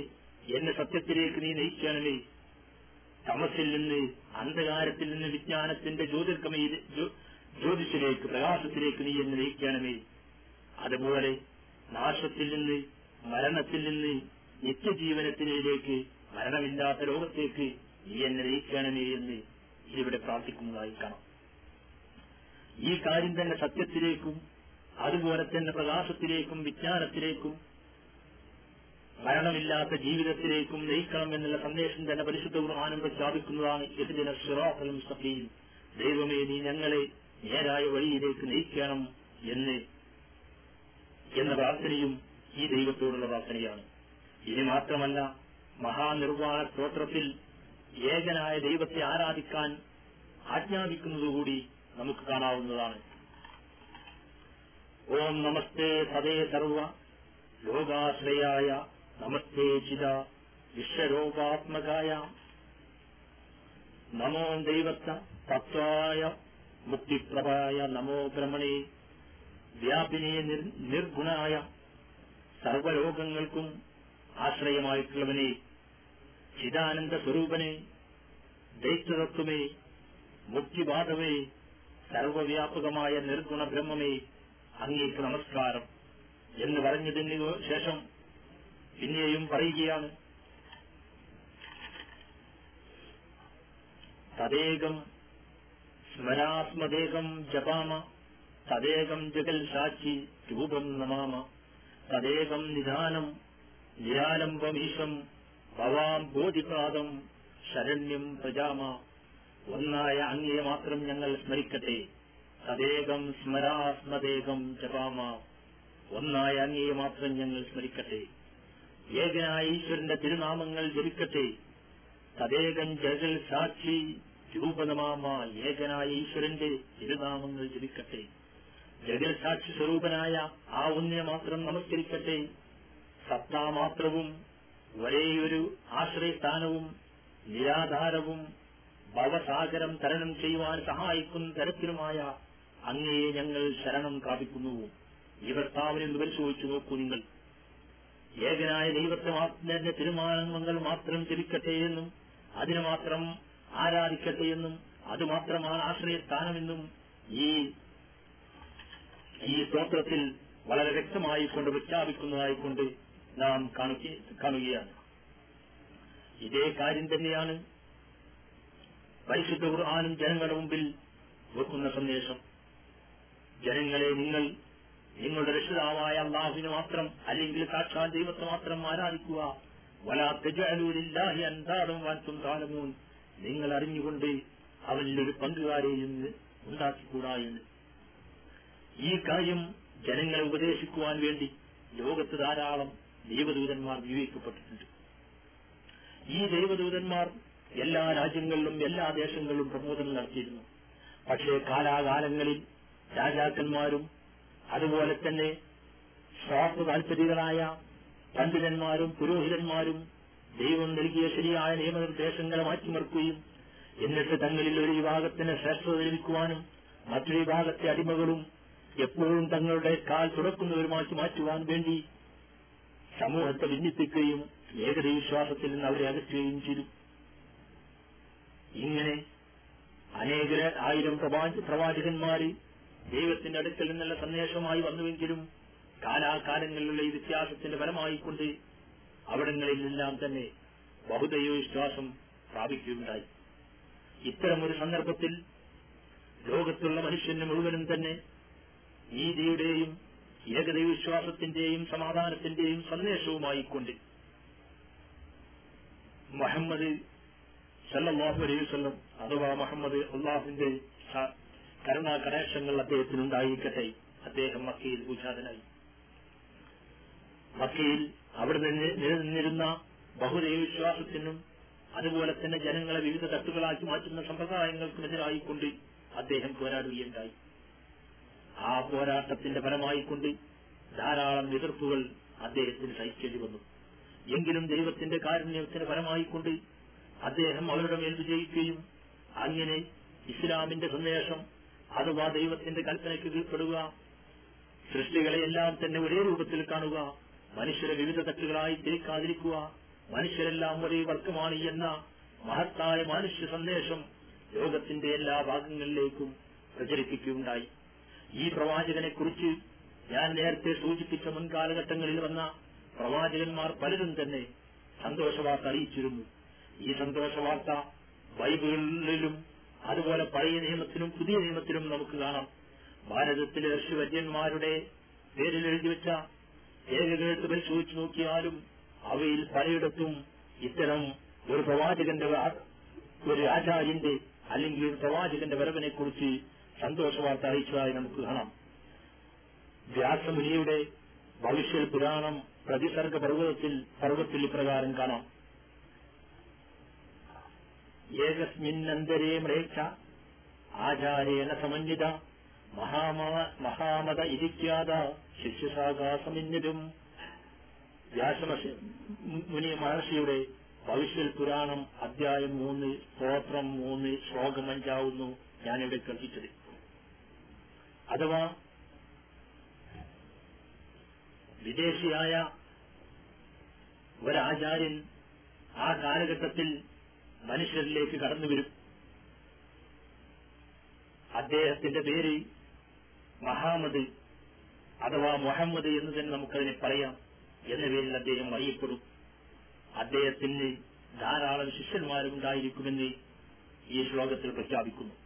എന്നെ സത്യത്തിലേക്ക് നീ നയിക്കാനല്ലേ തമസിൽ നിന്ന് അന്ധകാരത്തിൽ നിന്ന് വിജ്ഞാനത്തിന്റെ ജ്യോതിർഗമയിൽ ജ്യോതിഷിലേക്ക് പ്രകാശത്തിലേക്ക് നീ എന്നെ നയിക്കാനേ അതുപോലെ നാശത്തിൽ നിന്ന് മരണത്തിൽ നിന്ന് നിത്യജീവനത്തിലേക്ക് മരണമില്ലാത്ത ലോകത്തേക്ക് നീ എന്നെ നയിക്കണമേ എന്ന് ഇവിടെ പ്രാർത്ഥിക്കുന്നതായി കാണാം. ഈ കാര്യം തന്നെ സത്യത്തിലേക്കും അതുപോലെ തന്നെ പ്രകാശത്തിലേക്കും വിജ്ഞാനത്തിലേക്കും മരണമില്ലാത്ത ജീവിതത്തിലേക്കും നയിക്കണം എന്നുള്ള സന്ദേശം തന്നെ പരിശുദ്ധ ഖുർആാനും പ്രഖ്യാപിക്കുന്നതാണ്. ഇതിന്റെ സിറാത്തലും സഭയും ദൈവമേ നീ ഞങ്ങളെ നേരായ വഴിയിലേക്ക് നയിക്കണം എന്ന് എന്ന പ്രാർത്ഥനയും ഈ ദൈവത്തോടുള്ള പ്രാർത്ഥനയാണ്. ഇനി മാത്രമല്ല മഹാനിർവാണ സ്തോത്രത്തിൽ ഏകനായ ദൈവത്തെ ആരാധിക്കാൻ ആജ്ഞാപിക്കുന്നതുകൂടി നമുക്ക് കാണാവുന്നതാണ്. ഓം നമസ്തേ സദേ സർവ ലോകാശ്രയായ നമസ്തേ ചിത വിശ്വരോഗാത്മകായ നമോ ദൈവത്ത തത്വായ മുക്തിപ്രഭായ നമോ ബ്രഹ്മണേ വ്യാപിനെ നിർഗുണായ സർവലോകങ്ങൾക്കും ആശ്രയമായിട്ടുള്ളവനെ ചിദാനന്ദ സ്വരൂപനെ ദൈത്യതത്വമേ മുക്തിബാധവേ സർവവ്യാപകമായ നിർഗുണ ബ്രഹ്മമേ അങ്ങേക്ക് നമസ്കാരം എന്ന് പറഞ്ഞതിന് ശേഷം പിന്നെയും പറയുകയാണ്. തദേകം സ്മരാസ്മദേകം ജപാമ തദേകം ജഗൽ സാക്ഷി രൂപം നമാമ. തദേകം നിധാനം നിരാലംബമീശം ഭവാം ബോധിപാദം ശരണ്യം പ്രജാമ. ഒന്നായ അങ്ങയെ മാത്രം ഞങ്ങൾ സ്മരിക്കട്ടെ. തദേകം സ്മരാസ്മദേകം ജപാമ. ഒന്നായ അങ്ങയെ മാത്രം ഞങ്ങൾ സ്മരിക്കട്ടെ. ഏകനായ ഈശ്വരന്റെ തിരുനാമങ്ങൾ ജപിക്കട്ടെ. തദേകം ജഗൽ സാക്ഷി രൂപനമാമ ഏകനായ ഈശ്വരന്റെ തിരുനാമങ്ങൾ ജപിക്കട്ടെ. ജഗൽ സാക്ഷി സ്വരൂപനായ ആ ഒന്നിനെ മാത്രം നമസ്കരിക്കട്ടെ. സത്താമാത്രവും ഒരേയൊരു ആശ്രയസ്ഥാനവും നിരാധാരവും ഭവസാഗരം തരണം ചെയ്യുവാൻ സഹായിക്കുന്ന തരത്തിലുമായ അങ്ങയെ ഞങ്ങൾ ശരണം പ്രാപിക്കുന്നു. ഈ ഭർത്താവിനെ പരിശോധിച്ചു നോക്കൂ നിങ്ങൾ. ഏകനായ ദൈവത്തെ തീരുമാനങ്ങൾ മാത്രം ജപിക്കട്ടെ എന്നും അതിനെ മാത്രം ആരാധിക്കട്ടെ എന്നും അതുമാത്രമാണ് ആശ്രയസ്ഥാനമെന്നും ഈ ഈ സ്തോത്രത്തിൽ വളരെ വ്യക്തമായി വ്യക്തമായിക്കൊണ്ട് പ്രഖ്യാപിക്കുന്നതായിക്കൊണ്ട് നാം കാണുകയാണ്. ഇതേ കാര്യം തന്നെയാണ് പരിശുദ്ധ ഖുർആാനും ജനങ്ങളുടെ മുമ്പിൽ വെക്കുന്ന സന്ദേശം. ജനങ്ങളെ നിങ്ങൾ നിങ്ങളുടെ രക്ഷിതാവായ അള്ളാഹുവിന് മാത്രം അല്ലെങ്കിൽ സാക്ഷാൽ ദൈവത്തെ മാത്രം ആരാധിക്കുക. നിങ്ങൾ അറിഞ്ഞുകൊണ്ട് അവനിലൊരു പങ്കുകാരെയും ഉണ്ടാക്കിക്കൂടാ എന്ന്. ഈ കാര്യം ജനങ്ങളെ ഉപദേശിക്കുവാൻ വേണ്ടി ലോകത്ത് ധാരാളം ദൈവദൂതന്മാർ നിയോഗിക്കപ്പെട്ടിട്ടുണ്ട് ഈ ദൈവദൂതന്മാർ എല്ലാ രാജ്യങ്ങളിലും എല്ലാ ദേശങ്ങളിലും പ്രബോധനം നടത്തിയിരുന്നു. പക്ഷേ കാലാകാലങ്ങളിൽ രാജാക്കന്മാരും അതുപോലെ തന്നെ സ്വാർത്ഥ താൽപര്യങ്ങളായ പണ്ഡിതന്മാരും പുരോഹിതന്മാരും ദൈവം നൽകിയ ശരിയായ നിയമനിർദ്ദേശങ്ങളെ മാറ്റിമറക്കുകയും എന്നിട്ട് തങ്ങളിൽ ഒരു വിഭാഗത്തിന് ശ്രേഷ്ഠത ലഭിക്കുവാനും മറ്റൊരു വിഭാഗത്തെ അടിമകളും എപ്പോഴും തങ്ങളുടെ കാൽ തുറക്കുന്നവരുമാക്കി മാറ്റുവാൻ വേണ്ടി സമൂഹത്തെ ഭിന്നിപ്പിക്കുകയും ഏകദൈവിശ്വാസത്തിൽ നിന്ന് അവരെ അകറ്റുകയും ചെയ്തു. ഇങ്ങനെ അനേക ആയിരം പ്രവാച പ്രവാചകന്മാര് ദൈവത്തിന്റെ അടുക്കൽ നിന്നുള്ള സന്ദേശമായി വന്നുവെങ്കിലും കാലാകാലങ്ങളിലുള്ള ഈ വ്യത്യാസത്തിന്റെ ഫലമായിക്കൊണ്ട് അവിടങ്ങളിലെല്ലാം തന്നെ ബഹുദൈവ വിശ്വാസം പ്രാപിക്കുകയുണ്ടായി. ഇത്തരമൊരു സന്ദർഭത്തിൽ ലോകത്തുള്ള മനുഷ്യന് മുഴുവനും തന്നെ നീതിയുടെയും ഏകദൈവ വിശ്വാസത്തിന്റെയും സമാധാനത്തിന്റെയും സന്ദേശവുമായിക്കൊണ്ട് മുഹമ്മദ് സല്ലല്ലാഹു അലൈഹി വസല്ലം അഥവാ മുഹമ്മദ് അള്ളാഹുവിന്റെ കരുണാ കടാക്ഷങ്ങൾ അദ്ദേഹത്തിനുണ്ടായിരിക്കട്ടെ. അദ്ദേഹം മക്കയിൽ പൂജാതനായി മക്കയിൽ അവിടെ നിന്ന് നിലനിന്നിരുന്ന ബഹുദൈവ വിശ്വാസത്തിനും അതുപോലെ തന്നെ ജനങ്ങളെ വിവിധ തട്ടുകളാക്കി മാറ്റുന്ന സമ്പ്രദായങ്ങൾക്കുമെതിരായിക്കൊണ്ട് അദ്ദേഹം പോരാടുകയുണ്ടായി. ആ പോരാട്ടത്തിന്റെ ഫലമായിക്കൊണ്ട് ധാരാളം എതിർപ്പുകൾ അദ്ദേഹത്തിന് സഹിക്കേണ്ടി വന്നു. എങ്കിലും ദൈവത്തിന്റെ കാരുണ്യത്തിന് ഫലമായിക്കൊണ്ട് അദ്ദേഹം അവരുടെ മേൽ വിജയിക്കുകയും അങ്ങനെ ഇസ്ലാമിന്റെ സന്ദേശം അഥവാ ദൈവത്തിന്റെ കൽപ്പനയ്ക്ക് കീഴ്പ്പെടുക സൃഷ്ടികളെയെല്ലാം തന്നെ ഒരേ രൂപത്തിൽ കാണുക മനുഷ്യരെ വിവിധ തട്ടുകളായി തിരിക്കാതിരിക്കുക മനുഷ്യരെല്ലാം ഒരേ വർഗമാണ് എന്ന മഹത്തായ മനുഷ്യ സന്ദേശം ലോകത്തിന്റെ എല്ലാ ഭാഗങ്ങളിലേക്കും പ്രചരിപ്പിക്കുകയുണ്ടായി. ഈ പ്രവാചകനെ കുറിച്ച് ഞാൻ നേരത്തെ സൂചിപ്പിച്ച മുൻകാലഘട്ടങ്ങളിൽ വന്ന പ്രവാചകന്മാർ പലരും തന്നെ സന്തോഷവാർത്ത അറിയിച്ചിരുന്നു. ഈ സന്തോഷവാർത്ത ബൈബിളിലും അതുപോലെ പഴയ നിയമത്തിലും പുതിയ നിയമത്തിലും നമുക്ക് കാണാം. ഭാരതത്തിലെ ഋഷിവര്യന്മാരുടെ പേരിൽ എഴുതി വെച്ച പരിശോധിച്ചു നോക്കിയാലും അവയിൽ പലയിടത്തും ഇത്തരം ഒരു പ്രവാചകന്റെ ഒരു ആചാര്യന്റെ അല്ലെങ്കിൽ ഒരു പ്രവാചകന്റെ വരവിനെ കുറിച്ച് സന്തോഷവാർത്ത അറിയിച്ചതായി നമുക്ക് കാണാം. വ്യാസമുനിയുടെ ഭവിഷ്യ പുരാണം പ്രതിസർഗ പർവതത്തിൽ പർവത്തിൽ ഇപ്രകാരം കാണാം. ഏകസ്മിന്നന്തരേ മ്ലേച്ഛ ആചാര്യേന സമന്വിത മഹാമത ഇരിക്കാത ശിഷ്യശാഖാസമിന്യതും വ്യാസമശ മുനി മഹർഷിയുടെ ഭവിഷ്യൽ പുരാണം അധ്യായം മൂന്ന് സ്തോത്രം മൂന്ന് ശ്ലോകം അഞ്ചാവുന്നു ഞാനിവിടെ കൽപ്പിച്ചത് അഥവാ വിദേശിയായ ഒരാചാര്യൻ ആ കാലഘട്ടത്തിൽ മനുഷ്യരിലേക്ക് കടന്നുവരും അദ്ദേഹത്തിന്റെ പേര് മഹാമദ് അഥവാ മുഹമ്മദ് എന്ന് തന്നെ നമുക്കതിനെ പറയാം. എന്ന പേരിൽ അദ്ദേഹം അറിയപ്പെടും. അദ്ദേഹത്തിന് ധാരാളം ശിഷ്യന്മാരുണ്ടായിരിക്കുമെന്ന് ഈ ശ്ലോകത്തിൽ പ്രഖ്യാപിക്കുന്നു.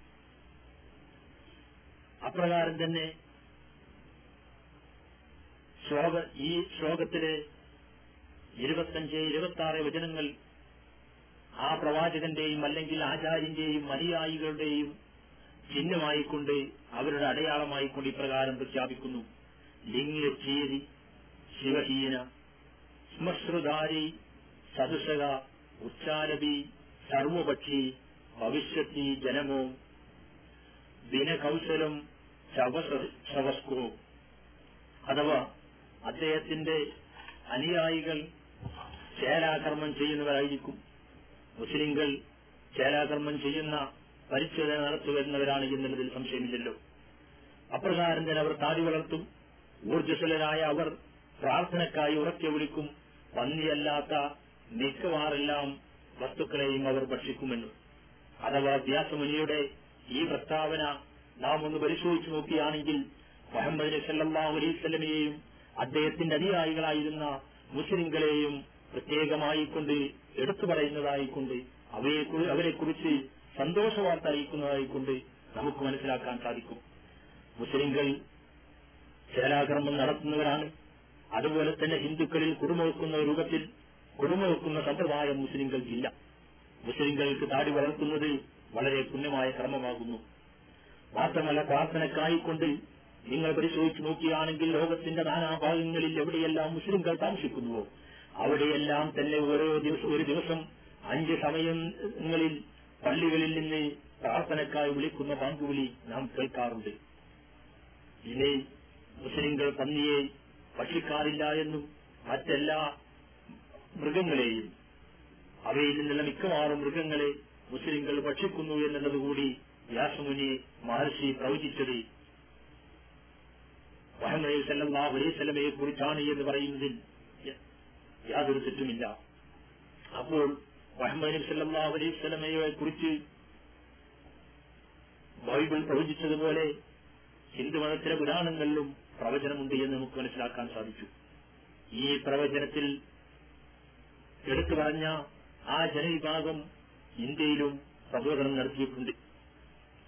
അപ്രകാരം തന്നെ ശ്ലോക ഈ ശ്ലോകത്തിലെ ഇരുപത്തഞ്ച് ഇരുപത്തി ആറ് വചനങ്ങൾ ആ പ്രവാചകന്റെയും അല്ലെങ്കിൽ ആചാര്യന്റെയും അനുയായികളുടെയും ചിഹ്നമായിക്കൊണ്ട് അവരുടെ അടയാളമായിക്കൊണ്ട് ഇപ്രകാരം പ്രഖ്യാപിക്കുന്നു. ലിംഗച്ചേരി ശിവഹീന ശ്മശ്രുധാരി സദൃശക ഉച്ചാരബി സർവപക്ഷി ഭവിഷ്യത്തി ജനമോ ദിനകൗശലം ശവസ്കോ അഥവാ അദ്ദേഹത്തിന്റെ അനുയായികൾ ചേലാകർമ്മം ചെയ്യുന്നവരായിരിക്കും. മുസ്ലിങ്ങൾ ചേലാകർമ്മം ചെയ്യുന്ന പരിച്ഛേദന നടത്തി വരുന്നവരാണ് എന്നുള്ളതിൽ സംശയമില്ലല്ലോ. അപ്രകാരം തന്നെ അവർ താടി വളർത്തും. ഊർജസ്വലരായ അവർ പ്രാർത്ഥനക്കായി ഉറക്കെ വിളിക്കും. പന്നിയല്ലാത്ത മിക്കവാറെല്ലാം വസ്തുക്കളെയും അവർ ഭക്ഷിക്കുമെന്ന്. അഥവാ വ്യാസമുനിയുടെ ഈ പ്രസ്താവന നാം ഒന്ന് പരിശോധിച്ചു നോക്കുകയാണെങ്കിൽ മുഹമ്മദ് നബി സല്ലല്ലാഹു അലൈഹി വസല്ലമയെയും അദ്ദേഹത്തിന്റെ അനുയായികളായിരുന്ന മുസ്ലിങ്ങളെയും പ്രത്യേകമായി കൊണ്ട് എടുത്തു പറയുന്നതായിക്കൊണ്ട് അവയെ അവരെക്കുറിച്ച് സന്തോഷവാർത്ത അറിയിക്കുന്നതായിക്കൊണ്ട് നമുക്ക് മനസ്സിലാക്കാൻ സാധിക്കും. മുസ്ലിംകൾ ചേലാകർമ്മം നടത്തുന്നവരാണ്. അതുപോലെ തന്നെ ഹിന്ദുക്കളിൽ കുടുംബവെക്കുന്ന രൂപത്തിൽ കുടുംബവെക്കുന്ന സമ്പ്രദായം മുസ്ലിങ്ങൾക്കില്ല മുസ്ലിംകൾക്ക് താടി വളർത്തുന്നത് വളരെ പുണ്യമായ കർമ്മമാകുന്നു. മാത്രമല്ല പ്രാർത്ഥനക്കായിക്കൊണ്ട് നിങ്ങൾ പരിശോധിച്ചു നോക്കിയാണെങ്കിൽ ലോകത്തിന്റെ നാനാഭാഗങ്ങളിൽ എവിടെയെല്ലാം മുസ്ലിംകൾ താമസിക്കുന്നുവോ അവിടെയെല്ലാം തന്നെ ഓരോ ദിവസം ഒരു ദിവസം അഞ്ച് സമയങ്ങളിൽ പള്ളികളിൽ നിന്ന് പ്രാർത്ഥനക്കായി വിളിക്കുന്ന പാങ്കുവിളി നാം കേൾക്കാറുണ്ട്. ഇനി മുസ്ലിംകൾ പന്നിയെ ഭക്ഷിക്കാറില്ല എന്നും മറ്റെല്ലാ മൃഗങ്ങളെയും അവയിൽ നിന്നുള്ള മിക്കവാറും മൃഗങ്ങളെ മുസ്ലിംകൾ ഭക്ഷിക്കുന്നു എന്നുള്ളതുകൂടി വ്യാസമുനിയെ വ്യാസമുനി മഹർഷി പ്രവചിച്ചത്. മുഹമ്മദ് സല്ലല്ലാഹു അലൈഹി വസല്ലമയെ കുറിച്ചാണ് എന്ന് പറയുന്നതിൽ യാതൊരു തെറ്റുമില്ല. അപ്പോൾ മുഹമ്മദ് സല്ലല്ലാഹു അലൈഹി കുറിച്ച് ബൈബിൾ പ്രവചിച്ചതുപോലെ ഹിന്ദുമതത്തിലെ പുരാണങ്ങളിലും പ്രവചനമുണ്ട് എന്ന് നമുക്ക് മനസ്സിലാക്കാൻ സാധിച്ചു. ഈ പ്രവചനത്തിൽ എടുത്തു പറഞ്ഞ ആ ജനവിഭാഗം ഇന്ത്യയിലും പ്രബോധനം നടത്തിയിട്ടുണ്ട്.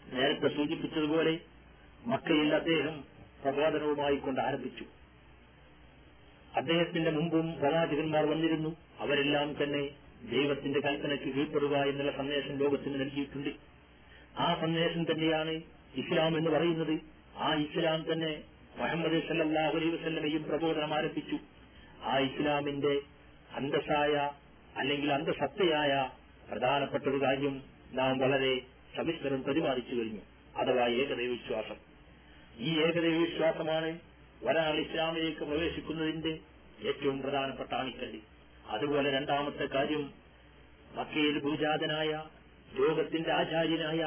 നേരത്തെ സൂചിപ്പിച്ചതുപോലെ മക്കയിൽ അദ്ദേഹം പ്രബോധനവുമായി കൊണ്ട് ആരംഭിച്ചു. അദ്ദേഹത്തിന്റെ മുമ്പും പ്രവാചകന്മാർ വന്നിരുന്നു. അവരെല്ലാം തന്നെ ദൈവത്തിന്റെ കൽപ്പനയ്ക്ക് കീഴ്പ്പെടുക എന്നുള്ള സന്ദേശം ലോകത്തിന് നൽകിയിട്ടുണ്ട്. ആ സന്ദേശം തന്നെയാണ് ഇസ്ലാം എന്ന് പറയുന്നത്. ആ ഇസ്ലാം തന്നെ മുഹമ്മദ് സല്ലാഹു അലൈ വസ്ലമയും പ്രബോധനം ആരംഭിച്ചു. ആ ഇസ്ലാമിന്റെ അന്തസ്സായ അല്ലെങ്കിൽ അന്തസത്തയായ പ്രധാനപ്പെട്ട ഒരു കാര്യം നാം വളരെ സവിസ്തരം പ്രതിപാദിച്ചു കഴിഞ്ഞു. അഥവാ ഏകദൈവ വിശ്വാസം. ഈ ഏകദൈവ വിശ്വാസമാണ് ഒരാൾ ഇസ്ലാമിലേക്ക് പ്രവേശിക്കുന്നതിന്റെ ഏറ്റവും പ്രധാനപ്പെട്ട ആണിക്കല്ല് അതുപോലെ രണ്ടാമത്തെ കാര്യം മക്കയിൽ പൂജാതനായ ലോകത്തിന്റെ ആചാര്യനായ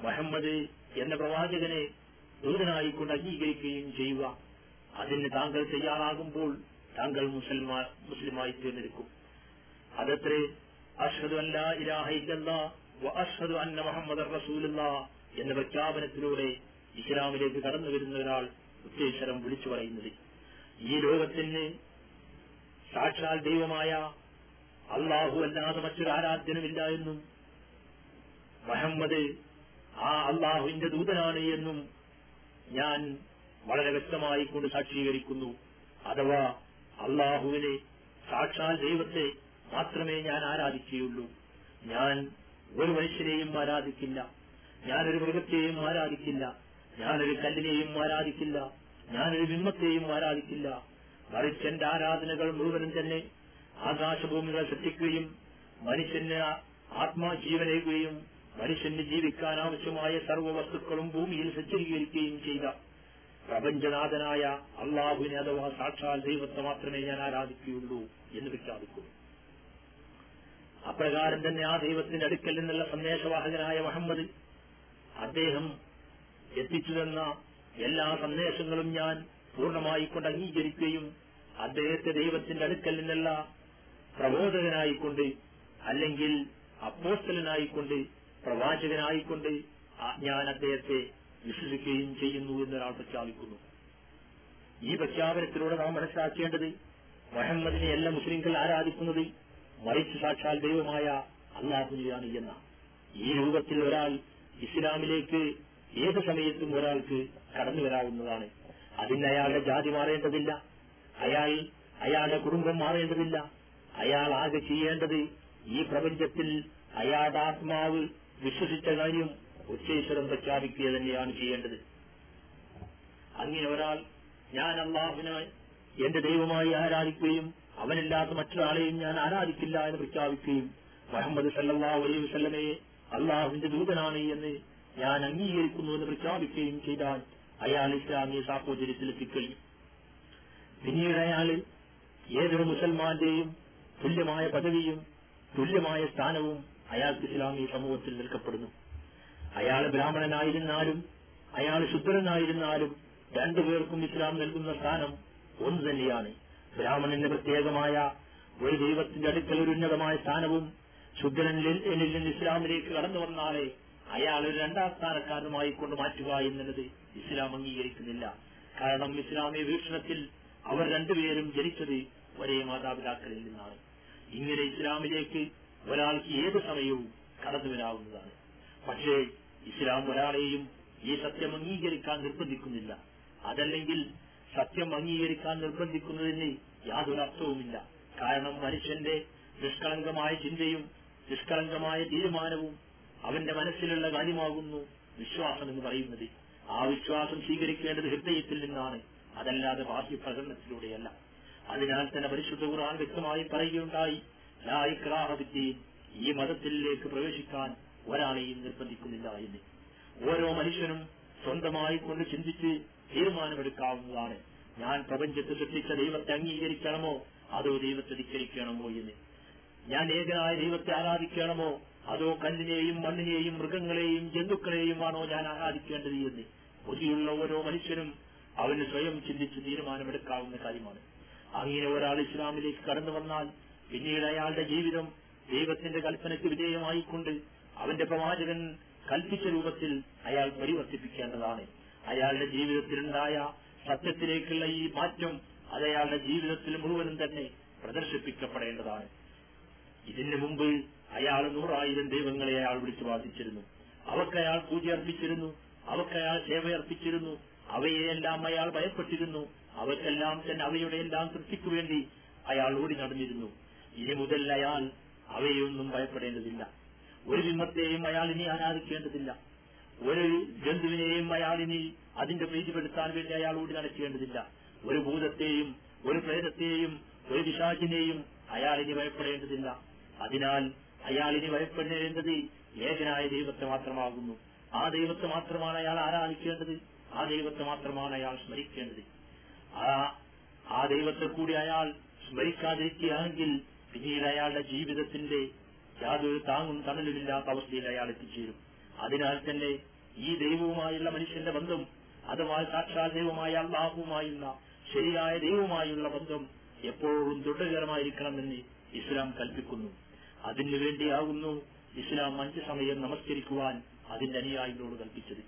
മുഹമ്മദ് എന്ന പ്രവാചകനെ ദൂതനായിക്കൊണ്ട് അംഗീകരിക്കുകയും ചെയ്യുക. അതിന് താങ്കൾ തയ്യാറാകുമ്പോൾ താങ്കൾ മുസ്ലിമായി തീർന്നിരിക്കും അതത്രേ അഷ്ഹദു അല്ല ഇലാഹ ഇല്ലല്ലാ അന്ന മുഹമ്മദ് എന്ന പ്രഖ്യാപനത്തിലൂടെ ഇസ്ലാമിലേക്ക് കടന്നു വരുന്ന ഒരാൾ ഉത്തേശ്വരം വിളിച്ചു പറയുന്നത്. ഈ ലോകത്തിന് സാക്ഷാൽ ദൈവമായ അള്ളാഹു അല്ലാതെ മറ്റൊരു ആരാധ്യനുമില്ല എന്നും മുഹമ്മദ് ആ അള്ളാഹുവിന്റെ ദൂതനാണ് എന്നും ഞാൻ വളരെ വ്യക്തമായി കൊണ്ട് സാക്ഷീകരിക്കുന്നു. അഥവാ അള്ളാഹുവിനെ സാക്ഷാൽ ദൈവത്തെ മാത്രമേ ഞാൻ ആരാധിക്കുകയുള്ളൂ. ഞാൻ ഒരു മനുഷ്യനെയും ആരാധിക്കില്ല. ഞാനൊരു മൃഗത്തെയും ആരാധിക്കില്ല. ഞാനൊരു കല്ലിനെയും ആരാധിക്കില്ല. ഞാനൊരു ബിംബത്തെയും ആരാധിക്കില്ല. മറിച്ച് എന്റെ ആരാധനകൾ മുഴുവനും തന്നെ ആകാശഭൂമികൾ സൃഷ്ടിക്കുകയും മനുഷ്യന് ആത്മാജീവനേകുകയും മനുഷ്യന് ജീവിക്കാൻ ആവശ്യമായ സർവ വസ്തുക്കളും ഭൂമിയിൽ സജ്ജീകരിക്കുകയും ചെയ്ത പ്രപഞ്ചനാഥനായ അള്ളാഹുവിനെ അഥവാ സാക്ഷാൽ ദൈവത്തെ മാത്രമേ ഞാൻ ആരാധിക്കുകയുള്ളൂ എന്ന് പ്രഖ്യാപിക്കുന്നു. അപ്രകാരം തന്നെ ആ ദൈവത്തിന്റെ അടുക്കൽ നിന്നുള്ള സന്ദേശവാഹകനായ മുഹമ്മദ് അദ്ദേഹം എത്തിച്ചു തന്ന എല്ലാ സന്ദേശങ്ങളും ഞാൻ പൂർണമായി കൊണ്ട് അംഗീകരിക്കുകയും അദ്ദേഹത്തെ ദൈവത്തിന്റെ അടുക്കൽ നിന്നുള്ള പ്രബോധകനായിക്കൊണ്ട് അല്ലെങ്കിൽ അപ്പോസ്റ്റലനായിക്കൊണ്ട് പ്രവാചകനായിക്കൊണ്ട് ഞാൻ അദ്ദേഹത്തെ വിശ്വസിക്കുകയും ചെയ്യുന്നു എന്നൊരാൾ പ്രഖ്യാപിക്കുന്നു. ഈ പ്രഖ്യാപനത്തിലൂടെ നാം മനസ്സിലാക്കേണ്ടത് മുഹമ്മദിനെ എല്ലാ മുസ്ലിംകൾ ആരാധിക്കുന്നത്. മറിച്ച് സാക്ഷാൽ ദൈവമായ അള്ളാഹുലിയാണ് എന്ന ഈ രൂപത്തിൽ ഒരാൾ ഇസ്ലാമിലേക്ക് ഏത് സമയത്തും ഒരാൾക്ക് കടന്നു വരാവുന്നതാണ്. അതിന് അയാളുടെ ജാതി മാറേണ്ടതില്ല. അയാൾ അയാളുടെ കുടുംബം മാറേണ്ടതില്ല. അയാൾ ആകെ ചെയ്യേണ്ടത് ഈ പ്രപഞ്ചത്തിൽ അയാളുടെ ആത്മാവ് വിശ്വസിച്ച കാര്യം ഉച്ചേശ്വരം പ്രഖ്യാപിക്കുക തന്നെയാണ് ചെയ്യേണ്ടത്. അങ്ങനെ ഒരാൾ ഞാൻ അള്ളാഹുവിനെ എന്റെ ദൈവമായി ആരാധിക്കുകയും അവനില്ലാത്ത മറ്റൊരാളെയും ഞാൻ ആരാധിക്കില്ല എന്ന് പ്രഖ്യാപിക്കുകയും മുഹമ്മദ് സല്ലാ അലൈഹി വസല്ലമയെ അള്ളാഹുവിന്റെ ദൂതനാണ് എന്ന് ഞാൻ അംഗീകരിക്കുന്നു എന്ന് പ്രഖ്യാപിക്കുകയും ചെയ്താൽ അയാൾ ഇസ്ലാമിക സാഹോദര്യത്തിലെത്തിക്കഴിയും പിന്നീട് അയാൾ ഏതൊരു മുസൽമാന്റെയും തുല്യമായ പദവിയും തുല്യമായ സ്ഥാനവും അയാൾക്ക് ഇസ്ലാമിയ സമൂഹത്തിൽ നിൽക്കപ്പെടുന്നു അയാൾ ബ്രാഹ്മണനായിരുന്നാലും അയാൾ ശുദ്ധരനായിരുന്നാലും രണ്ടുപേർക്കും ഇസ്ലാം നൽകുന്ന സ്ഥാനം ഒന്ന് തന്നെയാണ്. ബ്രാഹ്മണന് പ്രത്യേകമായ ഒരു ദൈവത്തിന്റെ അടുക്കൽ ഒരു ഉന്നതമായ സ്ഥാനവും ശുദ്ധനൻ എന്നിൽ ഇസ്ലാമിലേക്ക് കടന്നു വന്നാലേ അയാൾ ഒരു രണ്ടാം സ്ഥാനക്കാരനുമായി കൊണ്ട് മാറ്റുക എന്നുള്ളത് ഇസ്ലാം അംഗീകരിക്കുന്നില്ല. കാരണം ഇസ്ലാമിക വീക്ഷണത്തിൽ അവർ രണ്ടുപേരും ജനിച്ചത് ഒരേ മാതാപിതാക്കളിൽ നിന്നാണ്. ഇങ്ങനെ ഇസ്ലാമിലേക്ക് ഒരാൾക്ക് ഏത് സമയവും കടന്നു വരാവുന്നതാണ്. പക്ഷേ ഇസ്ലാം ഒരാളെയും ഈ സത്യം അംഗീകരിക്കാൻ നിർബന്ധിക്കുന്നില്ല. അതല്ലെങ്കിൽ സത്യം അംഗീകരിക്കാൻ നിർബന്ധിക്കുന്നതിന് യാതൊരു അർത്ഥവുമില്ല. കാരണം മനുഷ്യന്റെ നിഷ്കളങ്കമായ ചിന്തയും നിഷ്കളങ്കമായ തീരുമാനവും അവന്റെ മനസ്സിലുള്ള കാര്യമാകുന്നു വിശ്വാസം എന്ന് പറയുന്നത്. ആ വിശ്വാസം സ്വീകരിക്കേണ്ടത് ഹൃദയത്തിൽ നിന്നാണ്. അതല്ലാതെ ബാഹ്യ പ്രകടനത്തിലൂടെയല്ല. അതിനാൽ തന്നെ പരിശുദ്ധ ഖുർആൻ വ്യക്തമായി പറയുകയുണ്ടായി ലായിക്രാഹവിദ്യയും ഈ മതത്തിലേക്ക് പ്രവേശിക്കാൻ ഒരാളെയും നിർബന്ധിക്കുന്നില്ല എന്ന്. ഓരോ മനുഷ്യനും സ്വന്തമായി കൊണ്ട് ചിന്തിച്ച് തീരുമാനമെടുക്കാവുന്നതാണ്. ഞാൻ പ്രപഞ്ചത്തെ സൃഷ്ടിച്ച ദൈവത്തെ അംഗീകരിക്കണമോ? അതോ ദൈവത്തെ ധിക്കരിക്കണമോ എന്ന്? ഞാൻ ഏകനായ ദൈവത്തെ ആരാധിക്കണമോ? അതോ കല്ലിനെയും മണ്ണിനെയും മൃഗങ്ങളെയും ജന്തുക്കളെയും ആണോ ഞാൻ ആരാധിക്കേണ്ടത് എന്ന്? ബുദ്ധിയുള്ള ഓരോ മനുഷ്യനും അവന് സ്വയം ചിന്തിച്ച് തീരുമാനമെടുക്കാവുന്ന കാര്യമാണ്. അങ്ങനെ ഒരാൾ ഇസ്ലാമിലേക്ക് കടന്നു വന്നാൽ പിന്നീട് അയാളുടെ ജീവിതം ദൈവത്തിന്റെ കൽപ്പനയ്ക്ക് വിധേയമായിക്കൊണ്ട് അവന്റെ പ്രവാചകൻ കൽപ്പിച്ച രൂപത്തിൽ അയാൾ പരിവർത്തിപ്പിക്കേണ്ടതാണ്. അയാളുടെ ജീവിതത്തിലുണ്ടായ സത്യത്തിലേക്കുള്ള ഈ മാറ്റം അത് അയാളുടെ ജീവിതത്തിൽ മുഴുവനും തന്നെ പ്രദർശിപ്പിക്കപ്പെടേണ്ടതാണ്. ഇതിന് മുമ്പ് അയാൾ നൂറായിരം ദൈവങ്ങളെ അയാൾ വിളിച്ചു ബാധിച്ചിരുന്നു അവർക്ക് അയാൾ പൂജ അർപ്പിച്ചിരുന്നു. അവർക്ക് അയാൾ സേവയർപ്പിച്ചിരുന്നു അവയെല്ലാം അയാൾ ഭയപ്പെട്ടിരുന്നു. അവർക്കെല്ലാം തന്നെ അവയുടെ എല്ലാം തൃപ്തിക്കു വേണ്ടി അയാൾ ഓടി നടന്നിരുന്നു. ഇനി മുതൽ അയാൾ അവയൊന്നും ഭയപ്പെടേണ്ടതില്ല. ഒരു ബിംബത്തെയും അയാൾ ഇനി ആരാധിക്കേണ്ടതില്ല. ഒരു ജന്തുവിനെയും അയാളിനി അതിന്റെ പ്രീതിപ്പെടുത്താൻ വേണ്ടി അയാൾ ഓടി നടക്കേണ്ടതില്ല. ഒരു ഭൂതത്തെയും ഒരു പ്രേതത്തെയും ഒരു വിശാഖിനെയും അയാൾ ഇനി ഭയപ്പെടേണ്ടതില്ല. അതിനാൽ അയാൾ ഇനി ഭയപ്പെടേണ്ടത് ഏകനായ ദൈവത്തെ മാത്രമാകുന്നു. ആ ദൈവത്തെ മാത്രമാണ് അയാൾ ആരാധിക്കേണ്ടത്? ആ ദൈവത്തെ മാത്രമാണ് അയാൾ സ്മരിക്കേണ്ടത്. ആ ആ ദൈവത്തെ കൂടി അയാൾ സ്മരിക്കാതിരിക്കുകയാണെങ്കിൽ പിന്നീട് അയാളുടെ ജീവിതത്തിന്റെ യാതൊരു താങ്ങും തണലുമില്ലാത്ത അവസ്ഥയിൽ അയാൾ എത്തിച്ചേരും. അതിനാൽ തന്നെ ഈ ദൈവവുമായുള്ള മനുഷ്യന്റെ ബന്ധം അഥവാ സാക്ഷാൽ ദൈവമായ അള്ളാഹുവുമായുള്ള ശരിയായ ദൈവവുമായുള്ള ബന്ധം എപ്പോഴും ദൃഢകരമായിരിക്കണമെന്ന് ഇസ്ലാം കൽപ്പിക്കുന്നു. അതിനുവേണ്ടിയാകുന്നു ഇസ്ലാം അഞ്ച് സമയം നമസ്കരിക്കുവാൻ അതിന്റെ അനുയായികളോട് കൽപ്പിച്ചത്.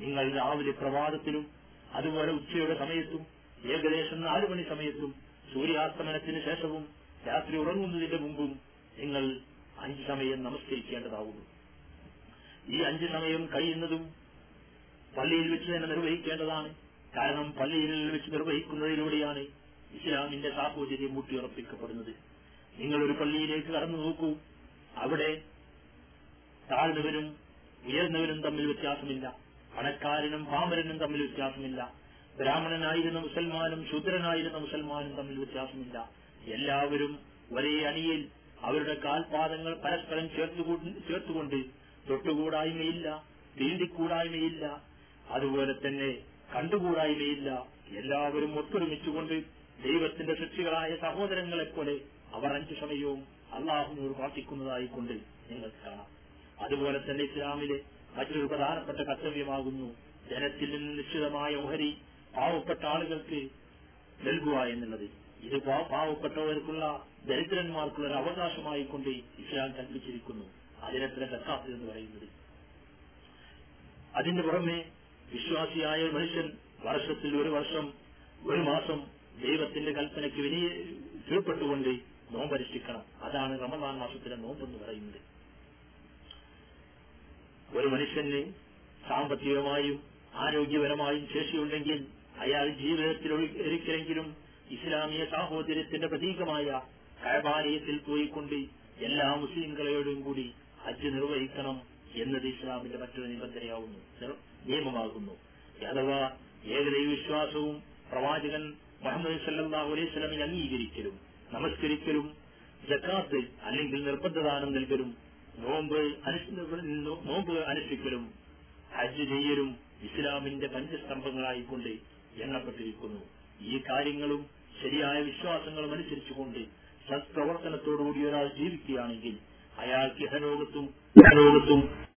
നിങ്ങൾ രാവിലെ പ്രഭാതത്തിലും അതുപോലെ ഉച്ചയുടെ സമയത്തും ഏകദേശം നാലു മണി സമയത്തും സൂര്യാസ്തമനത്തിന് ശേഷവും രാത്രി ഉറങ്ങുന്നതിന്റെ മുമ്പും നിങ്ങൾ അഞ്ച് സമയം നമസ്കരിക്കേണ്ടതാവുന്നു ഈ അഞ്ച് സമയം കഴിയുന്നതും പള്ളിയിൽ വെച്ച് തന്നെ നിർവഹിക്കേണ്ടതാണ്. കാരണം പള്ളിയിൽ വെച്ച് നിർവഹിക്കുന്നതിലൂടെയാണ് ഇസ്ലാമിന്റെ സാഹോചര്യം ഊട്ടിയുറപ്പിക്കപ്പെടുന്നത്. നിങ്ങൾ ഒരു പള്ളിയിലേക്ക് കടന്നു നോക്കൂ. അവിടെ താഴ്ന്നവരും ഉയർന്നവരും തമ്മിൽ വ്യത്യാസമില്ല. പണക്കാരനും പാമരനും തമ്മിൽ വ്യത്യാസമില്ല. ബ്രാഹ്മണനായിരുന്ന മുസൽമാനും ശൂദ്രനായിരുന്ന മുസൽമാനും തമ്മിൽ വ്യത്യാസമില്ല. എല്ലാവരും ഒരേ അണിയിൽ അവരുടെ കാൽപാദങ്ങൾ പരസ്പരം ചേർത്തുകൊണ്ട് തൊട്ടുകൂടായ്മയില്ല തീണ്ടിക്കൂടായ്മയില്ല അതുപോലെ തന്നെ കണ്ടുകൂടായ്മയില്ല. എല്ലാവരും ഒത്തൊരുമിച്ചുകൊണ്ട് ദൈവത്തിന്റെ സൃഷ്ടികളായ സഹോദരങ്ങളെ പോലെ അവർ അഞ്ചു സമയവും അള്ളാഹുനോട് പ്രാർത്ഥിക്കുന്നതായിക്കൊണ്ട് നിങ്ങൾക്ക് കാണാം. അതുപോലെ തന്നെ ഇസ്ലാമിലെ മറ്റൊരു പ്രധാനപ്പെട്ട കർത്തവ്യമാകുന്നു. ജനത്തിൽ നിന്ന് നിശ്ചിതമായ ഓഹരി പാവപ്പെട്ട ആളുകൾക്ക് നൽകുക എന്നുള്ളത്. ഇത് പാവപ്പെട്ടവർക്കുള്ള ദരിദ്രന്മാർക്കുള്ള ഒരു അവകാശമായിക്കൊണ്ട് ഇസ്ലാം കൽപ്പിച്ചിരിക്കുന്നു. അതിനെത്ര സക്കാത്ത് എന്ന് പറയുന്നത് അതിന്റെ പുറമെ വിശ്വാസിയായ മനുഷ്യൻ വർഷത്തിൽ ഒരു വർഷം ഒരു മാസം ദൈവത്തിന്റെ കൽപ്പനയ്ക്ക് വിനിയ കീഴ്പ്പെട്ടുകൊണ്ട് നോമ്പരിഷ്ഠിക്കണം അതാണ് റമദാൻ മാസത്തിലെ നോമ്പെന്ന് പറയുന്നത്. ഒരു മനുഷ്യന് സാമ്പത്തികമായും ആരോഗ്യപരമായും ശേഷിയുണ്ടെങ്കിൽ അയാൾ ജീവിതത്തിൽ ഒരിക്കലെങ്കിലും ഇസ്ലാമിക സാഹോദര്യത്തിന്റെ പ്രതീകമായ കഴബാലയത്തിൽ പോയിക്കൊണ്ട് എല്ലാ മുസ്ലിംകളോടും കൂടി ഹജ്ജ് നിർവഹിക്കണം എന്നത് ഇസ്ലാമിന്റെ മറ്റൊരു നിബന്ധനയാവുന്നു. നിയമമാകുന്നു. അഥവാ ഏകദൈവ വിശ്വാസവും പ്രവാചകൻ മുഹമ്മദ് സല്ലാഹു അലൈഹി സ്വലമിനെ അംഗീകരിക്കലും നമസ്കരിക്കലും ജക്കാത്ത് അല്ലെങ്കിൽ നിർബന്ധദാനം നൽകലും നോമ്പ് നോമ്പ് അനുഷ്ഠിക്കലും ഹജ്ജ് ചെയ്യലും ഇസ്ലാമിന്റെ പഞ്ചസ്തംഭങ്ങളായിക്കൊണ്ട് എണ്ണപ്പെട്ടിരിക്കുന്നു. ഈ കാര്യങ്ങളും ശരിയായ വിശ്വാസങ്ങളും അനുസരിച്ചുകൊണ്ട് സത്പ്രവർത്തനത്തോടുകൂടി ഒരാൾ ജീവിക്കുകയാണെങ്കിൽ അയാൾക്ക് ഇഹലോകത്തും ഇഹലോകത്തും